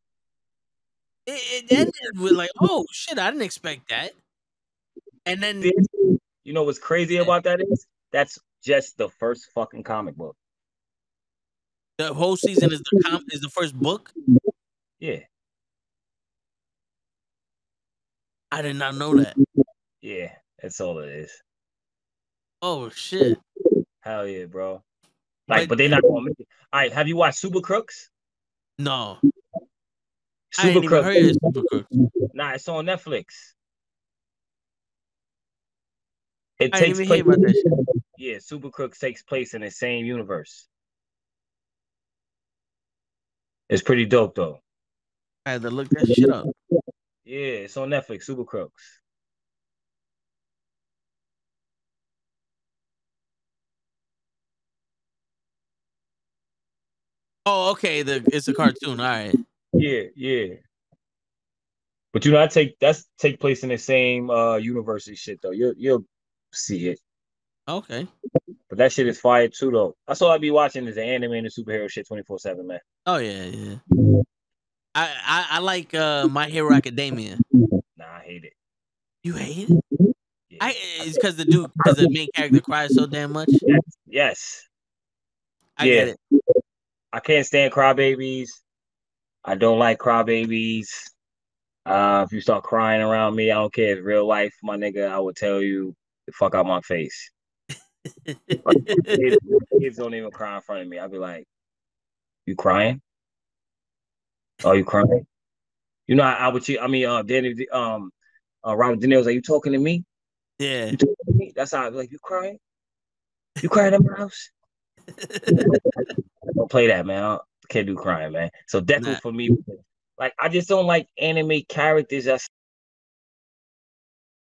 it ended with like, oh shit, I didn't expect that. And then you know what's crazy about that is that's just the first fucking comic book. The whole season is the com- is the first book. Yeah. I did not know that. Yeah, that's all it is. Oh shit. Hell yeah, bro. Like, But- but they're not gonna make it. All right, have you watched Super Crooks? No. I Super Crooks. Super Crooks. Nah, it's on Netflix. It I takes place. Yeah, Super Crooks takes place in the same universe. It's pretty dope though. I had to look that shit up. Yeah, it's on Netflix. Super Crooks. Oh, okay. The it's a cartoon. All right. Yeah, yeah. But you know, I take that's take place in the same uh universe and shit though. You'll you'll see it. Okay. But that shit is fire too though. That's all I be watching is the anime and the superhero shit 24-7, man. Oh yeah, yeah. I I, I like uh My Hero Academia. Nah, I hate it. You hate it? Yeah. I it's because the dude because the main character cries so damn much. yes. I Yeah. get it. I can't stand crybabies. I don't like crybabies. Uh, if you start crying around me, I don't care. If real life, my nigga, I will tell you the fuck out my face. Kids, kids don't even cry in front of me. I'd be like, "You crying? Oh, you crying? You know, I, I would. cheat- I mean, uh, Danny, um, uh, Robert De Niro's like, "You talking to me? yeah. You talking to me?" That's how I'd be like, "You crying? You crying in my house?" Don't play that, man. I can't do crying, man. So Deku Nah. for me, like I just don't like anime characters that's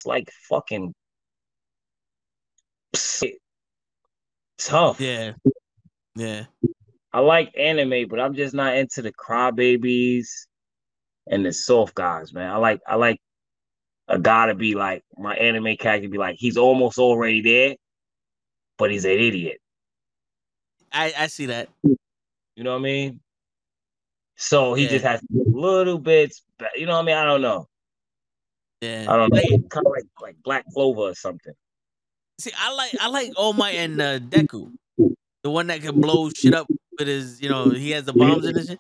like fucking tough. yeah. Yeah. I like anime, but I'm just not into the crybabies and the soft guys, man. I like I like a guy to be like my anime character be like he's almost already there, but he's an idiot. I I see that. You know what I mean? So he Yeah. just has little bits, but you know what I mean? I don't know. Yeah. I don't know. Like, Kind of like like Black Clover or something. see, I like I like All Might and uh, Deku, the one that can blow shit up with his, you know, he has the bombs in his shit.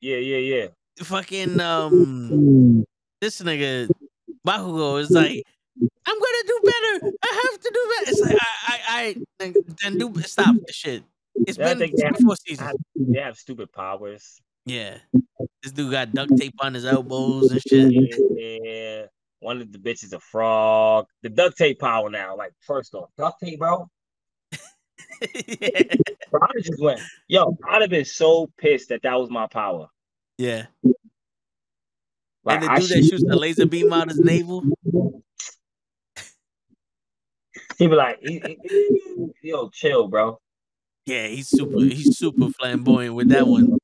Yeah, yeah, yeah. Fucking um, this nigga Bakugo is like, I'm gonna do better. I have to do better. It's like I I, I then do stop the shit. It's Yeah, I been think they have- four seasons. They have stupid powers. Yeah, this dude got duct tape on his elbows and shit. Yeah. One of the bitches a frog. The duct tape power now. Like, first off, duct tape, bro. yeah. Bro, I just went, yo, I'd have been so pissed that that was my power. yeah. Like, and the I dude that should- shoots the laser beam out his navel. He'd be like, he- he- he- yo, chill, bro. Yeah, he's super. He's super flamboyant with that one.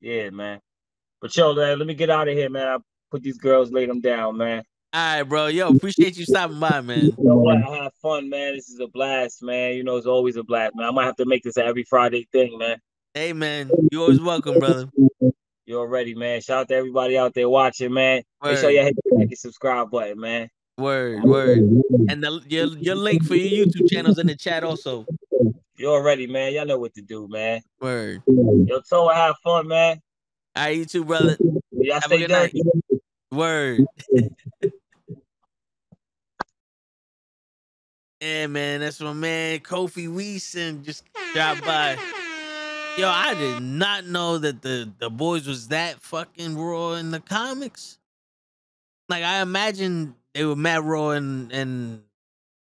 Yeah, man. But yo, man, let me get out of here, man. I put these girls, lay them down, man. All right, bro. Yo, appreciate you stopping by, man. You know what? I had fun, man. This is a blast, man. You know, it's always a blast, man. I might have to make this an every Friday thing, man. Hey, man. You're always welcome, brother. You already, man. Shout out to everybody out there watching, man. Make sure Word. you hit the like and subscribe button, man. Word, word. And the, your your link for your YouTube channel's in the chat also. You already, man. Y'all know what to do, man. Word. Yo, so have fun, man. All right, you too, brother. Y'all stay dirty. Word. yeah, man, that's my man Kofi Weeson just dropped by. Yo, I did not know that the the boys was that fucking raw in the comics. Like I imagine they were mad raw and in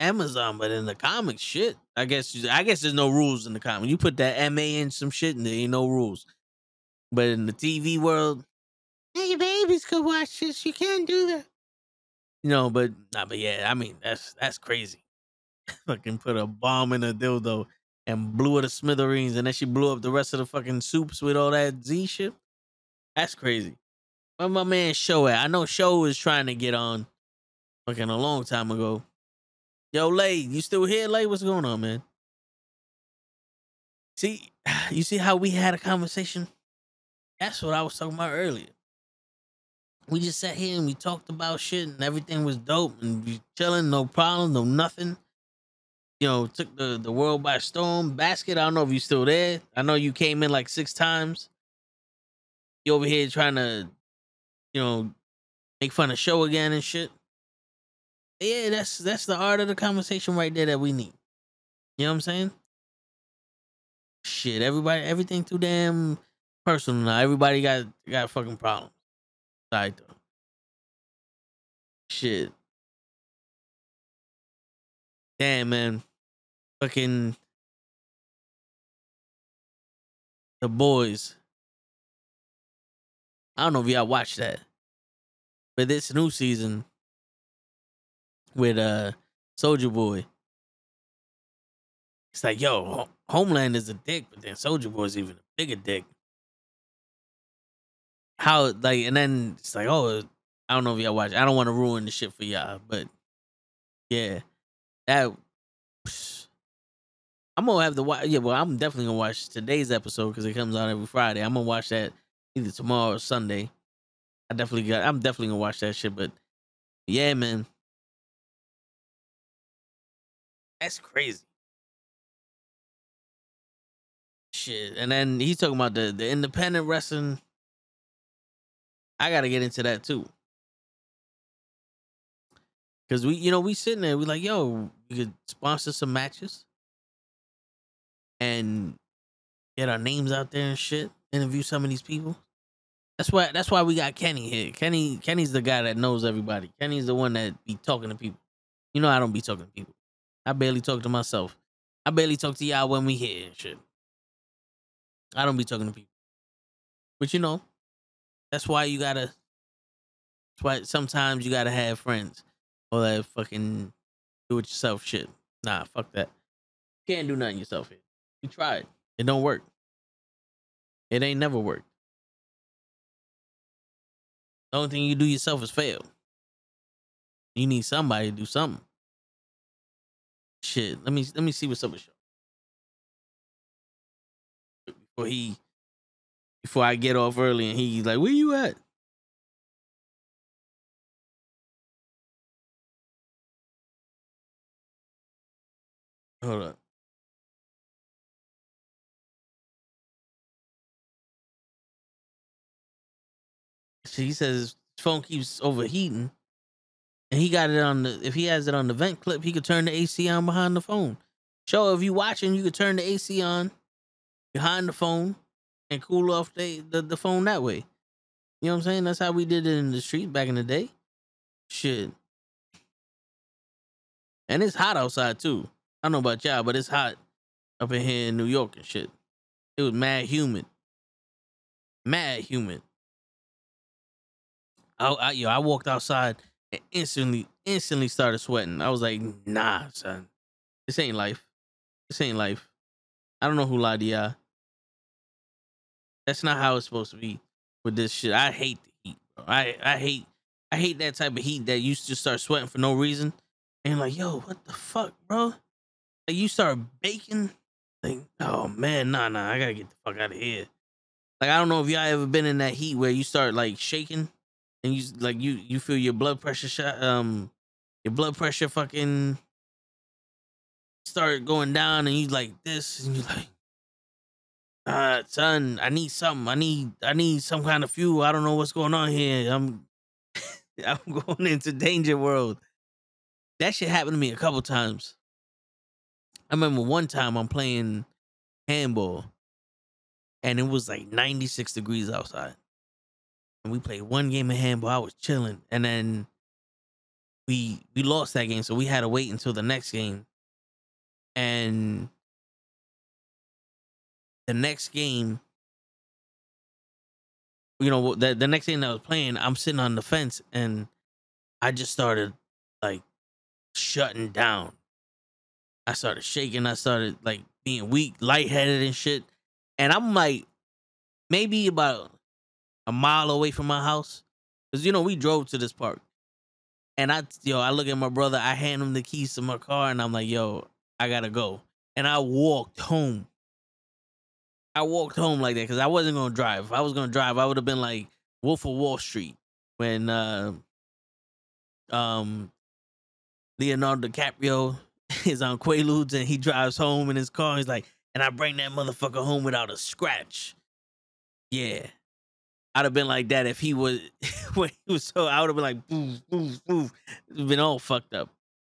Amazon, but in the comics, shit. I guess I guess there's no rules in the comic. You put that MA in some shit, and there ain't no rules. But in the TV world, hey, babies could watch this. You can't do that. You know, but nah, but yeah, I mean that's that's crazy. fucking put a bomb in a dildo and blew it to smithereens, and then she blew up the rest of the fucking soups with all that Z shit. That's crazy. Where my man Show at? I know Show was trying to get on fucking a long time ago. Yo, Lay, you still here, Lay? What's going on, man? See, you see how we had a conversation? That's what I was talking about earlier. We just sat here and we talked about shit and everything was dope and we chilling, no problem, no nothing. You know, took the, the world by storm. Basket, I don't know if you're still there. I know you came in like six times. You over here trying to, you know, make fun of show again and shit. Yeah, that's that's the art of the conversation right there that we need. You know what I'm saying? Shit, everybody, everything too damn personal now. Everybody got got fucking problems. Sorry though. Shit. Damn man. Fucking the boys. I don't know if y'all watched that. But this new season with uh Soldier Boy. It's like, yo, Homeland is a dick, but then Soldier Boy's even a bigger dick. How like and then it's like, oh, I don't know if y'all watch. I don't want to ruin the shit for y'all, but yeah, that I'm gonna have to watch. Yeah, well, I'm definitely gonna watch today's episode because it comes out every Friday. I'm gonna watch that either tomorrow or Sunday. I definitely got. I'm definitely gonna watch that shit. But yeah, man, that's crazy. Shit, and then he's talking about the the independent wrestling. I gotta get into that too. Cause we, you know, we sitting there, we like, yo, we could sponsor some matches and get our names out there and shit. Interview some of these people. That's why. That's why we got Kenny here. Kenny, Kenny's the guy that knows everybody. Kenny's the one that be talking to people. You know, I don't be talking to people. I barely talk to myself. I barely talk to y'all when we here and shit. I don't be talking to people. But you know, that's why you gotta. That's why sometimes you gotta have friends or that fucking do it yourself shit. Nah, fuck that. You can't do nothing yourself here. You tried. It don't work. It ain't never worked. The only thing you do yourself is fail. You need somebody to do something. Shit. Let me let me see what's up with you. Before he before I get off early and he's like, where you at? Hold up. So he says his phone keeps overheating. And he got it on the if he has it on the vent clip, he could turn the AC on behind the phone. So if you watching, you could turn the AC on behind the phone and cool off the, the, the phone that way. You know what I'm saying? That's how we did it in the street back in the day. Shit. And it's hot outside too. I don't know about y'all, but it's hot up in here in New York and shit. It was mad humid. Mad humid. I, I yo, I walked outside and instantly, instantly started sweating. I was like, nah, son. This ain't life. This ain't life. I don't know who lied to y'all. That's not how it's supposed to be with this shit. I hate the heat, bro. I, I hate I hate that type of heat that you just start sweating for no reason. And like, yo, what the fuck, bro? Like you start baking. Like, oh man, nah, nah, I gotta get the fuck out of here. Like, I don't know if y'all ever been in that heat where you start like shaking and you like you you feel your blood pressure shot um your blood pressure fucking start going down and you like this and you like uh son i need something. I need i need some kind of fuel. I don't know what's going on here. I'm i'm going into danger world. That shit happened to me a couple times. I remember one time i'm playing handball and it was like 96 degrees outside and we played one game of handball. I was chilling, and then we we lost that game, so we had to wait until the next game. And the next game, you know, the the next game that I was playing, I'm sitting on the fence, and I just started like shutting down. I started shaking. I started like being weak, lightheaded, and shit. And I'm like, maybe about a mile away from my house. Cause you know, we drove to this park. And I yo, I look at my brother, I hand him the keys to my car, and I'm like, yo, I gotta go. And I walked home. I walked home like that because I wasn't gonna drive. If I was gonna drive, I would have been like Wolf of Wall Street when uh um Leonardo DiCaprio is on Quaaludes and he drives home in his car. He's like, and I bring that motherfucker home without a scratch. Yeah, I'd have been like that if he was when he was so. I would have been like, boof, boof, boof. Been all fucked up.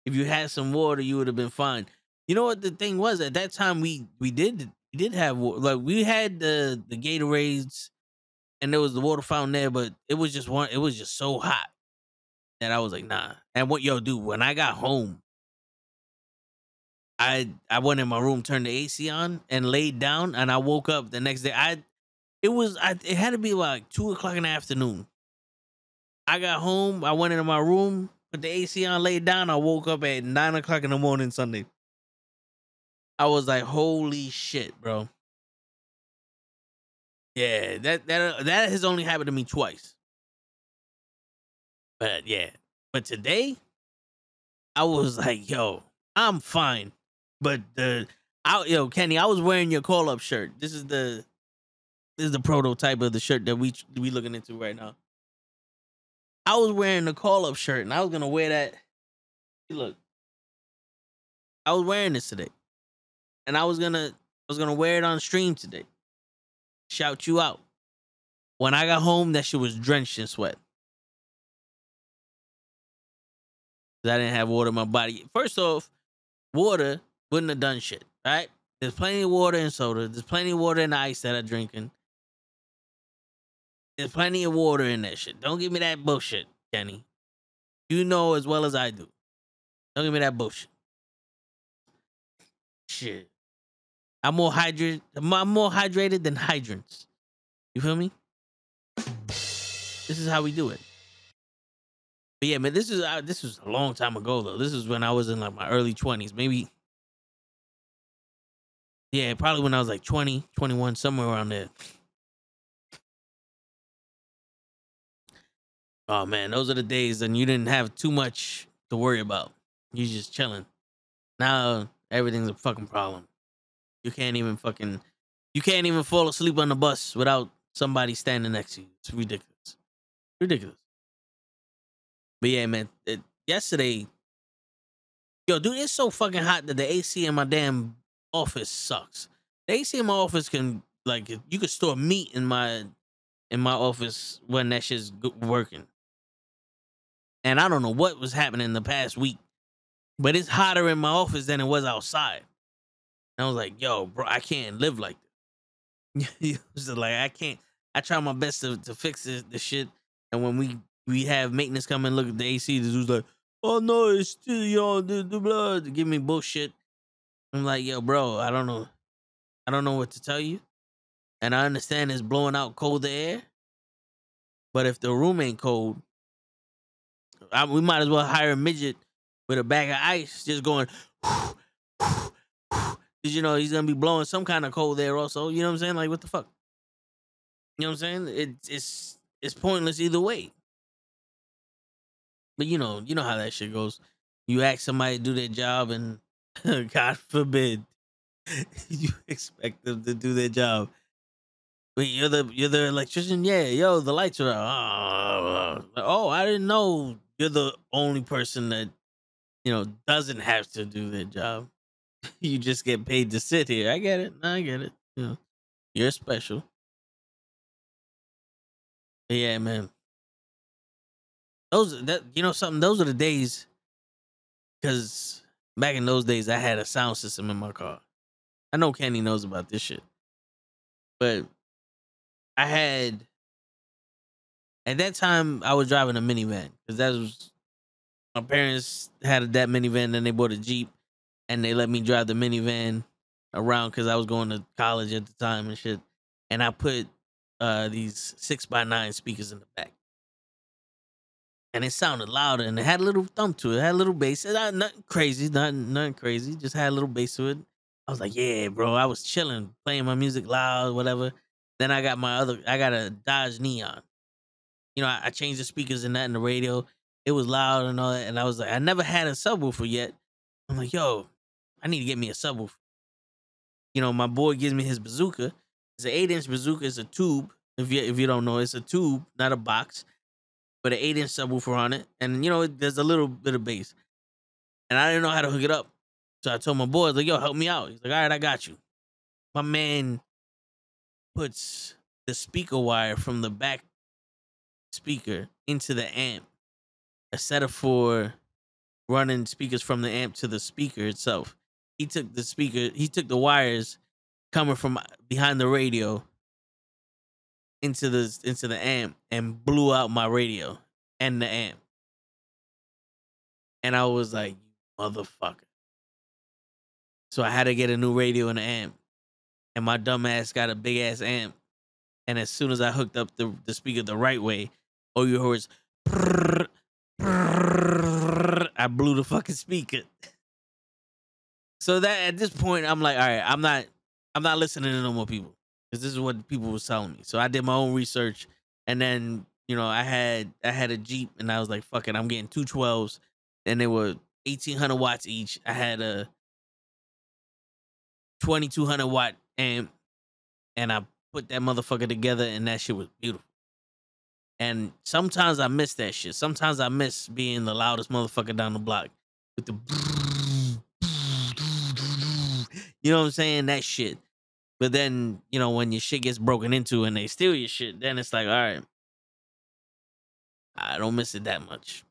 If you had some water, you would have been fine. You know what the thing was at that time? We we did we did have like we had the the Gatorades, and there was the water fountain there, but it was just one. It was just so hot that I was like, nah. And what yo, dude? When I got home, I I went in my room, turned the AC on, and laid down, and I woke up the next day. I it was I it had to be like two o'clock in the afternoon. I got home, I went into my room, put the AC on, laid down. I woke up at nine o'clock in the morning Sunday. I was like, holy shit, bro. Yeah, that that uh, that has only happened to me twice. But yeah, but today, I was like, yo, I'm fine. But the I, yo, Kenny, I was wearing your call up shirt. This is the this is the prototype of the shirt that we we looking into right now. I was wearing the call up shirt, and I was gonna wear that. Look, I was wearing this today, and I was gonna I was gonna wear it on stream today. Shout you out. When I got home, that shit was drenched in sweat. I didn't have water in my body. First off, water wouldn't have done shit, right? There's plenty of water in soda. There's plenty of water in the ice that I'm drinking. There's plenty of water in that shit. Don't give me that bullshit, Kenny. You know as well as I do. Don't give me that bullshit. Shit. I'm more hydrated. I'm more hydrated than hydrants. You feel me? This is how we do it. But yeah, man, this is uh, this was a long time ago though. This is when I was in like my early 20s, maybe yeah, probably when I was like 20, 21, somewhere around there. Oh man, those are the days and you didn't have too much to worry about. You just chilling. Now everything's a fucking problem. You can't even fucking you can't even fall asleep on the bus without somebody standing next to you. It's ridiculous. Ridiculous. But yeah, man, it, yesterday, yo, dude, it's so fucking hot that the AC in my damn office sucks. The AC in my office can like you could store meat in my in my office when that shit's working. And I don't know what was happening in the past week, but it's hotter in my office than it was outside. And I was like, yo, bro, I can't live like this. was like I can't. I try my best to, to fix this, the shit. And when we we have maintenance come and look at the AC, the dude's like, oh no, it's still y'all the blood. Give me bullshit. I'm like, yo, bro, I don't know. I don't know what to tell you. And I understand it's blowing out cold air. But if the room ain't cold, I, we might as well hire a midget with a bag of ice just going because you know he's gonna be blowing some kind of cold air also. You know what I'm saying? Like what the fuck? You know what I'm saying? It, it's it's pointless either way. But you know, you know how that shit goes. You ask somebody to do their job, and God forbid, you expect them to do their job. Wait, you're the you're the electrician? Yeah, yo, the lights are out. Oh, I didn't know you're the only person that you know doesn't have to do their job. you just get paid to sit here. I get it. I get it. You know, you're special. But yeah, man. Those that you know something. Those are the days. Because back in those days, I had a sound system in my car. I know Kenny knows about this shit, but I had at that time I was driving a minivan that was my parents had a that minivan. Then they bought a jeep, and they let me drive the minivan around because I was going to college at the time and shit. And I put uh these six by nine speakers in the back. And it sounded louder and it had a little thump to it. It had a little bass. It nothing crazy, nothing, nothing crazy. Just had a little bass to it. I was like, yeah, bro. I was chilling, playing my music loud, whatever. Then I got my other, I got a Dodge Neon. You know, I, I changed the speakers and that in the radio. It was loud and all that. And I was like, I never had a subwoofer yet. I'm like, yo, I need to get me a subwoofer. You know, my boy gives me his bazooka. It's an eight inch bazooka. It's a tube. If you if you don't know, it's a tube, not a box, but an eight inch subwoofer on it. And you know, there's a little bit of bass. And I didn't know how to hook it up. So I told my boy, like, yo, help me out. He's like, all right, I got you. My man puts the speaker wire from the back speaker into the amp instead of for running speakers from the amp to the speaker itself. He took the speaker, he took the wires coming from uh, behind the radio into the into the amp and blew out my radio and the amp. And I was like, motherfucker. So I had to get a new radio and an amp. And my dumb ass got a big ass amp. And as soon as I hooked up the, the speaker the right way, all you prrr, I blew the fucking speaker. So that at this point, I'm like, all right, I'm not I'm not listening to no more people. Because this is what people was telling me. So I did my own research and then, you know, I had I had a Jeep and I was like, fuck it, I'm getting two twelves and they were eighteen hundred watts each. I had a twenty two hundred watt amp, and I put that motherfucker together, and that shit was beautiful. And sometimes I miss that shit. Sometimes I miss being the loudest motherfucker down the block with the, you know what I'm saying? That shit. But then, you know, when your shit gets broken into and they steal your shit, then it's like, all right, I don't miss it that much.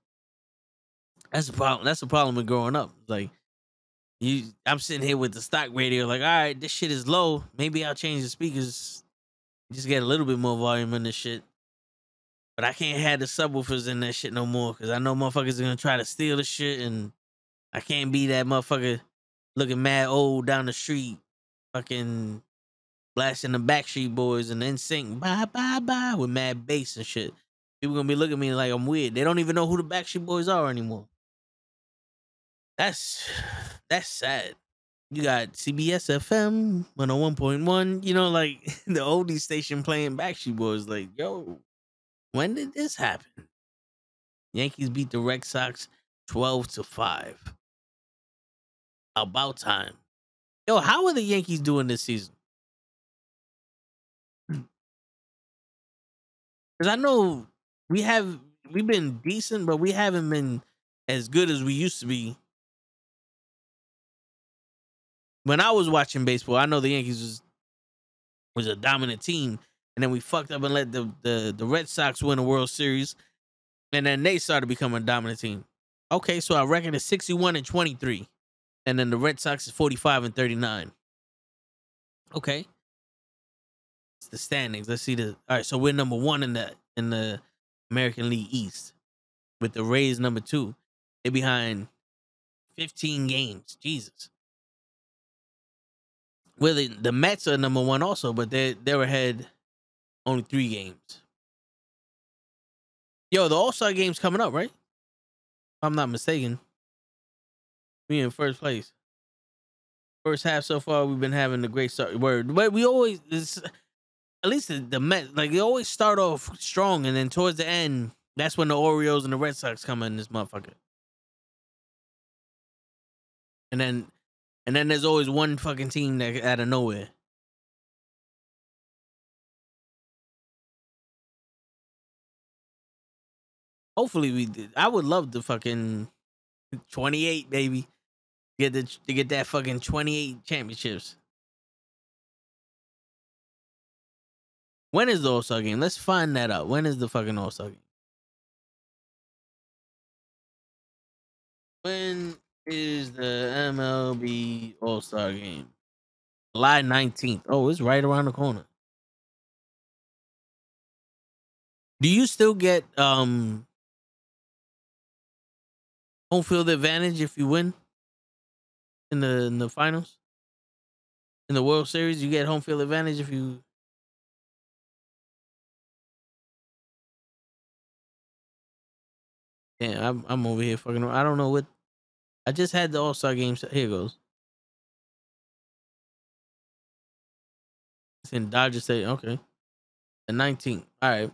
That's the problem. That's the problem with growing up. Like, you, I'm sitting here with the stock radio, like, all right, this shit is low. Maybe I'll change the speakers, just get a little bit more volume in this shit. But I can't have the subwoofers in that shit no more because I know motherfuckers are gonna try to steal the shit, and I can't be that motherfucker looking mad old down the street, fucking blasting the Backstreet Boys and then sing bye bye bye with mad bass and shit. People gonna be looking at me like I'm weird. They don't even know who the Backstreet Boys are anymore. That's that's sad. You got CBS FM 101.1, you know, like the oldie station playing Backstreet Boys. Like, yo, when did this happen? Yankees beat the Red Sox 12 to 5. About time. Yo, how are the Yankees doing this season? Hmm. Because I know we have we've been decent, but we haven't been as good as we used to be. When I was watching baseball, I know the Yankees was was a dominant team, and then we fucked up and let the the, the Red Sox win the World Series, and then they started becoming a dominant team. Okay, so I reckon it's 61 and 23. And then the Red Sox is 45 and 39. Okay. It's the standings. Let's see the all right. So we're number one in the in the American League East with the Rays number two. They're behind 15 games. Jesus. Well, the, the Mets are number one also, but they they're ahead only three games. Yo, the All Star game's coming up, right? If I'm not mistaken. We in first place. First half so far, we've been having a great start. Word, but we always, at least the, the like they always start off strong, and then towards the end, that's when the Orioles and the Red Sox come in. This motherfucker, and then, and then there's always one fucking team that out of nowhere. Hopefully, we. Did. I would love the fucking 28, baby. Get the to get that fucking 28 championships. When is the All Star game? Let's find that out. When is the fucking All Star game? When is the MLB All Star game? July 19th. Oh, it's right around the corner. Do you still get um home field advantage if you win in the in the finals? In the World Series, you get home field advantage if you Yeah, I'm I'm over here fucking. I don't know what. I just had the All Star games. Here goes. It's in Dodger. Okay, the 19th. All right.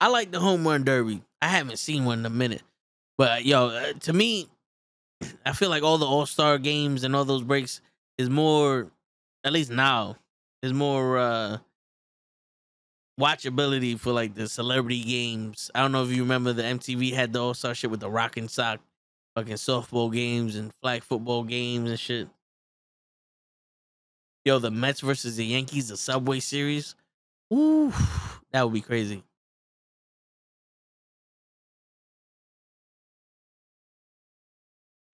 I like the home run derby. I haven't seen one in a minute, but yo, uh, to me, I feel like all the All Star games and all those breaks is more, at least now, is more uh watchability for like the celebrity games. I don't know if you remember the MTV had the All Star shit with the rock and sock fucking softball games and flag football games and shit. Yo, the Mets versus the Yankees, the Subway Series. Ooh, that would be crazy.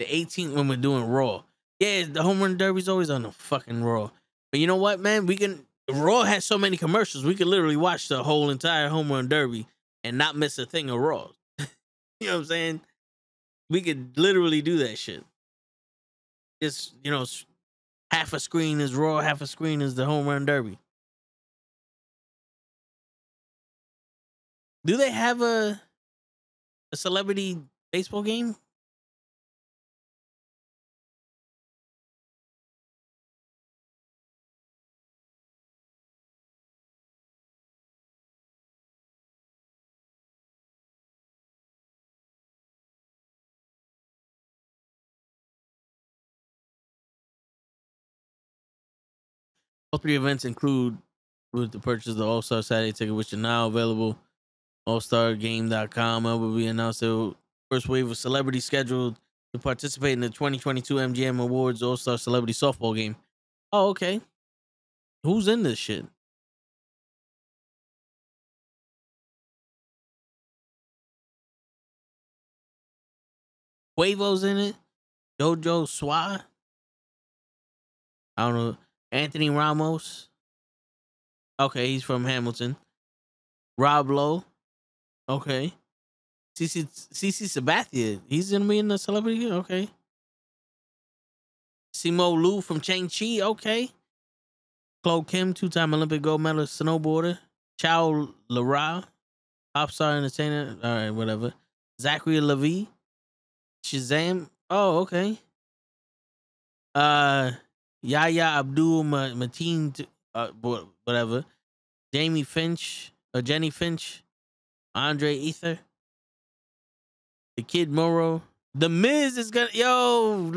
The 18th when we're doing Raw. Yeah, the home run derby's always on the fucking Raw. But you know what, man? We can Raw has so many commercials. We could literally watch the whole entire home run derby and not miss a thing of Raw. you know what I'm saying? We could literally do that shit. Just you know, half a screen is Raw, half a screen is the home run derby. Do they have a a celebrity baseball game? All three events include with the purchase of the All Star Saturday ticket, which are now available. AllStarGame.com will be announced the first wave of celebrities scheduled to participate in the 2022 MGM Awards All Star Celebrity Softball Game. Oh, okay. Who's in this shit? Quavo's in it. JoJo Siwa. I don't know. Anthony Ramos. Okay, he's from Hamilton. Rob Lowe. Okay. CC CC Sabathia. He's gonna be in the celebrity. Okay. Simu Liu from Shang-Chi. Okay. Chloe Kim, two-time Olympic gold medalist snowboarder. Chow Lara, pop star entertainer. All right, whatever. Zachary Levi. Shazam. Oh, okay. Uh, Yahya Abdul Ma- Mateen. Uh, whatever. Jamie Finch. Or Jennie Finch. Andre Ethier. The Kid Mero. The Miz is gonna yo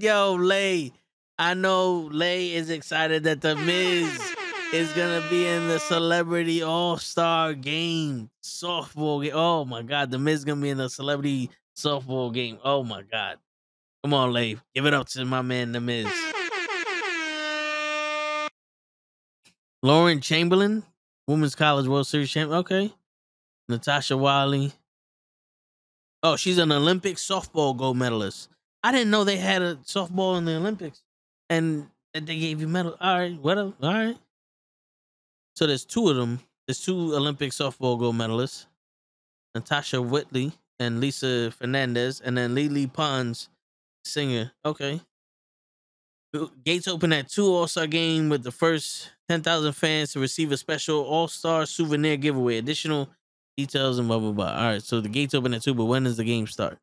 yo Lay. I know Lay is excited that the Miz is gonna be in the Celebrity All Star Game softball game. Oh my God, the Miz is gonna be in the Celebrity softball game. Oh my God, come on, Lay, give it up to my man, the Miz. Lauren Chamberlain, Women's College World Series champion. Okay, Natasha Watley. Oh, she's an Olympic softball gold medalist. I didn't know they had a softball in the Olympics, and that they gave you medal. All right, whatever. All right. So there's two of them. There's two Olympic softball gold medalists, Natasha Watley and Lisa Fernandez, and then Lily Pons, singer. Okay. Gates open at two All Star game with the first 10,000 fans to receive a special All Star souvenir giveaway. Additional details and blah blah blah. All right, so the gates open at two, but when does the game start?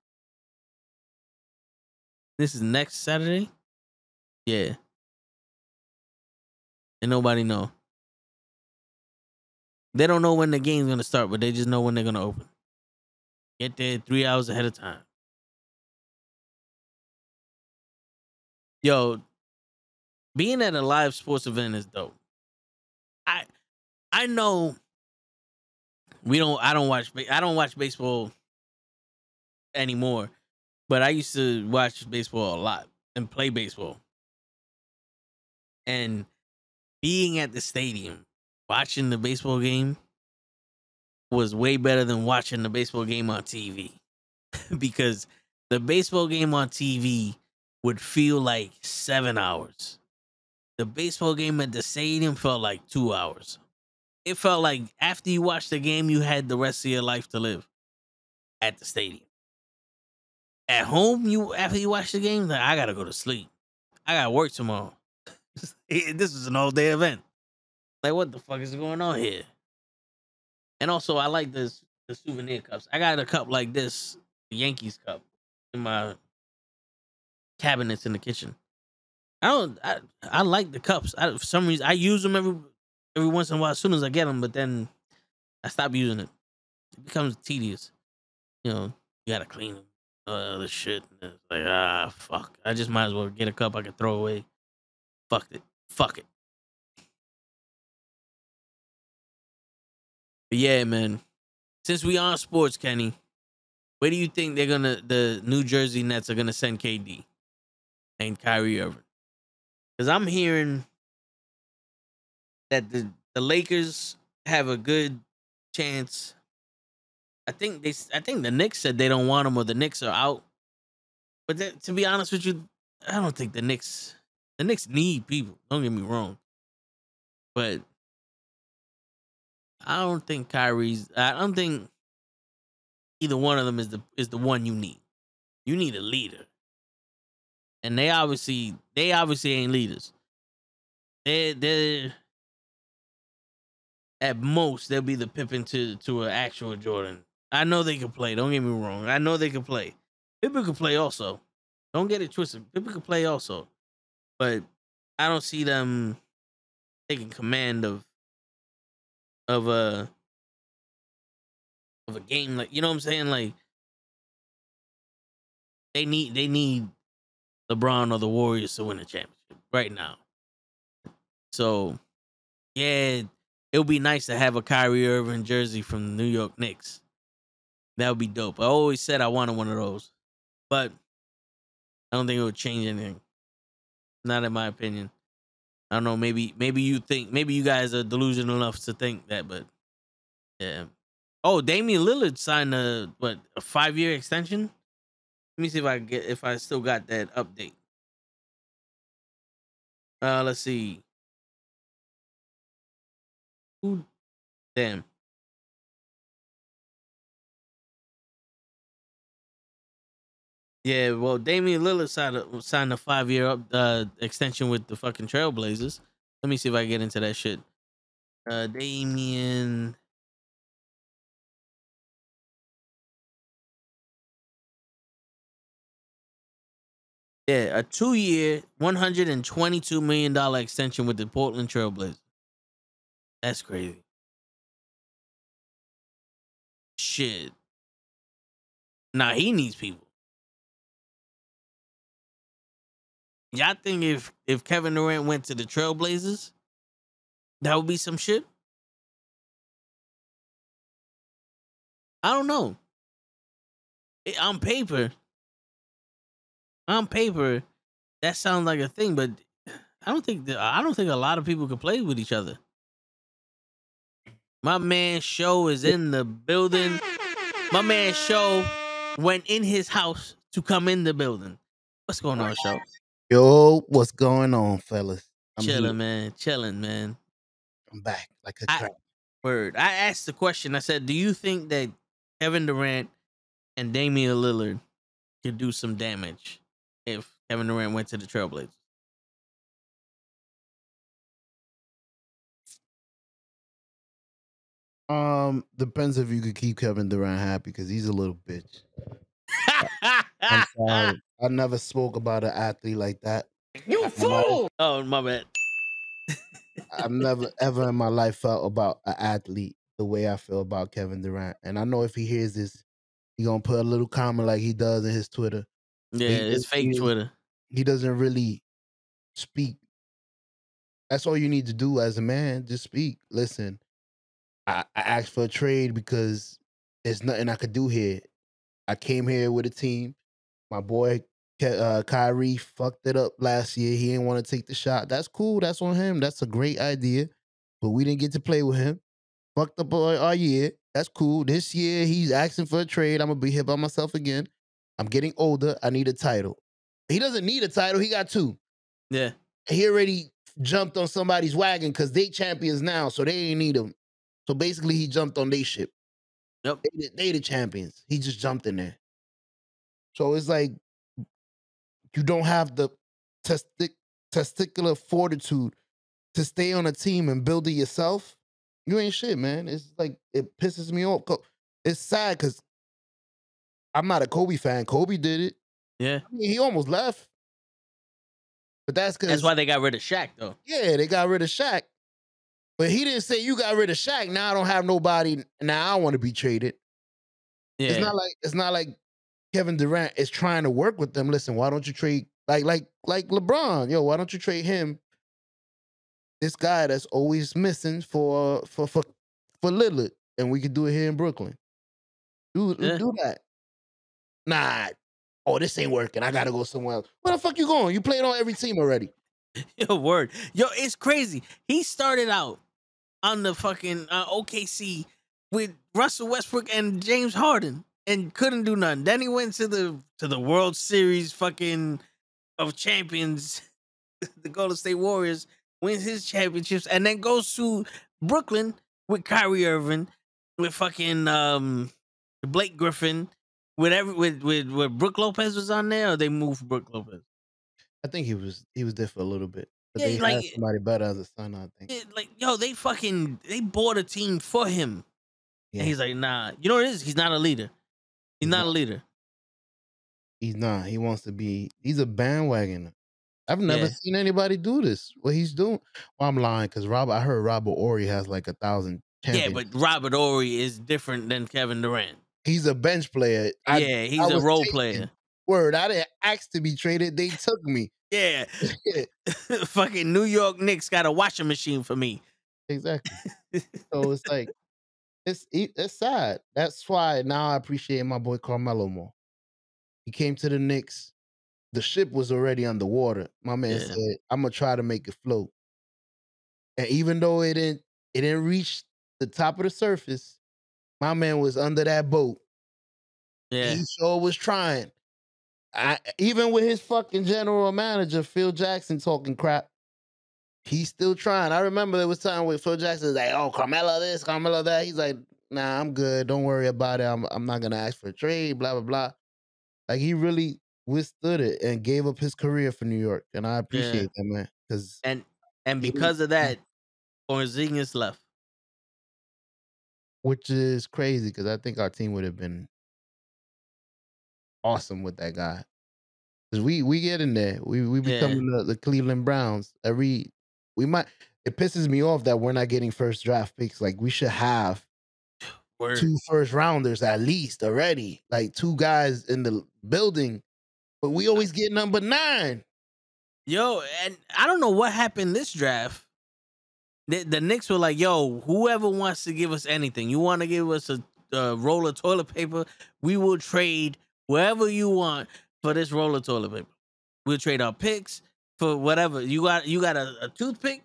This is next Saturday. Yeah, and nobody know. They don't know when the game's gonna start, but they just know when they're gonna open. Get there three hours ahead of time. Yo, being at a live sports event is dope. I I know we don't I don't watch I don't watch baseball anymore, but I used to watch baseball a lot and play baseball. And being at the stadium watching the baseball game was way better than watching the baseball game on TV because the baseball game on TV would feel like 7 hours the baseball game at the stadium felt like two hours. It felt like after you watched the game, you had the rest of your life to live at the stadium. At home, you after you watch the game, like I gotta go to sleep. I gotta work tomorrow. this is an all day event. Like what the fuck is going on here? And also, I like this the souvenir cups. I got a cup like this, the Yankees cup, in my cabinets in the kitchen. I don't. I, I like the cups. I, for some reason, I use them every every once in a while. As soon as I get them, but then I stop using it. It becomes tedious. You know, you gotta clean them. Uh, other shit. It's like ah, fuck. I just might as well get a cup I can throw away. Fuck it. Fuck it. But yeah, man. Since we on sports, Kenny, where do you think they're gonna the New Jersey Nets are gonna send KD and Kyrie Irving? Because I'm hearing that the, the Lakers have a good chance. I think they. I think the Knicks said they don't want him, or the Knicks are out. But that, to be honest with you, I don't think the Knicks. The Knicks need people. Don't get me wrong. But I don't think Kyrie's. I don't think either one of them is the is the one you need. You need a leader, and they obviously they obviously ain't leaders. They they at most they'll be the Pippen to to an actual Jordan. I know they can play. Don't get me wrong. I know they can play. Pippen can play also. Don't get it twisted. Pippen can play also, but I don't see them taking command of of a of a game like you know what I'm saying like they need they need LeBron or the Warriors to win a championship right now. So yeah, it would be nice to have a Kyrie Irving jersey from the New York Knicks. That would be dope. I always said I wanted one of those, but I don't think it would change anything. Not in my opinion. I don't know. Maybe maybe you think maybe you guys are delusional enough to think that, but yeah. Oh, Damian Lillard signed a what a five year extension. Let me see if I get if I still got that update. Uh, let's see. Who? Damn. Yeah, well, Damian Lillard signed a, signed a five year up uh, extension with the fucking Trailblazers. Let me see if I get into that shit. Uh, Damian. Yeah, a two year, $122 million extension with the Portland Trailblazers. That's crazy. Shit. Nah, he needs people. Y'all think if if Kevin Durant went to the Trailblazers, that would be some shit? I don't know. It, on paper, on paper, that sounds like a thing, but I don't think that, I don't think a lot of people can play with each other. My man Show is in the building. My man Show went in his house to come in the building. What's going on, Show? Yo, what's going on, fellas? I'm chilling, here. man. Chilling, man. I'm back like a trap. Word. I asked the question. I said, "Do you think that Kevin Durant and Damian Lillard could do some damage if Kevin Durant went to the Trailblazers?" Um, depends if you could keep Kevin Durant happy because he's a little bitch. I'm sorry. I never spoke about an athlete like that. You fool! Oh my bad. I've never ever in my life felt about an athlete the way I feel about Kevin Durant. And I know if he hears this, he gonna put a little comment like he does in his Twitter. Yeah, he, it's fake he, Twitter. He doesn't really speak. That's all you need to do as a man. Just speak. Listen, I, I asked for a trade because there's nothing I could do here. I came here with a team. My boy uh, Kyrie fucked it up last year. He didn't want to take the shot. That's cool. That's on him. That's a great idea. But we didn't get to play with him. Fucked up our year. That's cool. This year he's asking for a trade. I'm gonna be here by myself again. I'm getting older. I need a title. He doesn't need a title. He got two. Yeah. He already jumped on somebody's wagon because they champions now, so they ain't need him. So basically, he jumped on their ship. Yep. They, they the champions. He just jumped in there. So it's like you don't have the testic, testicular fortitude to stay on a team and build it yourself. You ain't shit, man. It's like it pisses me off. It's sad because I'm not a Kobe fan. Kobe did it. Yeah. I mean, he almost left. But that's because that's why they got rid of Shaq, though. Yeah, they got rid of Shaq. But he didn't say you got rid of Shaq. Now I don't have nobody. Now I want to be traded. Yeah. It's not like it's not like Kevin Durant is trying to work with them. Listen, why don't you trade like like like LeBron? Yo, why don't you trade him? This guy that's always missing for for for for Lillard, and we could do it here in Brooklyn. Do yeah. do that. Nah. Oh, this ain't working. I gotta go somewhere else. Where the fuck you going? You played on every team already. Yo, word. Yo, it's crazy. He started out on the fucking uh, OKC with Russell Westbrook and James Harden and couldn't do nothing. Then he went to the to the World Series fucking of champions, the Golden State Warriors, wins his championships, and then goes to Brooklyn with Kyrie Irving, with fucking um Blake Griffin, with every with with with Brooke Lopez was on there, or they moved Brooke Lopez. I think he was he was there for a little bit, but Yeah, they like- had somebody better as a son. I think. It- like yo, they fucking they bought a team for him, Yeah. and he's like, nah. You know what it is? He's not a leader. He's He's not not. a leader. He's not. He wants to be. He's a bandwagoner. I've never Yeah. seen anybody do this. What he's doing. Well, I'm lying because Robert. I heard Robert Horry has like a thousand. Yeah, but Robert Horry is different than Kevin Durant. He's a bench player. I, yeah, he's I a role taken. player. Word. I didn't ask to be traded. They took me. Yeah, fucking New York Knicks got a washing machine for me. exactly. So it's like it's it's sad. That's why now I appreciate my boy Carmelo more. He came to the Knicks. The ship was already underwater. My man Yeah. said, "I'm gonna try to make it float." And even though it didn't, it didn't reach the top of the surface. My man was under that boat. Yeah, He sure was trying. I even with his fucking general manager Phil Jackson talking crap, he's still trying. I remember there was time where Phil Jackson was like, "Oh, Carmelo this, Carmelo that." He's like, "Nah, I'm good. Don't worry about it. I'm I'm not gonna ask for a trade." Blah blah blah. Like he really withstood it and gave up his career for New York, and I appreciate that man because and and because of that, mm. Porzingis left. Which is crazy because I think our team would have been awesome with that guy. Cause we we get in there, we we Yeah. the, the Cleveland Browns. Every we might. It pisses me off that we're not getting first draft picks. Like we should have Word. two first rounders at least already. Like two guys in the building, but we always get number nine. Yo, and I don't know what happened this draft. The, the Knicks were like, "Yo, whoever wants to give us anything, you want to give us a, a roll of toilet paper, we will trade wherever you want for this roll of toilet paper. We'll trade our picks for whatever you got. You got a, a toothpick.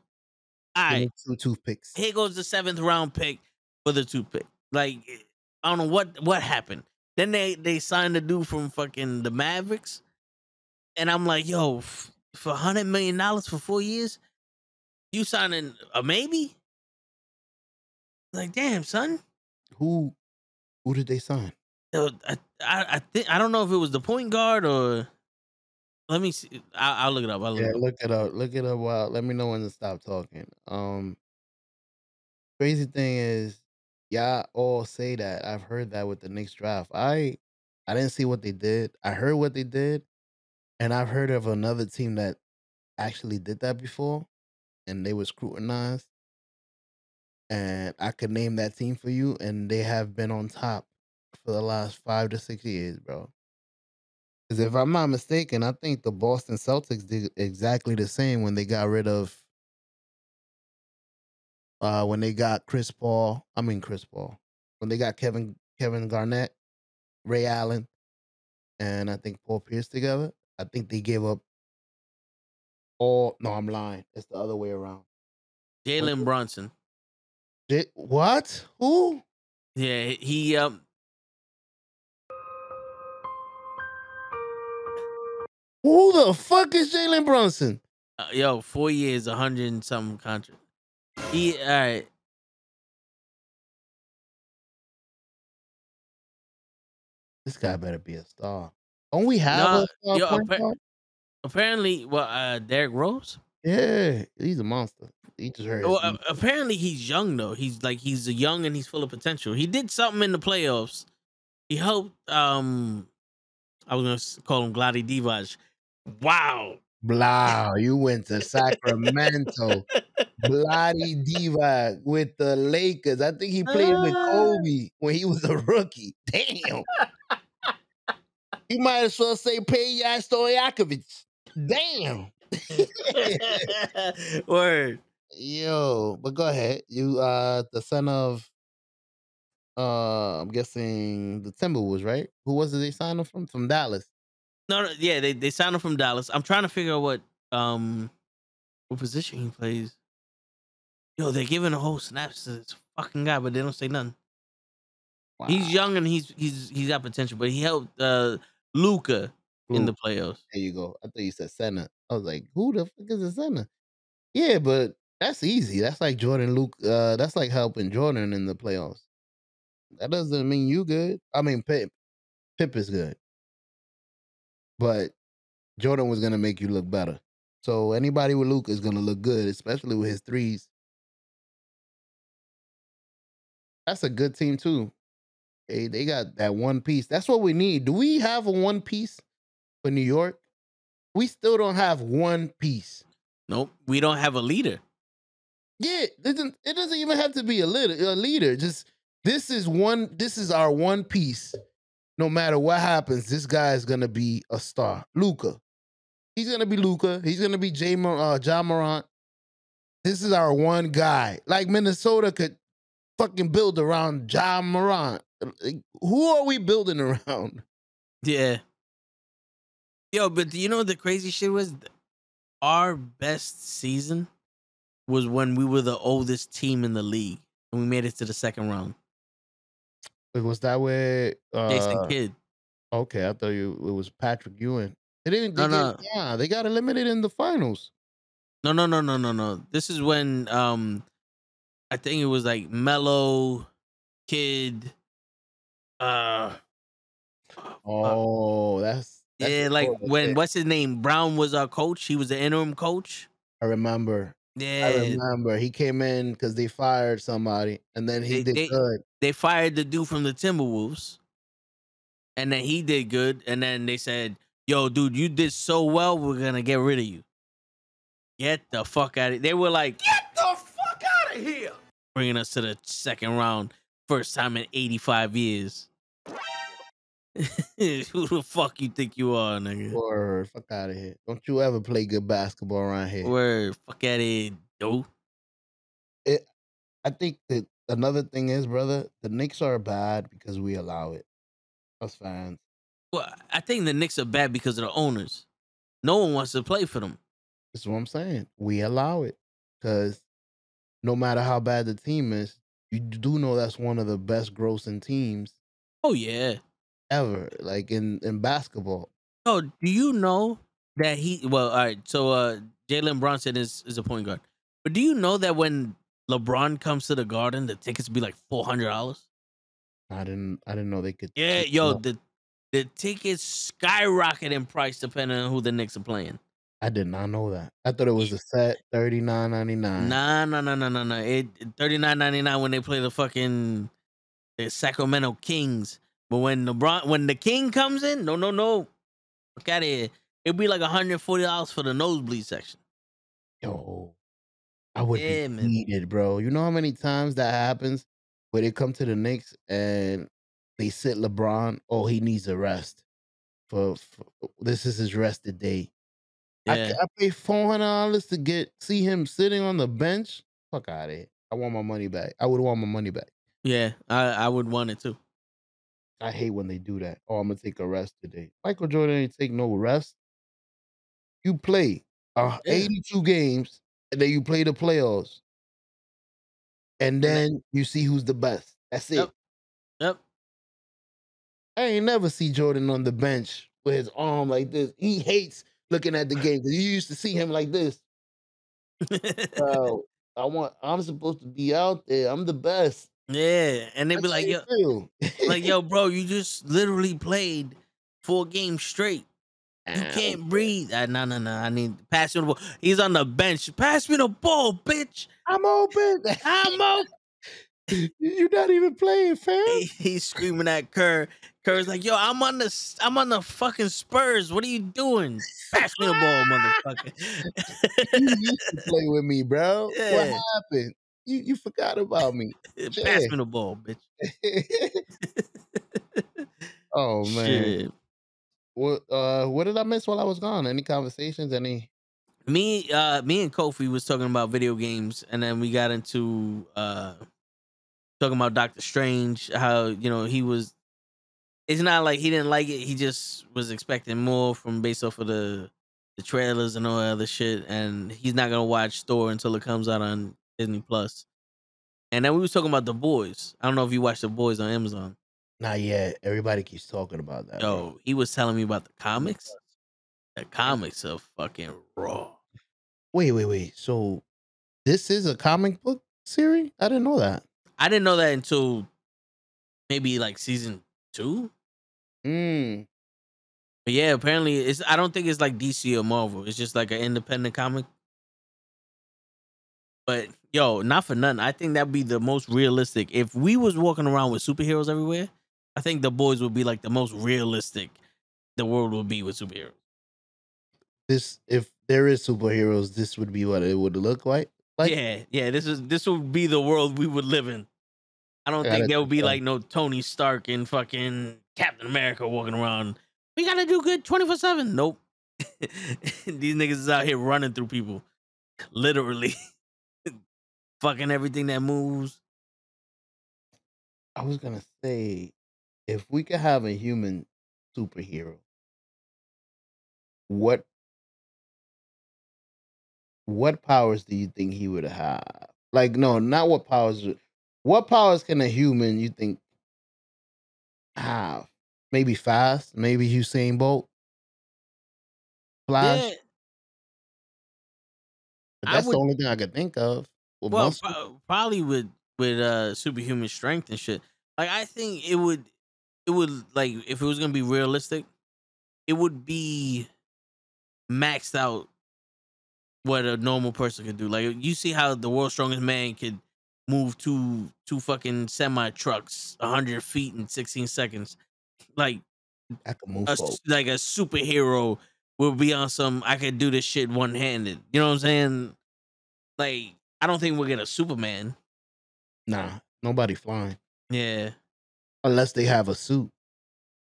All Give two toothpicks. here goes the seventh round pick for the toothpick. Like, eh, I don't know what what happened. Then they they signed a dude from fucking the Mavericks, and I'm like, yo, f- for hundred million dollars for four years, you signing a maybe? Like, damn, son. Who who did they sign? I I, I think I don't know if it was the point guard or. Let me see. I, I'll look it up. I'll look Yeah, it up. look it up. Look it up. While let me know when to stop talking. Um, crazy thing is, y'all all say that. I've heard that with the Knicks draft. I, I didn't see what they did. I heard what they did, and I've heard of another team that actually did that before, and they were scrutinized. And I could name that team for you, and they have been on top for the last five to six years, bro. Because if I'm not mistaken, I think the Boston Celtics did exactly the same when they got rid of uh when they got Chris Paul. I mean Chris Paul. When they got Kevin Kevin Garnett, Ray Allen, and I think Paul Pierce together. I think they gave up all no, I'm lying. It's the other way around. Jalen Brunson. What? Who? Yeah, he um. Who the fuck is Jalen Brunson? Uh, yo, four years, a hundred and something contract. He all right. This guy better be a star. Don't we have Nah, a star yo, appa-? Apparently, well, uh, Derrick Rose. Yeah, he's a monster. He just hurt. Well, uh, apparently he's young though. He's like he's young and he's full of potential. He did something in the playoffs. He helped. Um, I was gonna call him Vlade Divac. Wow. Blah, you went to Sacramento. Bloody diva with the Lakers. I think he played with Ah. Kobe when he was a rookie. Damn. you might as well say Peja Stojakovic. Damn. Word. Yo, but go ahead. You uh the son of uh I'm guessing the Timberwolves, right? Who was it they signed him from? From Dallas. No, no, yeah, they they signed him from Dallas. I'm trying to figure out what um what position he plays. Yo, they're giving a whole snaps to this fucking guy, but they don't say nothing. Wow. He's young and he's he's he's got potential, but he helped uh Luka in the playoffs. There you go. I thought you said center. I was like, who the fuck is a center? Yeah, but that's easy. That's like Jordan Luke. Uh, that's like helping Jordan in the playoffs. That doesn't mean you good. I mean, Pip, Pip is good, but Jordan was gonna make you look better. So anybody with Luke is gonna look good, especially with his threes. That's a good team too. They they got that one piece. That's what we need. Do we have a one piece for New York? We still don't have one piece. Nope, we don't have a leader. Yeah, it doesn't it doesn't even have to be a leader. A leader. Just this is one. This is our one piece. No matter what happens, this guy is gonna be a star. Luka. He's gonna be Luka. He's gonna be Jay Mor- uh, Ja Morant. This is our one guy. Like Minnesota could fucking build around Ja Morant. Like, who are we building around? Yeah. Yo, but do you know what the crazy shit was? Our best season was when we were the oldest team in the league and we made it to the second round. It Was that way uh, Jason Kidd. Okay, I thought you it was Patrick Ewing. They didn't. They No, get- Yeah, they got eliminated in the finals. No, no, no, no, no, no. This is when um I think it was like Melo, Kidd, uh Oh, that's, that's yeah, like when there. what's his name? Brown was our coach. He was the interim coach. I remember. Yeah, I remember he came in because they fired somebody, and then he They- did they- good. They fired the dude from the Timberwolves. And then he did good. And then they said, Yo, dude, you did so well, we're gonna get rid of you. Get the fuck out of Here. They were like, Get the fuck out of here. Bringing us to the second round. First time in 85 years. Who the fuck you think you are, nigga? Or fuck out of here! Don't you ever play good basketball around here? Word, fuck out of here, dude. I think that another thing is, brother, the Knicks are bad because we allow it. Us fans. Well, I think the Knicks are bad because of the owners. No one wants to play for them. That's what I'm saying. We allow it because no matter how bad the team is, you do know that's one of the best grossing teams Oh yeah. Ever, like in in basketball. Oh, do you know that he? Well, all right. So, uh, Jalen Brunson is is a point guard, but do you know that when LeBron comes to the Garden, the tickets be like four hundred dollars? I didn't. I didn't know they could. Yeah, yo, up. the the tickets skyrocket in price depending on who the Knicks are playing. I did not know that. I thought it was a set thirty nine ninety nine. Nah, nah, nah, nah, nah, nah. It thirty nine ninety nine when they play the fucking the Sacramento Kings. But when LeBron, when the King comes in, no, no, no, look at it. It'd be like hundred forty dollars for the nosebleed section. Yo, I would Yeah, be heated, bro. You know how many times that happens where they come to the Knicks and they sit LeBron. Oh, he needs a rest. For, for this is his rested day. I, Yeah, ca- I pay four hundred dollars to get see him sitting on the bench. Fuck out of here. I want my money back. I would want my money back. yeah, I I would want it too. I hate when they do that. Oh, I'm gonna take a rest today. Michael Jordan ain't take no rest. You play uh, Yeah. 82 games, and then you play the playoffs, and then- you see who's the best. That's it. Yep. Yep. I ain't never see Jordan on the bench with his arm like this. He hates looking at the game because you used to see him like this. Bro, I want. I'm supposed to be out there. I'm the best. Yeah, and they'd be like, yo, like yo, bro, you just literally played four games straight. You can't breathe. Uh, no, no, no. I need pass me the ball. He's on the bench. Pass me the ball, bitch. I'm open. I'm open. You're not even playing, fam. He- He's screaming at Kerr. Kerr's like, yo, I'm on the I'm on the fucking Spurs. What are you doing? Pass me the ball, motherfucker. you used to play with me, bro. What happened? You you forgot about me. Pass me the ball, bitch. oh man. Shit. What uh what did I miss while I was gone? Any conversations? Any Me, uh, me and Kofi was talking about video games, and then we got into uh talking about Doctor Strange. How you know he was. It's not like he didn't like it. He just was expecting more from based off of the the trailers and all that other shit. And he's not gonna watch Thor until it comes out on Disney Plus. And then we was talking about the boys. I don't know if you watched the boys on Amazon. Not yet. Everybody keeps talking about that. bro. Yo, he was telling me about the comics. The comics are fucking raw. Wait, wait, wait. So this is a comic book series? I didn't know that. I didn't know that until maybe like season two. Mm. But yeah, apparently it's. I don't think it's like DC or Marvel. It's just like an independent comic. But yo, not for nothing. I think that'd be the most realistic. If we was walking around with superheroes everywhere, I think the boys would be like the most realistic the world would be with superheroes. This if there is superheroes, this would be what it would look like. Like yeah, yeah. This is this would be the world we would live in. I don't I think there would be like no Tony Stark and fucking Captain America walking around. We gotta do good twenty four seven. Nope. These niggas is out here running through people, literally, fucking everything that moves. I was gonna say, if we could have a human superhero, what what powers do you think he would have? Like, no, not what powers. What powers can a human you think have? Maybe fast, maybe Usain Bolt, Flash. Yeah. But that's would- the only thing I could think of. Well, muscle. pro- probably with with uh superhuman strength and shit. Like I think it would it would like if it was gonna be realistic, it would be maxed out what a normal person could do. Like you see how the world's strongest man could move two two fucking semi trucks hundred feet in sixteen seconds. Like I could move a, like a superhero will be on some I could do this shit one handed. You know what I'm saying? Like I don't think we'll get a Superman. Nah, nobody flying Yeah. unless they have a suit.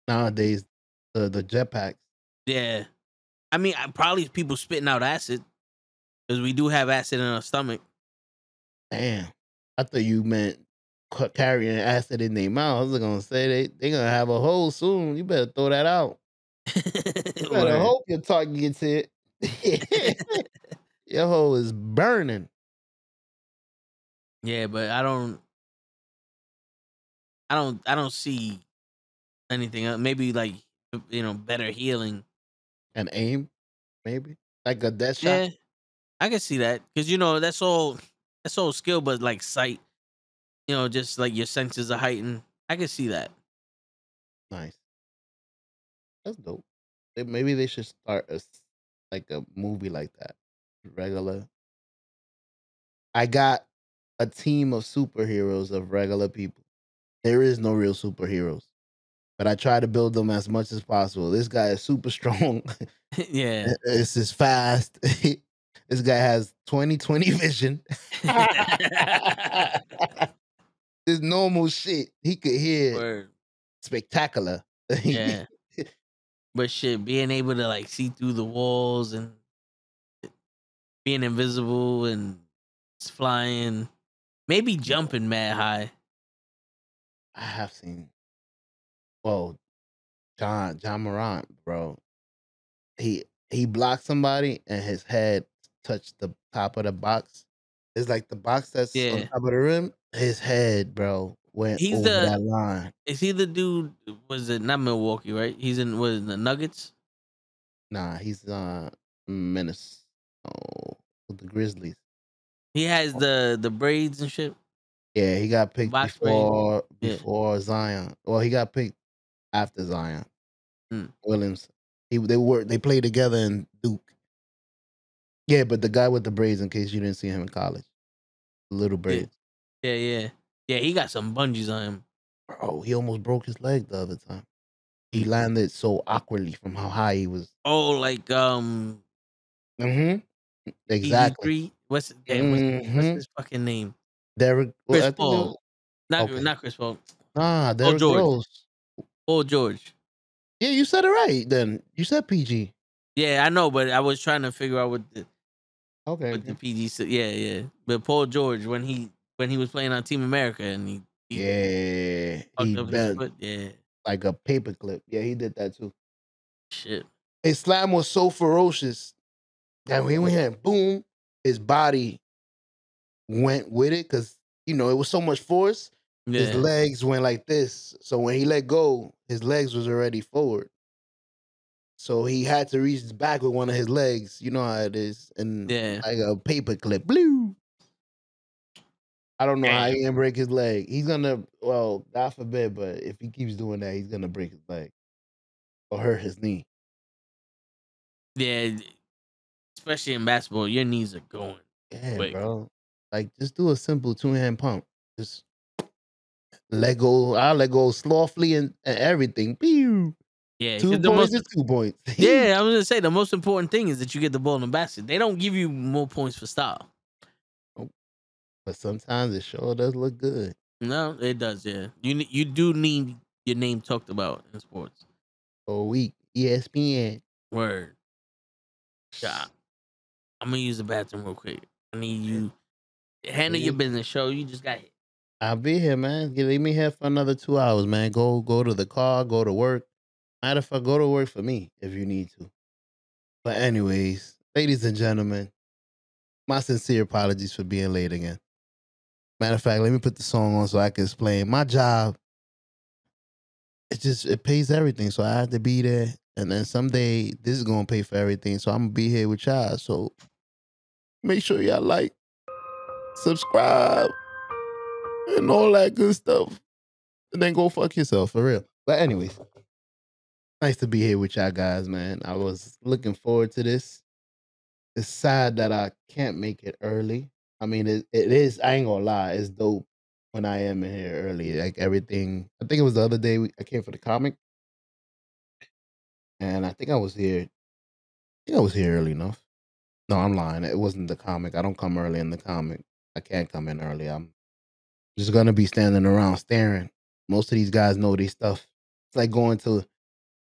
Nowadays, the the jetpacks. Yeah. I mean, I- probably people spitting out acid because we do have acid in our stomach. Damn, I thought you meant carrying acid in their mouth. I was gonna say they they gonna have a hole soon. You better throw that out. You better hope your target gets hit. your hole is burning. Yeah, but I don't. I don't. I don't see anything. else. Maybe like you know better healing. And aim, maybe like a death shot. Yeah, I can see that because you know that's all. That's all skill, but like sight. You know, just like your senses are heightened. I can see that. Nice. That's dope. Maybe they should start a like a movie like that. Regular. I got a team of superheroes of regular people. There is no real superheroes. But I try to build them as much as possible. This guy is super strong. yeah. this is fast. this guy has 20/20 vision. this normal shit. He could hear Word. spectacular. Yeah. but shit, being able to like see through the walls and eh, being invisible and flying, maybe jumping mad high. I have seen. Well, John Ja Morant, bro. He he blocked somebody and his head touched the top of the box. It's like the box that's Yeah. on top of the rim. His head, bro, went He's over the- that line. Is he the dude? Was it not Milwaukee? Right? He's in was the Nuggets. Nah, he's uh Minnesota. Oh, with the Grizzlies. He has the the braids and shit. Yeah, he got picked Box braid. before Yeah. before Zion. Well, he got picked after Zion. Mm. Williams. He they were they played together in Duke. Yeah, but the guy with the braids, in case you didn't see him in college, little braids. Yeah, yeah, yeah. He got some bungees on him. Bro, he almost broke his leg the other time. He landed so awkwardly from how high he was. Oh, like um, Mm-hmm. Exactly. PG3? What's damn, what's, what's his fucking name? Derek. well, Chris was- Paul. Not Okay. not Chris Paul. Ah, Derek George. Rose. Paul George. Yeah, you said it right. Then you said PG. Yeah, I know, but I was trying to figure out what the Okay. what the PG. said. Yeah, yeah. But Paul George when he when he was playing on Team America and he, he Yeah, he bent foot. Yeah, like a paperclip. Yeah, he did that too. shit. His slam was so ferocious that he went here, boom, his body went with it because you know it was so much force. His legs went like this. So when he let go, his legs was already forward. So he had to reach back with one of his legs. You know how it is, and Yeah. like a paper clip. Blue. I don't know how Damn. he gonna break his leg. He's gonna, well, God forbid, but if he keeps doing that, he's gonna break his leg or hurt his knee. Yeah. Especially in basketball, your knees are going. Yeah, Quick. bro. Like, just do a simple two hand pump. Just let go. I'll let go slothfully and, and everything. Pew. Yeah. Two points most, is two points. yeah, I was gonna say the most important thing is that you get the ball in the basket. They don't give you more points for style. but sometimes it sure does look good. No, it does. Yeah, you you do need your name talked about in sports. A week, ESPN. Word. Yeah. I'm gonna use the bathroom real quick. I need you handle your business. Show you just got hit. I'll be here, man. You Leave me here for another two hours, man. Go go to the car, go to work. Matter of fact, go to work for me if you need to. But anyways, ladies and gentlemen, my sincere apologies for being late again. Matter of fact, let me put the song on so I can explain. My job, it just it pays everything. So I have to be there. And then someday this is gonna pay for everything. So I'm gonna be here with y'all. So make sure y'all like, subscribe, and all that good stuff. And then go fuck yourself for real. But anyways, nice to be here with y'all guys, man. I was looking forward to this. It's sad that I can't make it early. I mean, it, it is. I ain't gonna lie. It's dope when I am in here early. Like everything. I think it was the other day we, I came for the comic, and I think I was here. I think I was here early enough. No, I'm lying. It wasn't the comic. I don't come early in the comic. I can't come in early. I'm just gonna be standing around staring. Most of these guys know their stuff. It's like going to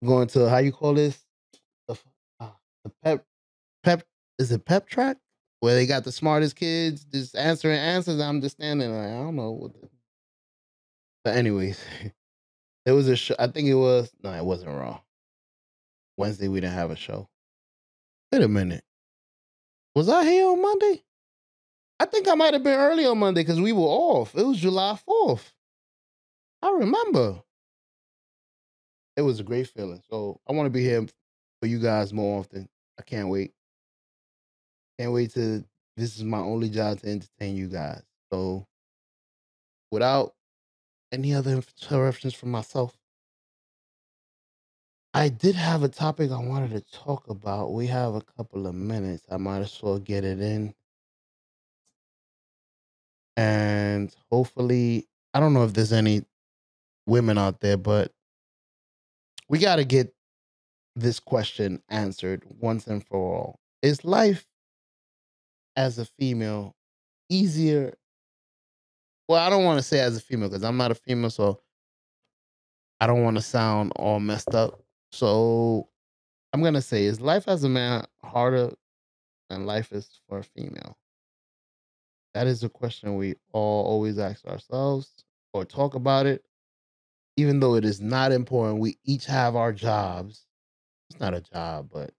going to how you call this the, ah, the pep pep is it pep track where they got the smartest kids just answering answers. I'm just standing like I don't know. What the... But anyways, there was a show. I think it was no, it wasn't Raw. Wednesday we didn't have a show. Wait a minute. Was I here on Monday? I think I might have been early on Monday because we were off. It was July 4th. I remember. It was a great feeling. So I want to be here for you guys more often. I can't wait. Can't wait to this is my only job to entertain you guys. So without any other interruptions from myself, I did have a topic I wanted to talk about. We have a couple of minutes. I might as well get it in. And hopefully, I don't know if there's any women out there, but we got to get this question answered once and for all. Is life as a female easier? Well, I don't want to say as a female because I'm not a female, so I don't want to sound all messed up. So I'm to say, is life as a man harder than life is for a female? That is a question we all always ask ourselves or talk about it. Even though it is not important, we each have our jobs. It's not a job, but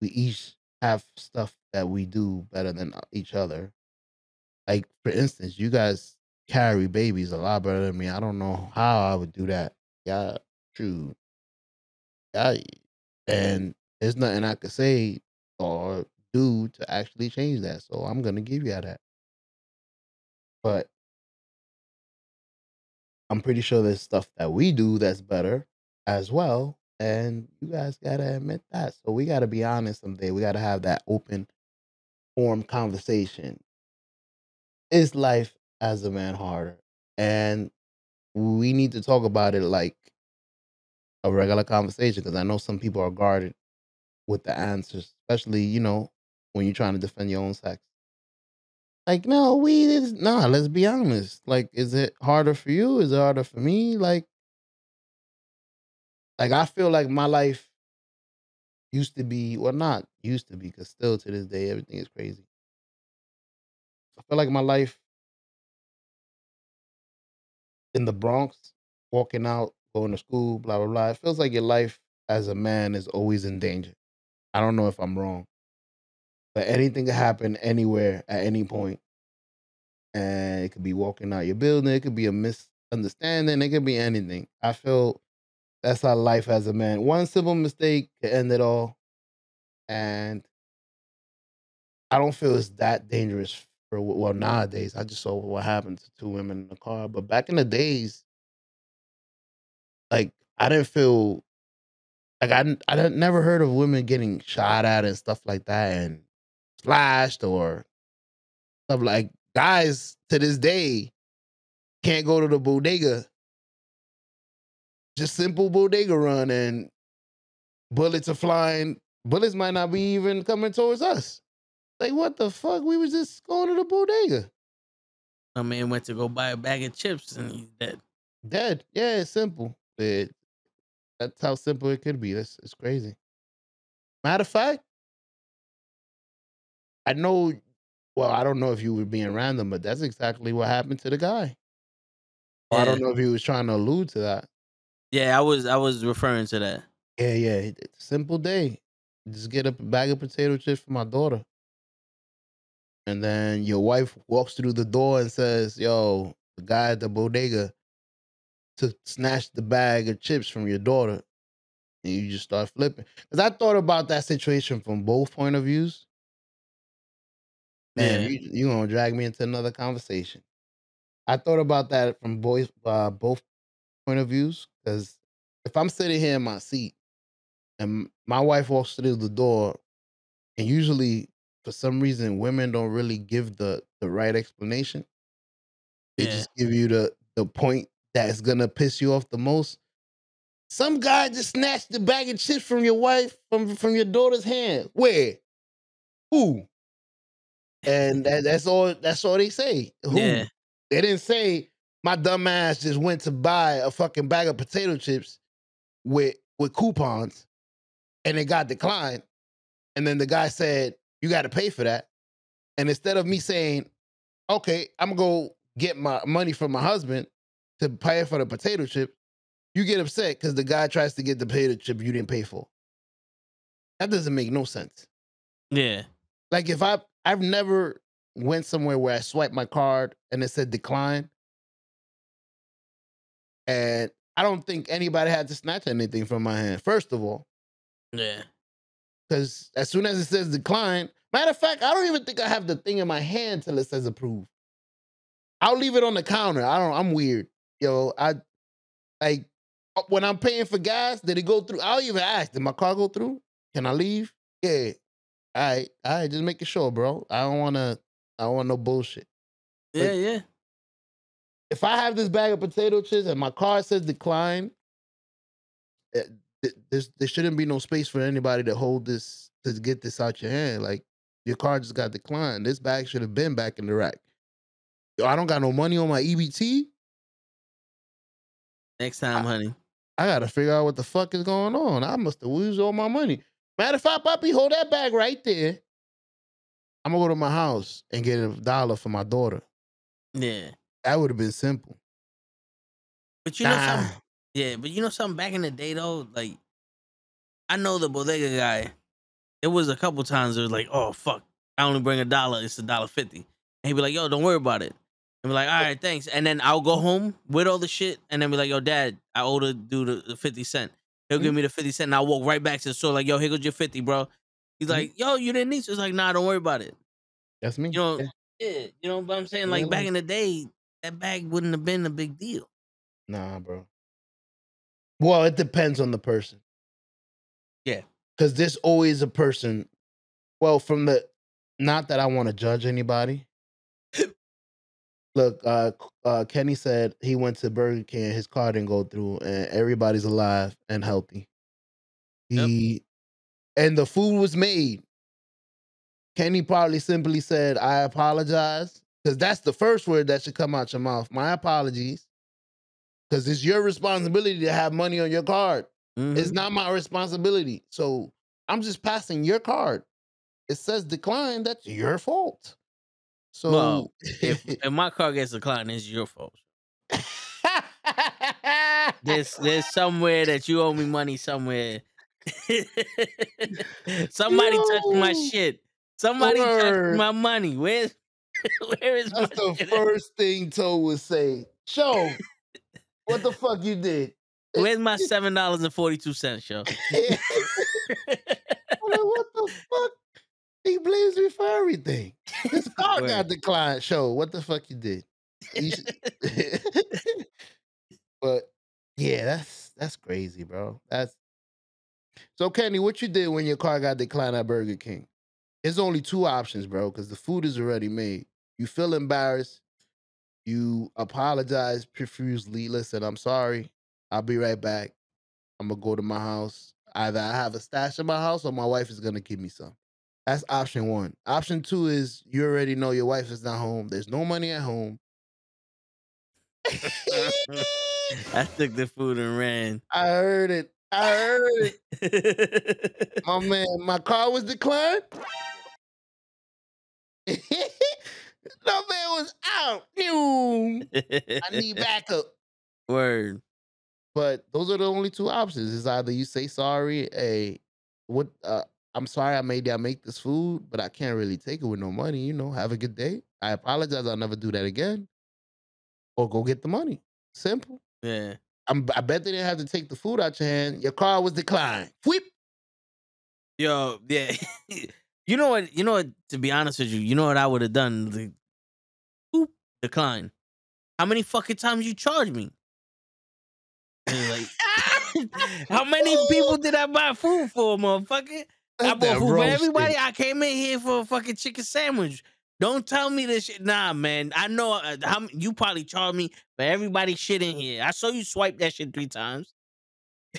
we each have stuff that we do better than each other. Like, for instance, you guys carry babies a lot better than me. I don't know how I would do that. Yeah, true. Yeah, and there's nothing I could say or do to actually change that. So I'm gonna give you that. But I'm pretty sure there's stuff that we do that's better as well. And you guys gotta admit that. So we gotta be honest someday. We gotta have that open form conversation. Is life as a man harder? And we need to talk about it like a regular conversation because I know some people are guarded with the answers, especially, you know, when you're trying to defend your own sex. Like, no, we is nah, let's be honest. Like, is it harder for you? Is it harder for me? Like, like I feel like my life used to be, well, not used to be, because still to this day, everything is crazy. I feel like my life in the Bronx, walking out, going to school, blah, blah, blah. It feels like your life as a man is always in danger. I don't know if I'm wrong, but anything can happen anywhere at any and it could be walking out your building. It could be a misunderstanding. It could be anything. I feel that's our life as a man. One simple mistake can end it all, and I don't feel it's that dangerous for well nowadays. I just saw what happened to two women in the car, but back in the days, like I didn't feel like I I didn't, never heard of women getting shot at and stuff like that and slashed or stuff like guys to this day can't go to the bodega. Just simple bodega run and bullets are flying. Bullets might not be even coming towards us. Like what the fuck? We was just going to the bodega. A man went to go buy a bag of chips and he's dead. Dead. Yeah, it's simple. It, that's how simple it could be. That's it's crazy. Matter of fact, I know. Well, I don't know if you were being random, but that's exactly what happened to the guy. Or I don't know if he was trying to allude to that. Yeah, I was I was referring to that. Yeah, yeah. it- It's a simple day. Just get up a bag of potato chips for my daughter. And then your wife walks through the door and says, Yo, the guy at the bodega to snatch the bag of chips from your daughter. And you just start flipping. Because I thought about that situation from both point of views. Man, Yeah. you you gonna drag me into another conversation. I thought about that from both uh, both point of views. Because if I'm sitting here in my seat and my wife walks through the door, and usually for some reason women don't really give the the right explanation. They Yeah. just give you the the point that's gonna piss you off the most. Some guy just snatched the bag of chips from your wife from from your daughter's hand. Where? Who? And that, that's all. That's all they say. Who? Yeah. They didn't say my dumb ass just went to buy a fucking bag of potato chips with with coupons, and it got declined. And then the guy said, "You got to pay for that." And instead of me saying, "Okay, I'm gonna go get my money from my husband to pay for the potato chip," you get upset because the guy tries to get the potato chip you didn't pay for. That doesn't make no sense. Yeah. Like if I I've never went somewhere where I swiped my card and it said decline. And I don't think anybody had to snatch anything from my hand, first of all. Yeah. Because as soon as it says decline, matter of fact, I don't even think I have the thing in my hand till it says approve. I'll leave it on the counter. I don't, I'm weird. Yo, I like uh, when I'm paying for gas, did it go through? I'll even ask, did my car go through? Can I leave? Yeah. All right, all right, just making sure, bro. I don't wanna I don't want no bullshit. Yeah, yeah. If I have this bag of potato chips and my car says decline, eh, there's, there shouldn't be no space for anybody to hold this to get this out your hand. Like your car just got declined. This bag should have been back in the rack. Yo, I don't got no money on my EBT. Next time, honey. I gotta figure out what the fuck is going on. I must have used all my money. Matter of fact, Poppy, hold that bag right there. I'm gonna go to my house and get a dollar for my daughter. Yeah. That would have been simple. But you know something? Yeah, but you know something back in the day though, like I know the bodega guy. It was a couple times it was like, oh fuck, I only bring a dollar, it's a dollar fifty. And he'd be like, yo, don't worry about it. And be like, all right, thanks. And then I'll go home with all the shit and then be like, yo, dad, I owe the dude the, the 50 cent. He'll give me the 50 cent and I'll walk right back to the store, like, yo, here goes your 50, bro. He's Mhm. like, yo, you didn't need to. It's like, nah, don't worry about it. That's me. You know, Yeah. yeah, you know what I'm saying? Yeah, Like back in the day, that bag wouldn't have been a big deal. Nah, bro. Well, it depends on the person. Yeah. Because there's always a person. Well, from the not that I want to judge anybody. Look, uh, uh, Kenny said he went to Burger King, his car didn't go through, and everybody's alive and healthy. Yep. He and the food was made. Kenny probably simply said, I apologize. Because that's the first word that should come out your mouth. My apologies. Because it's your responsibility to have money on your card. Mhm. It's not my responsibility. So I'm just passing your card. It says decline. That's your fault. So Well, if, if my car gets declined, it's your fault. There's there's somewhere that you owe me money somewhere. Somebody touched my shit. Somebody touched my money. Where's Where is That's my the shit first thing Toe would say. Show what the fuck you did. Where's my seven dollars and forty two cents, yo? What the fuck? He blames me for everything. His car got declined. Show what the fuck you did. You but yeah, that's that's crazy, bro. That's so Kenny. What you did when your car got declined at Burger King? It's only two options, bro, because the food is already made. You feel embarrassed. You apologize profusely. Listen, I'm sorry. I'll be right back. I'm gonna go to my house. Either I have a stash in my house or my wife is gonna give me some. That's option one. Option two is you already know your wife is not home. There's no money at home. I took the food and ran. I heard it. I heard it. My man, my car was declined. no man was out. I need backup. Word. But those are the only two options. It's either you say sorry, a what uh I'm sorry I made y'all make this food, but I can't really take it with no money. You know, have a good day. I apologize. I'll never do that again. Or go get the money. Simple. Yeah. I'm, I bet they didn't have to take the food out your hand. Your car was declined. Whip. Yo, yeah. you know what? You know what? To be honest with you, you know what I would have done? The boop, decline. How many fucking times you charge me? And like, how many people did I buy food for, motherfucker? I bought food for everybody. I came in here for a fucking chicken sandwich. Don't tell me this shit. Nah, man. I know uh, how you probably charged me for everybody shit in here. I saw you swipe that shit three times.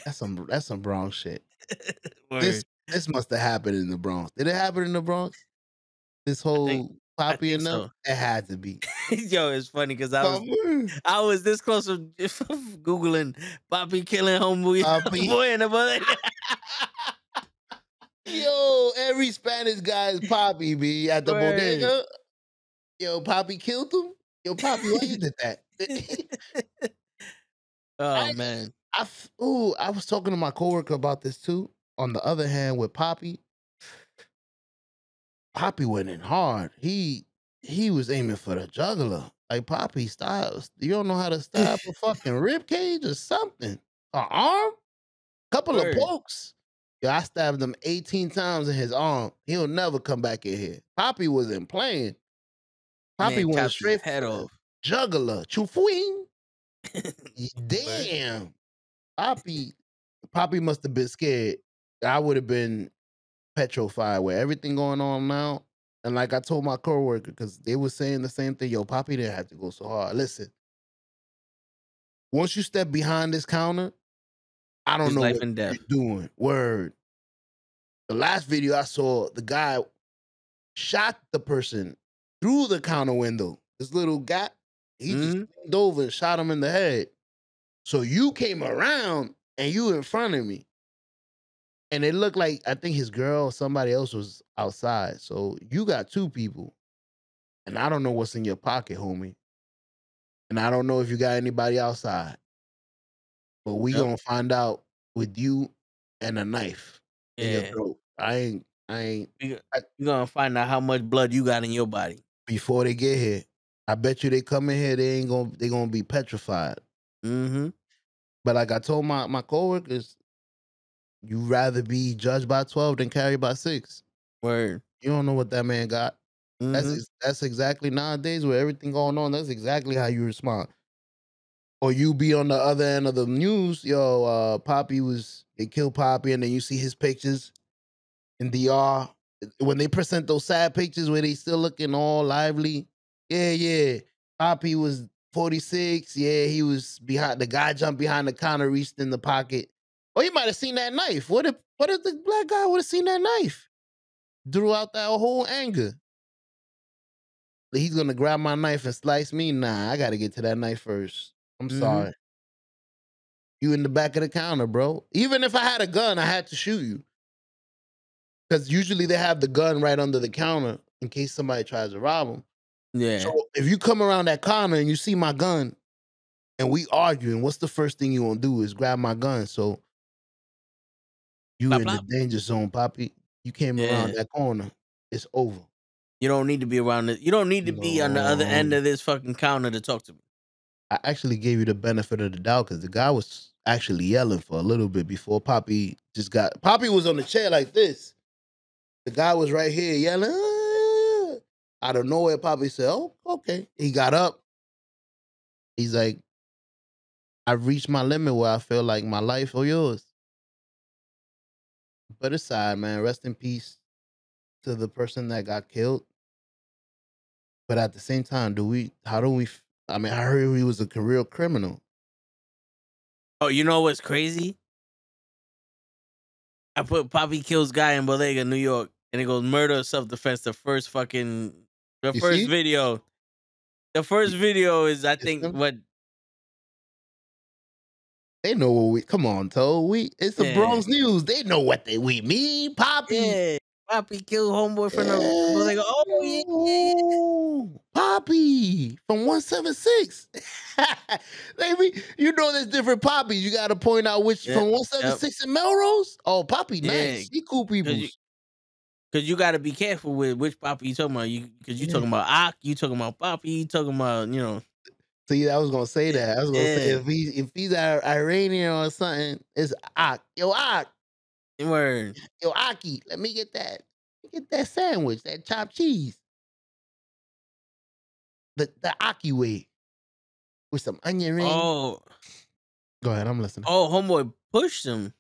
That's some that's some Bronx shit. This this must have happened in the Bronx. Did it happen in the Bronx? This whole think- Poppy and them? It had to be. Yo, it's funny because I was I was this close to googling Poppy killing homeboy Poppy. boy in the butt. Yo, every Spanish guy is Poppy, B at the Word. bodega. Yo, Poppy killed him. Yo, Poppy, why you did that? oh I- man, I ooh, I was talking to my coworker about this too. On the other hand, with Poppy, Poppy went in hard. He he was aiming for the juggler. Like Poppy styles. You don't know how to stab a fucking rib cage or something. An arm? Couple Word. of pokes. Yo, I stabbed him 18 times in his arm. He'll never come back in here. Poppy wasn't playing. Poppy Man, went straight head off. Juggler. Chufuing. Damn. Poppy, Poppy must have been scared. I would have been petrified with everything going on now. And like I told my coworker, because they were saying the same thing. Yo, Poppy didn't have to go so hard. Listen, once you step behind this counter, I don't know life what and death. you're doing. Word. The last video I saw, the guy shot the person through the counter window. This little guy, he just Mhm. leaned over and shot him in the head. So you came around and you in front of me. And it looked like I think his girl or somebody else was outside. So you got two people. And I don't know what's in your pocket, homie. And I don't know if you got anybody outside. But we Yep. gonna find out with you and a knife in your throat. I ain't I ain't you're gonna find out how much blood you got in your body. before they get here. I bet you they come in here, they ain't gonna they gonna be petrified. Mm-hmm. But like I told my my coworkers, you rather be judged by twelve than carried by six. Word. You don't know what that man got. That's Mhm. ex- that's exactly nowadays with everything going on. That's exactly how you respond. Or you be on the other end of the news, yo, uh, Poppy was they killed Poppy, and then you see his pictures in DR when they present those sad pictures where they still looking all lively. Yeah, yeah. Poppy was 46. Yeah, he was behind the guy jumped behind the counter, reached in the pocket. Oh, he might have seen that knife. What if what if the black guy would have seen that knife? Drew out that whole anger. He's gonna grab my knife and slice me. Nah, I gotta get to that knife first. I'm Mhm. sorry. You in the back of the counter, bro. Even if I had a gun, I had to shoot you. Because usually they have the gun right under the counter in case somebody tries to rob them. Yeah. So if you come around that corner and you see my gun and we arguing, what's the first thing you gonna do is grab my gun. So you Plop, in the danger zone, Poppy. You came around Yeah. that corner. It's over. You don't need to be around it. You don't need to be on the other end No. of this fucking counter to talk to me. I actually gave you the benefit of the doubt because the guy was actually yelling for a little bit before Poppy just got. Poppy was on the chair like this. The guy was right here yelling. "Ah." Out of nowhere, Poppy said, "Oh, okay." He got up. He's like, "I've reached my limit where I feel like my life or yours." But aside, man, rest in peace to the person that got killed. But at the same time, do we? How do we? I mean, I heard he was a career criminal. Oh, you know what's crazy? I put Poppy kills guy in Bodega, New York, and it goes murder or self defense. The first fucking, the You first see? video. The first video is, I think, what They know what we. Come on, Toe. We. It's the Yeah. Bronx News. They know what they we mean. Poppy. Yeah, Poppy killed homeboy from the Bodega. Oh yeah, Ooh, Poppy from 176. they be, you know there's different poppies. You got to point out which Yeah, from 176 in Melrose. Oh, Poppy, Yeah, nice. He cool people. Cause you got to be careful with which Poppy you talking about. You, cause you talking about Ak, you talking about Poppy, you talking about you know. See, I was gonna say that. I was gonna say if he if he's Iranian or something, it's Ak. Yo, Ak. Word. Yo, Aki. Let me get that. me Get that sandwich, that chopped cheese. The the Aki way. With some onion rings. Oh, Go ahead, I'm listening. oh, homeboy pushed him.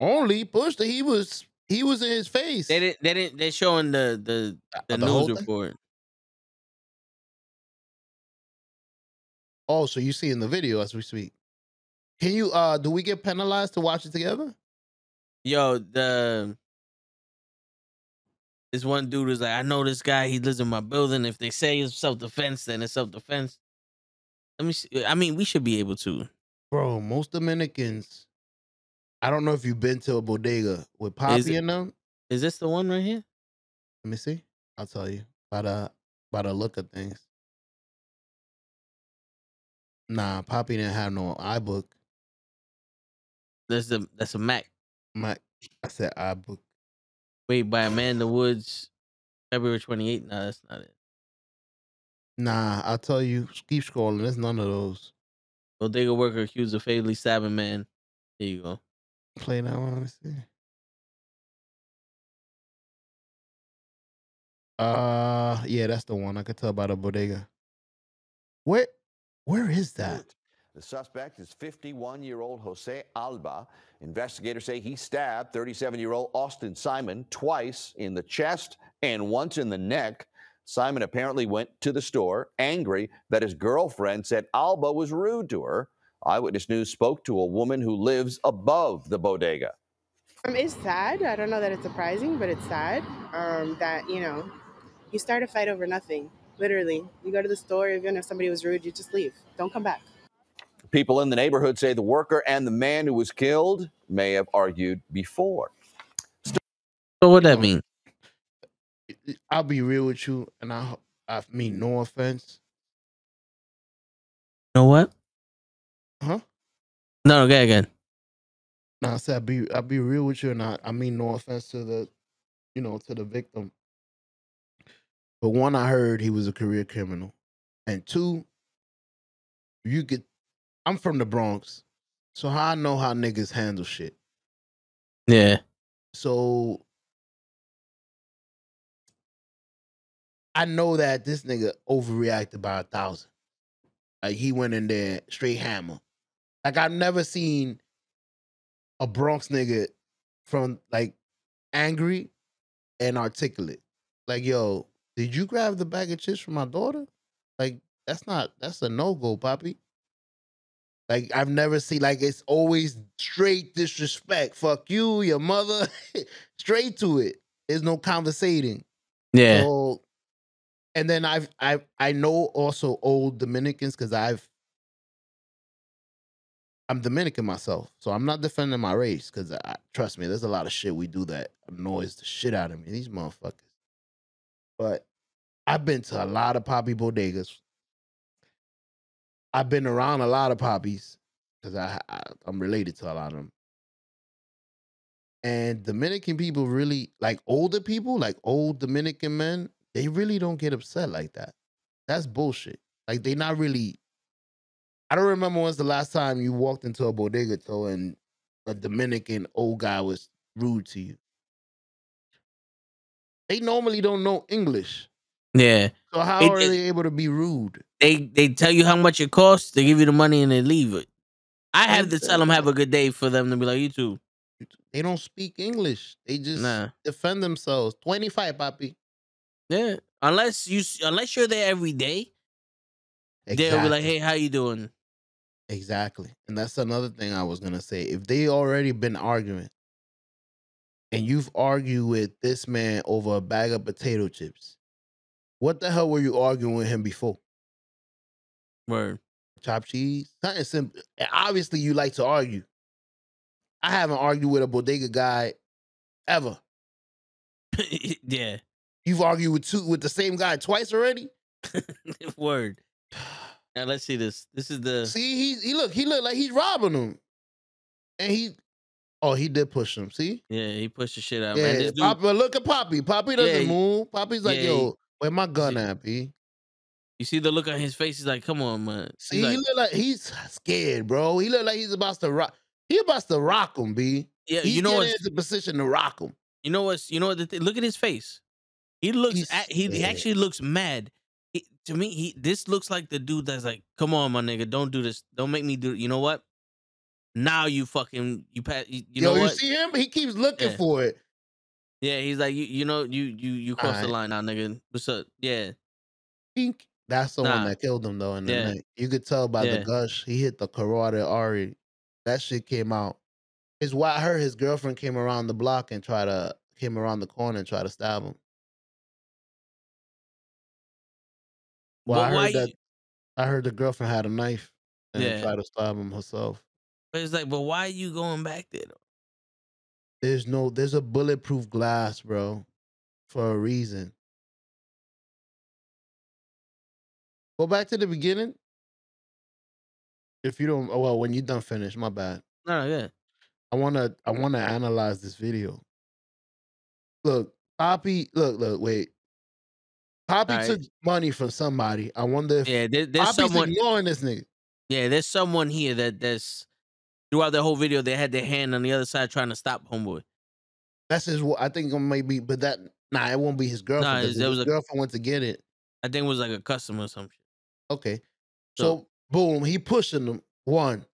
Only pushed him. He was he was in his face. They didn't. They didn't. They're showing the the the, the whole news thing? report. Oh, so you see in the video as we speak. Can you uh do we get penalized to watch it together? Yo, the this one dude is like, I know this guy. He lives in my building. If they say it's self defense, then it's self defense. Let me. See. I mean, we should be able to. Bro, most Dominicans. I don't know if you've been to a bodega with Poppy in them. Is this the one right here? Let me see. I'll tell you by the by the look of things. Nah, Poppy didn't have no iBook. That's the that's a Mac. My I said iBook. Wait, by Amanda Woods, February twenty eighth. No, that's not it. Nah, I'll tell you. Keep scrolling. There's none of those. Bodega worker accused of fatally stabbing man. There you go. Play that one. Let me see. Uh, yeah, that's the one. I could tell by the bodega. Where, where is that? The suspect is 51 year old Jose Alba. Investigators say he stabbed 37 year old Austin Simon twice in the chest and once in the neck. Simon apparently went to the store angry that his girlfriend said Alba was rude to her. Eyewitness News spoke to a woman who lives above the bodega. Um, it's sad. I don't know that it's surprising, but it's sad um, that you know you start a fight over nothing. Literally, you go to the store. Even if somebody was rude, you just leave. Don't come back. People in the neighborhood say the worker and the man who was killed may have argued before. So what that mean? I'll be real with you, and I, I mean no offense. You know what? Huh? No, no, go again. No, I said I'll be I'll be real with you, and I, I mean no offense to the, you know, to the victim. But one, I heard he was a career criminal, and two, you get. I'm from the Bronx, so I know how niggas handle shit. Yeah. So I know that this nigga overreacted by a thousand. Like he went in there straight hammer. Like I've never seen a Bronx nigga from like angry and articulate. Like, yo, did you grab the bag of chips from my daughter? Like, that's not that's a no-go, Poppy. Like I've never seen like it's always straight disrespect. Fuck you, your mother. straight to it. There's no conversating. Yeah. So, and then I've I I know also old Dominicans because I've I'm Dominican myself, so I'm not defending my race because I trust me, there's a lot of shit we do that annoys the shit out of me. These motherfuckers. But I've been to a lot of poppy bodegas. I've been around a lot of poppies because I, I I'm related to a lot of them. And Dominican people really like older people, like old Dominican men, they really don't get upset like that. That's bullshit. Like they not really. I don't remember when's the last time you walked into a bodega toe and a Dominican old guy was rude to you. They normally don't know English. Yeah. So how It- are it- they able to be rude? They they tell you how much it costs, they give you the money and they leave it. I have to tell them have a good day for them to be like, you too. They don't speak English. They just Nah. defend themselves. 25, papi. Yeah. Unless you unless you're there every day, they'll be like, hey, how you doing? Exactly. And that's another thing I was gonna say. If they already been arguing and you've argued with this man over a bag of potato chips, what the hell were you arguing with him before? Word. Chopped cheese? Something simple. And obviously you like to argue. I haven't argued with a bodega guy ever. yeah. You've argued with two with the same guy twice already? Word. Now let's see this. This is the See, he he look, he look like he's robbing him. And he oh, he did push him. See? yeah, he pushed the shit out. Yeah, man. This dude, Poppy, but look at Poppy. Poppy doesn't Yeah, move. Poppy's like, yeah, yo, he- where my gun at, B? You see the look on his face, he's like, come on, man. See, He's he like, look like he's scared, bro. He look like he's about to rock. He about to rock him, B. yeah, He's you know what's into position to rock him. you know what's you know what the thing, look at his face. He looks at, he, he actually looks mad. He, to me, he this looks like the dude that's like, come on, my nigga, don't do this. Don't make me do you know what? Now you fucking you pat you, you yo, know you what? see him? He keeps looking Yeah. for it. Yeah, he's like, you you know, you you you crossed the line now, nigga. What's up? Yeah. Pink. That's the Nah. one that killed him though in the Yeah. night. You could tell by Yeah. the gush. He hit the carotid artery. That shit came out. His wife, her, his girlfriend came around the block and tried to came around the corner and tried to stab him. Well, But I heard that. you- I heard the girlfriend had a knife and Yeah. tried to stab him herself. But it's like, but why are you going back there though? There's no, there's a bulletproof glass, bro, for a reason. Go back to the beginning. If you don't, oh, well, when you done finish, my bad. No, no, yeah. I wanna, I wanna analyze this video. Look, Poppy, look, look, wait. Poppy Alright. took money from somebody. I wonder if Yeah, there, there's Poppy's someone ignoring this nigga. Yeah, there's someone here that that's throughout the whole video they had their hand on the other side trying to stop homeboy. That's his. I think it might be, but that nah, it won't be his girlfriend. if there his was a- girlfriend went to get it. I think it was like a customer or some shit. Okay. So- So, boom, he pushing him. One.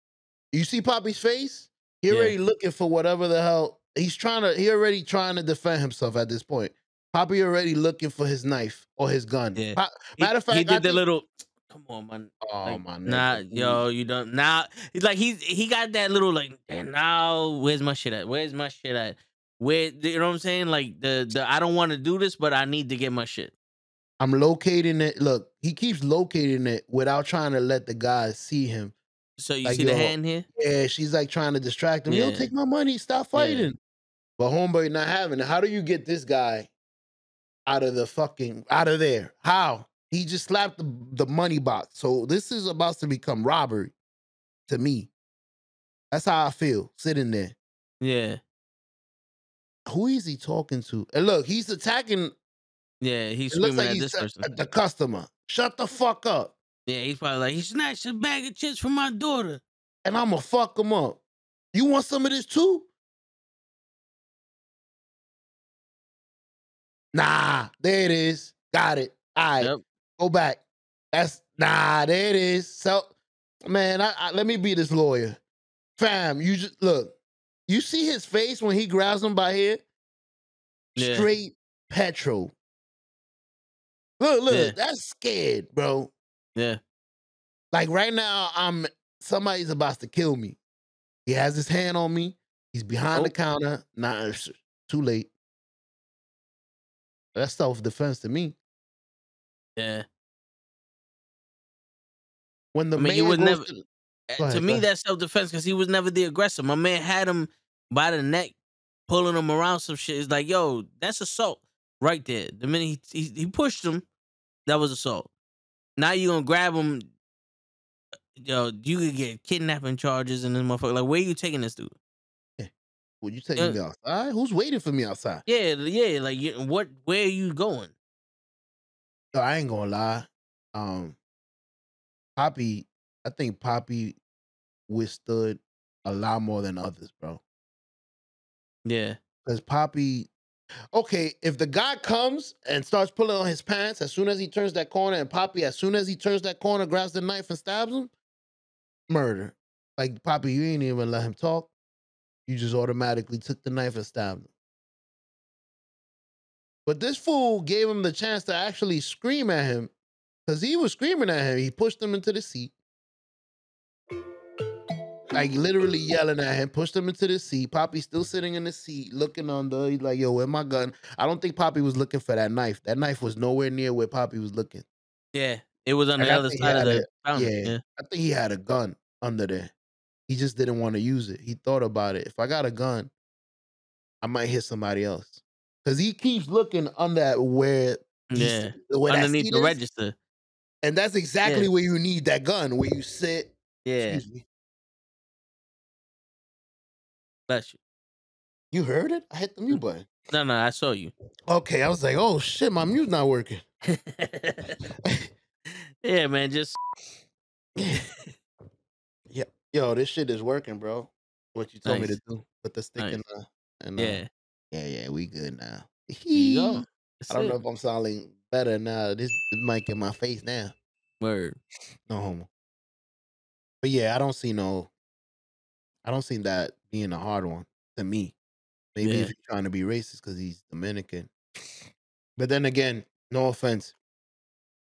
You see Poppy's face? He Yeah. already looking for whatever the hell. He's trying to, he already trying to defend himself at this point. Poppy already looking for his knife or his gun. Yeah. Po- He, Matter of fact, he I did the think- little. Come on, man. oh Like, my nah, yo, you don't now. He's like he's he got that little like. "Damn, Now, where's my shit at? Where's my shit at? Where you know what I'm saying? Like the the I don't want to do this, but I need to get my shit. I'm locating it. Look, he keeps locating it without trying to let the guy see him. So you Like, see the hand here? Yeah, she's like trying to distract him. Yo, Yeah. take my money. Stop Yeah. fighting. But homeboy not having it. How do you get this guy out of the fucking out of there? How? He just slapped the, the money box. So this is about to become robbery to me. That's how I feel sitting there. Yeah, Who is he talking to? And look, he's attacking. Yeah. He's It looks screaming like at he's this person. at the customer. Shut the fuck up. Yeah, he's probably like he snatched a bag of chips from my daughter. And I'ma fuck him up. You want some of this too? Nah, there it is. Got it. All right. Yep. Go back. That's nah, there it is. So man, I, I let me be this lawyer. Fam, you just look, you see his face when he grabs him by here? Yeah. Straight petrol. Look, look, Yeah. that's scared, bro. Yeah, Like right now, I'm somebody's about to kill me. He has his hand on me. He's behind the Oh. counter. Nah, it's too late. That's self defense to me. yeah. When the I mean, he man was never- to- Uh, Go to me, that's self defense because he was never the aggressor. My man had him by the neck, pulling him around some shit. It's like, yo, that's assault right there. The minute he he, he pushed him, that was assault. Now you gonna grab him. Yo, you could get kidnapping charges and this motherfucker. Like, where you taking this dude? Yeah. Would you taking Uh, me outside? Who's waiting for me outside? Yeah, yeah. Like, what? Where are you going? Yo, I ain't gonna lie. Um, Poppy, I think Poppy withstood a lot more than others, bro. Yeah, Because Poppy, okay, if the guy comes and starts pulling on his pants as soon as he turns that corner, and Poppy, as soon as he turns that corner, grabs the knife and stabs him, murder. Like Poppy, you ain't even let him talk. You just automatically took the knife and stabbed him. But this fool gave him the chance to actually scream at him because he was screaming at him. He pushed him into the seat. Like literally yelling at him, pushed him into the seat. Poppy still sitting in the seat, looking under. He's like, yo, where my gun? I don't think Poppy was looking for that knife. That knife was nowhere near where Poppy was looking. yeah. It was on Like, the I other side of the fountain. yeah. Yeah. I think he had a gun under there. He just didn't want to use it. He thought about it. If I got a gun, I might hit somebody else. Cause he keeps looking under where Yeah. where Underneath the is, register. and that's exactly where you need that gun, where you sit. Yeah. Bless you. You heard it? I hit the mute mm. button. No, no, I saw you. Okay, I was like, oh shit, my mute's not working. yeah, man. Just Yeah, yo, this shit is working, bro. What you told me to do? Put the stick Nice. in the and yeah. yeah, yeah, we good now. Go. I don't it. know if I'm sounding better now. This mic in my face now. Word. No homo. But yeah, I don't see no. I don't see that being a hard one to me. Maybe Yeah. he's trying to be racist because he's Dominican. But then again, no offense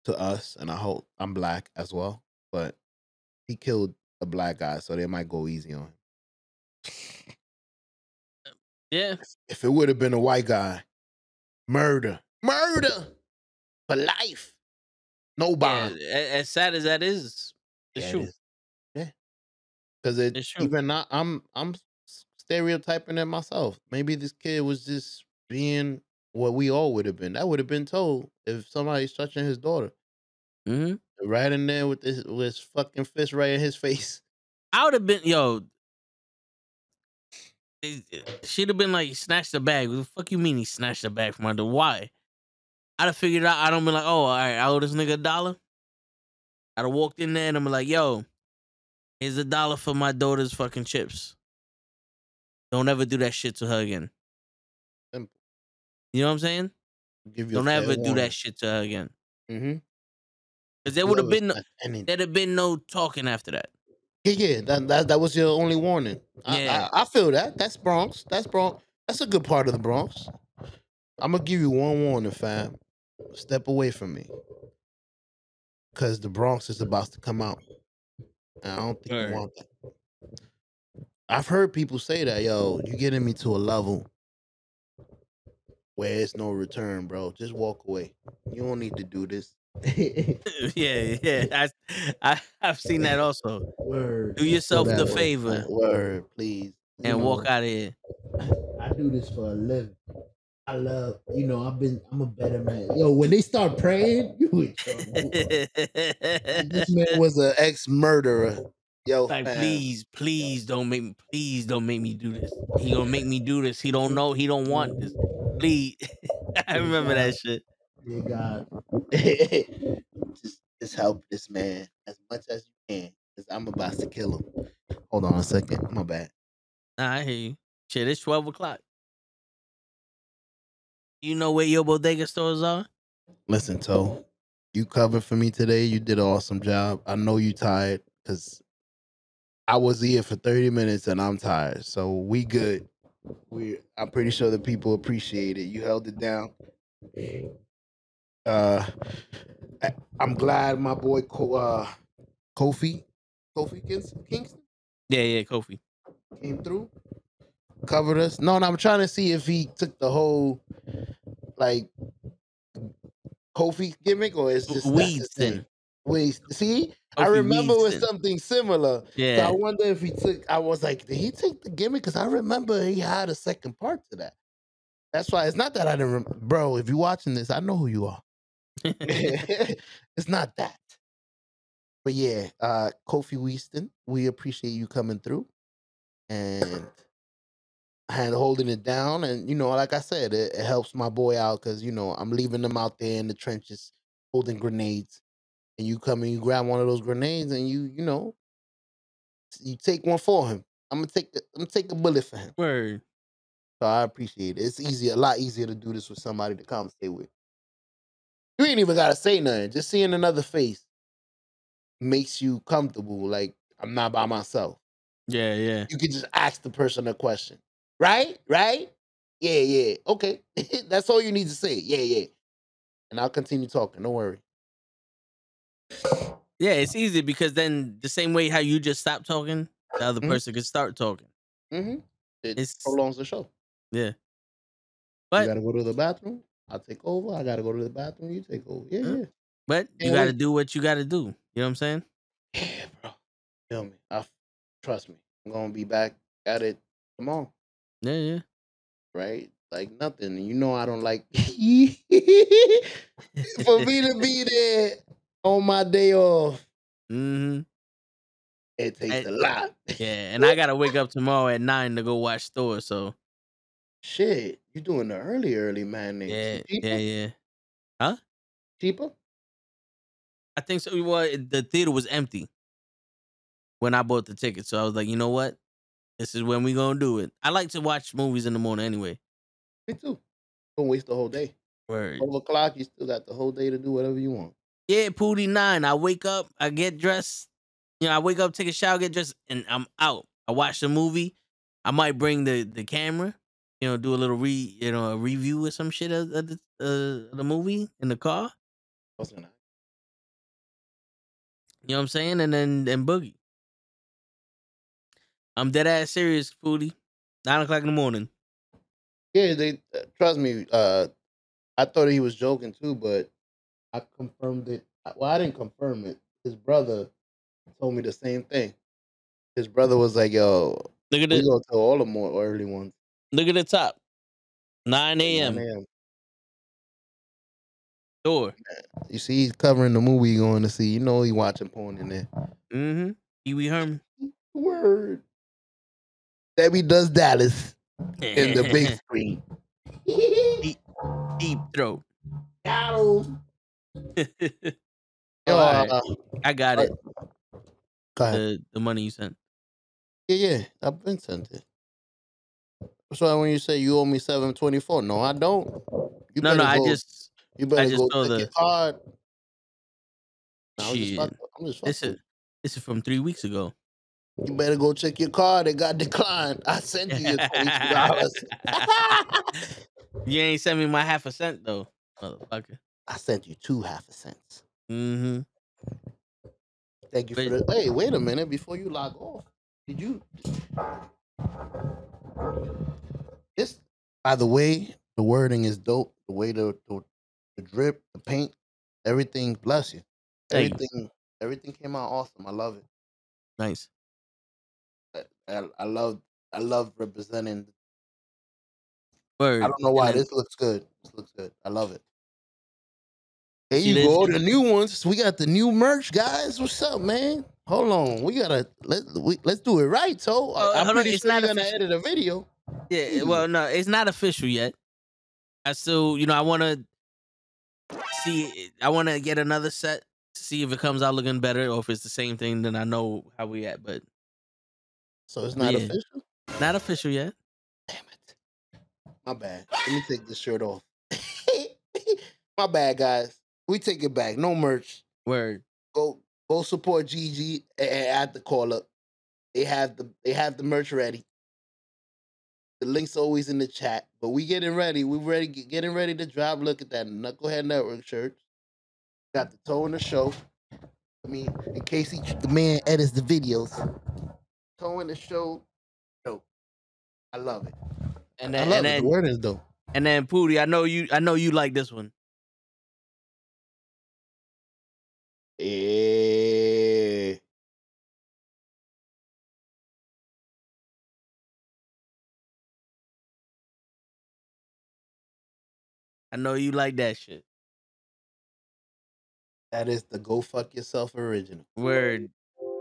to us, and I hope I'm black as well. But he killed a black guy, so they might go easy on him. Yeah. If it would have been a white guy, murder, murder for life, no bond. a- As sad as that is, it's Yeah, true. is. Yeah, because it It's true. even not. I'm I'm stereotyping it myself. Maybe this kid was just being what we all would have been. That would have been told if somebody's touching his daughter, hmm right in there with this with his fucking fist right in his face. I would have been, yo. She'd have been like, snatch the bag. What the fuck you mean he snatched the bag from under? Why? I'd have figured out. I don't be like, oh, all right, I owe this nigga a dollar. I'd have walked in there and I'm like, yo, here's a dollar for my daughter's fucking chips. Don't ever do that shit to her again. Simple. You know what I'm saying? Don't ever do that shit to her again. Mm-hmm. Because there would have been no, there'd have been no talking after that. Yeah, yeah, that, that that was your only warning. I, Yeah. I, I feel that. That's Bronx. That's Bronx. That's a good part of the Bronx. I'm gonna give you one warning, fam. Step away from me, cause the Bronx is about to come out. And I don't think you want that. I've heard people say that, yo, you're getting me to a level where it's no return, bro. Just walk away. You don't need to do this. yeah, yeah. I, I I've seen that also. Word. Do yourself the favor Word, please. You and walk know, out of here. I do this for a living. I love, you know, I've been, I'm a better man. Yo, when they start praying, you in trouble. this man was an ex murderer. Yo, like, fam. please, please don't make me, please don't make me do this. He gonna make me do this. He don't know. He don't want this. Please. I remember that shit. Dear God, just, just help this man as much as you can, because I'm about to kill him. Hold on a second. My bad. Nah, I hear you. Shit, it's twelve o'clock. You know where your bodega stores are? Listen, Toe, you covered for me today. You did an awesome job. I know you tired because I was here for 30 minutes and I'm tired. So we good. We I'm pretty sure the people appreciate it. You held it down. Uh I'm glad my boy Ko, uh Kofi Kofi Kings- Kingston Yeah, yeah, Kofi. came through, covered us. No, no, I'm trying to see if he took the whole like Kofi gimmick or is just his Weedston. Wait, see, I remember it Weedston. something similar. So I wonder if he took. I was like, did he take the gimmick? Because I remember he had a second part to that. That's why it's not that I didn't, rem- bro. If you're watching this, I know who you are. it's not that. But yeah, uh Kofi Weaston, we appreciate you coming through. And hand holding it down, and you know, like I said, it, it helps my boy out because you know I'm leaving them out there in the trenches holding grenades, and you come and you grab one of those grenades, and you you know you take one for him. I'm gonna take the, I'm gonna take a bullet for him. Word. So I appreciate it. It's easy, a lot easier to do this with somebody to conversate with. You ain't even gotta say nothing. Just seeing another face makes you comfortable. Like I'm not by myself. Yeah, yeah. You can just ask the person a question. Right? Right? Yeah, yeah. Okay. That's all you need to say. Yeah, yeah. And I'll continue talking. Don't worry. Yeah, it's easy because then the same way how you just stop talking, the other Mhm. person can start talking. Mm-hmm. It It's- prolongs the show. Yeah. you But gotta go to the bathroom. I'll take over. I gotta go to the bathroom. You take over. Yeah, Huh? yeah. but you gotta wait. do what you gotta do. You know what I'm saying? Yeah, bro. Feel me. I trust me. I'm gonna be back at it tomorrow. Yeah, yeah. right? Like nothing. You know I don't like for me to be there on my day off. Mm hmm It takes And- a lot. Yeah, and I gotta wake up tomorrow at nine to go watch Thor. So Shit, you doing the early, early man? yeah, yeah, yeah. cheaper. I think so. Well, the theater was empty when I bought the ticket, so I was like, you know what? This is when we gonna do it. I like to watch movies in the morning anyway. Me too. Don't waste the whole day. Word. Twelve o'clock, you still got the whole day to do whatever you want. Yeah, Pootie nine. I wake up, I get dressed. You know, I wake up, take a shower, get dressed, and I'm out. I watch the movie. I might bring the the camera. You know, do a little re you know a review or some shit of, of the uh, the movie in the car. You know what I'm saying? And then and boogie. I'm dead ass serious, Pootie. Nine o'clock in the morning. Yeah, they uh, trust me. Uh, I thought he was joking too, but I confirmed it. Well, I didn't confirm it. His brother told me the same thing. His brother was like, "Yo, Look at we go to all the more early ones." look at the top. Nine 9 a.m. Door. You see, he's covering the movie you're going to see. You know, he watching porn in there. Mm-hmm. Pee Herman. Word. Debbie does Dallas in the big screen. deep throat. Got him. Yo, alright. uh, I got it. go. The the money you sent. Yeah, yeah, I've been sent it. So when you say you owe me seven twenty four, no, I don't. You No, no, better I just you better just go check the- your card. No, I'm just Shit. I'm just this is this is from three weeks ago. You better go check your card. It got declined. I sent you your twenty dollars. you ain't sent me my half a cent though, motherfucker. I sent you two half a cents. Mm-hmm. Thank you for the. Hey, wait a minute before you log off. Did you? This, by the way, the wording is dope. The way the the, the drip, the paint, everything. Bless you. Thank you. Everything, everything came out awesome. I love it. Nice. I, I, I love, I love representing. Word. I don't know why then- this looks good. This looks good. I love it. There you there's- go. The new ones. We got the new merch, guys. What's up, man? Hold on. We gotta let we, let's do it right. So uh, I- hold I'm pretty it's sure not you're gonna official. edit a video. Yeah, Easy. well, no, it's not official yet. I still, you know, I want to see. I want to get another set, to see if it comes out looking better, or if it's the same thing. Then I know how we at, but So it's not Yeah. official. not official yet. Damn it. My bad. Let me take this shirt off. My bad, guys. We take it back. No merch. Word. Go go support Gigi at the call up. They have the they have the merch ready. The link's always in the chat. But we getting ready. We ready getting ready to drop. Look at that Knucklehead Network shirt. Got the toe in the show. I mean, in case he, the man edits the videos. Toe in the show. Dope. I love it. And I then, love and it. then, The word is dope. and then, Pootie, I know you. I know you like this one. Eh. I know you like that shit. That is the go fuck yourself original. Word.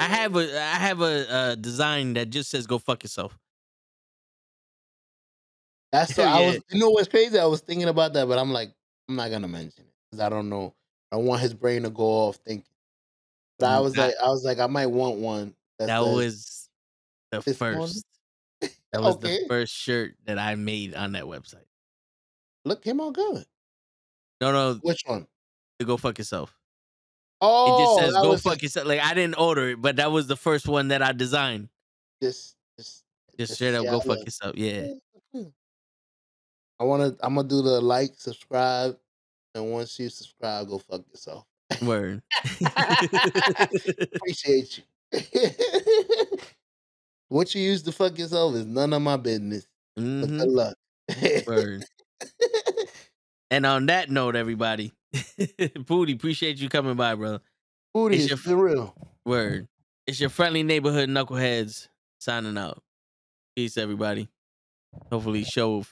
I have a I have a, uh design that just says "Go fuck yourself." That's the, I Yeah. was. You know what's crazy? I was thinking about that, but I'm like, I'm not gonna mention it because I don't know. I want his brain to go off thinking. But I Mm, was that- like, I was like, I might want one. That, That says- was the first. That was Okay. the first shirt that I made on that website. look came out good. No, no, Which one? to go fuck yourself. Oh, It just oh, says go fuck yourself. Like I didn't order it, but that was the first one that I designed. Just, just, Just straight up yeah, go fuck yourself. Yeah. Mm, mm, mm. I wanna. I'm gonna do the like, subscribe, and once you subscribe, go fuck yourself. Word. Appreciate you. what you use to fuck yourself is none of my business. But Mhm, good luck. Word. And on that note, everybody, Booty, appreciate you coming by, brother. Booty It's is your for real. Word. It's your friendly neighborhood knuckleheads signing out. Peace, everybody. Hopefully, show will fit.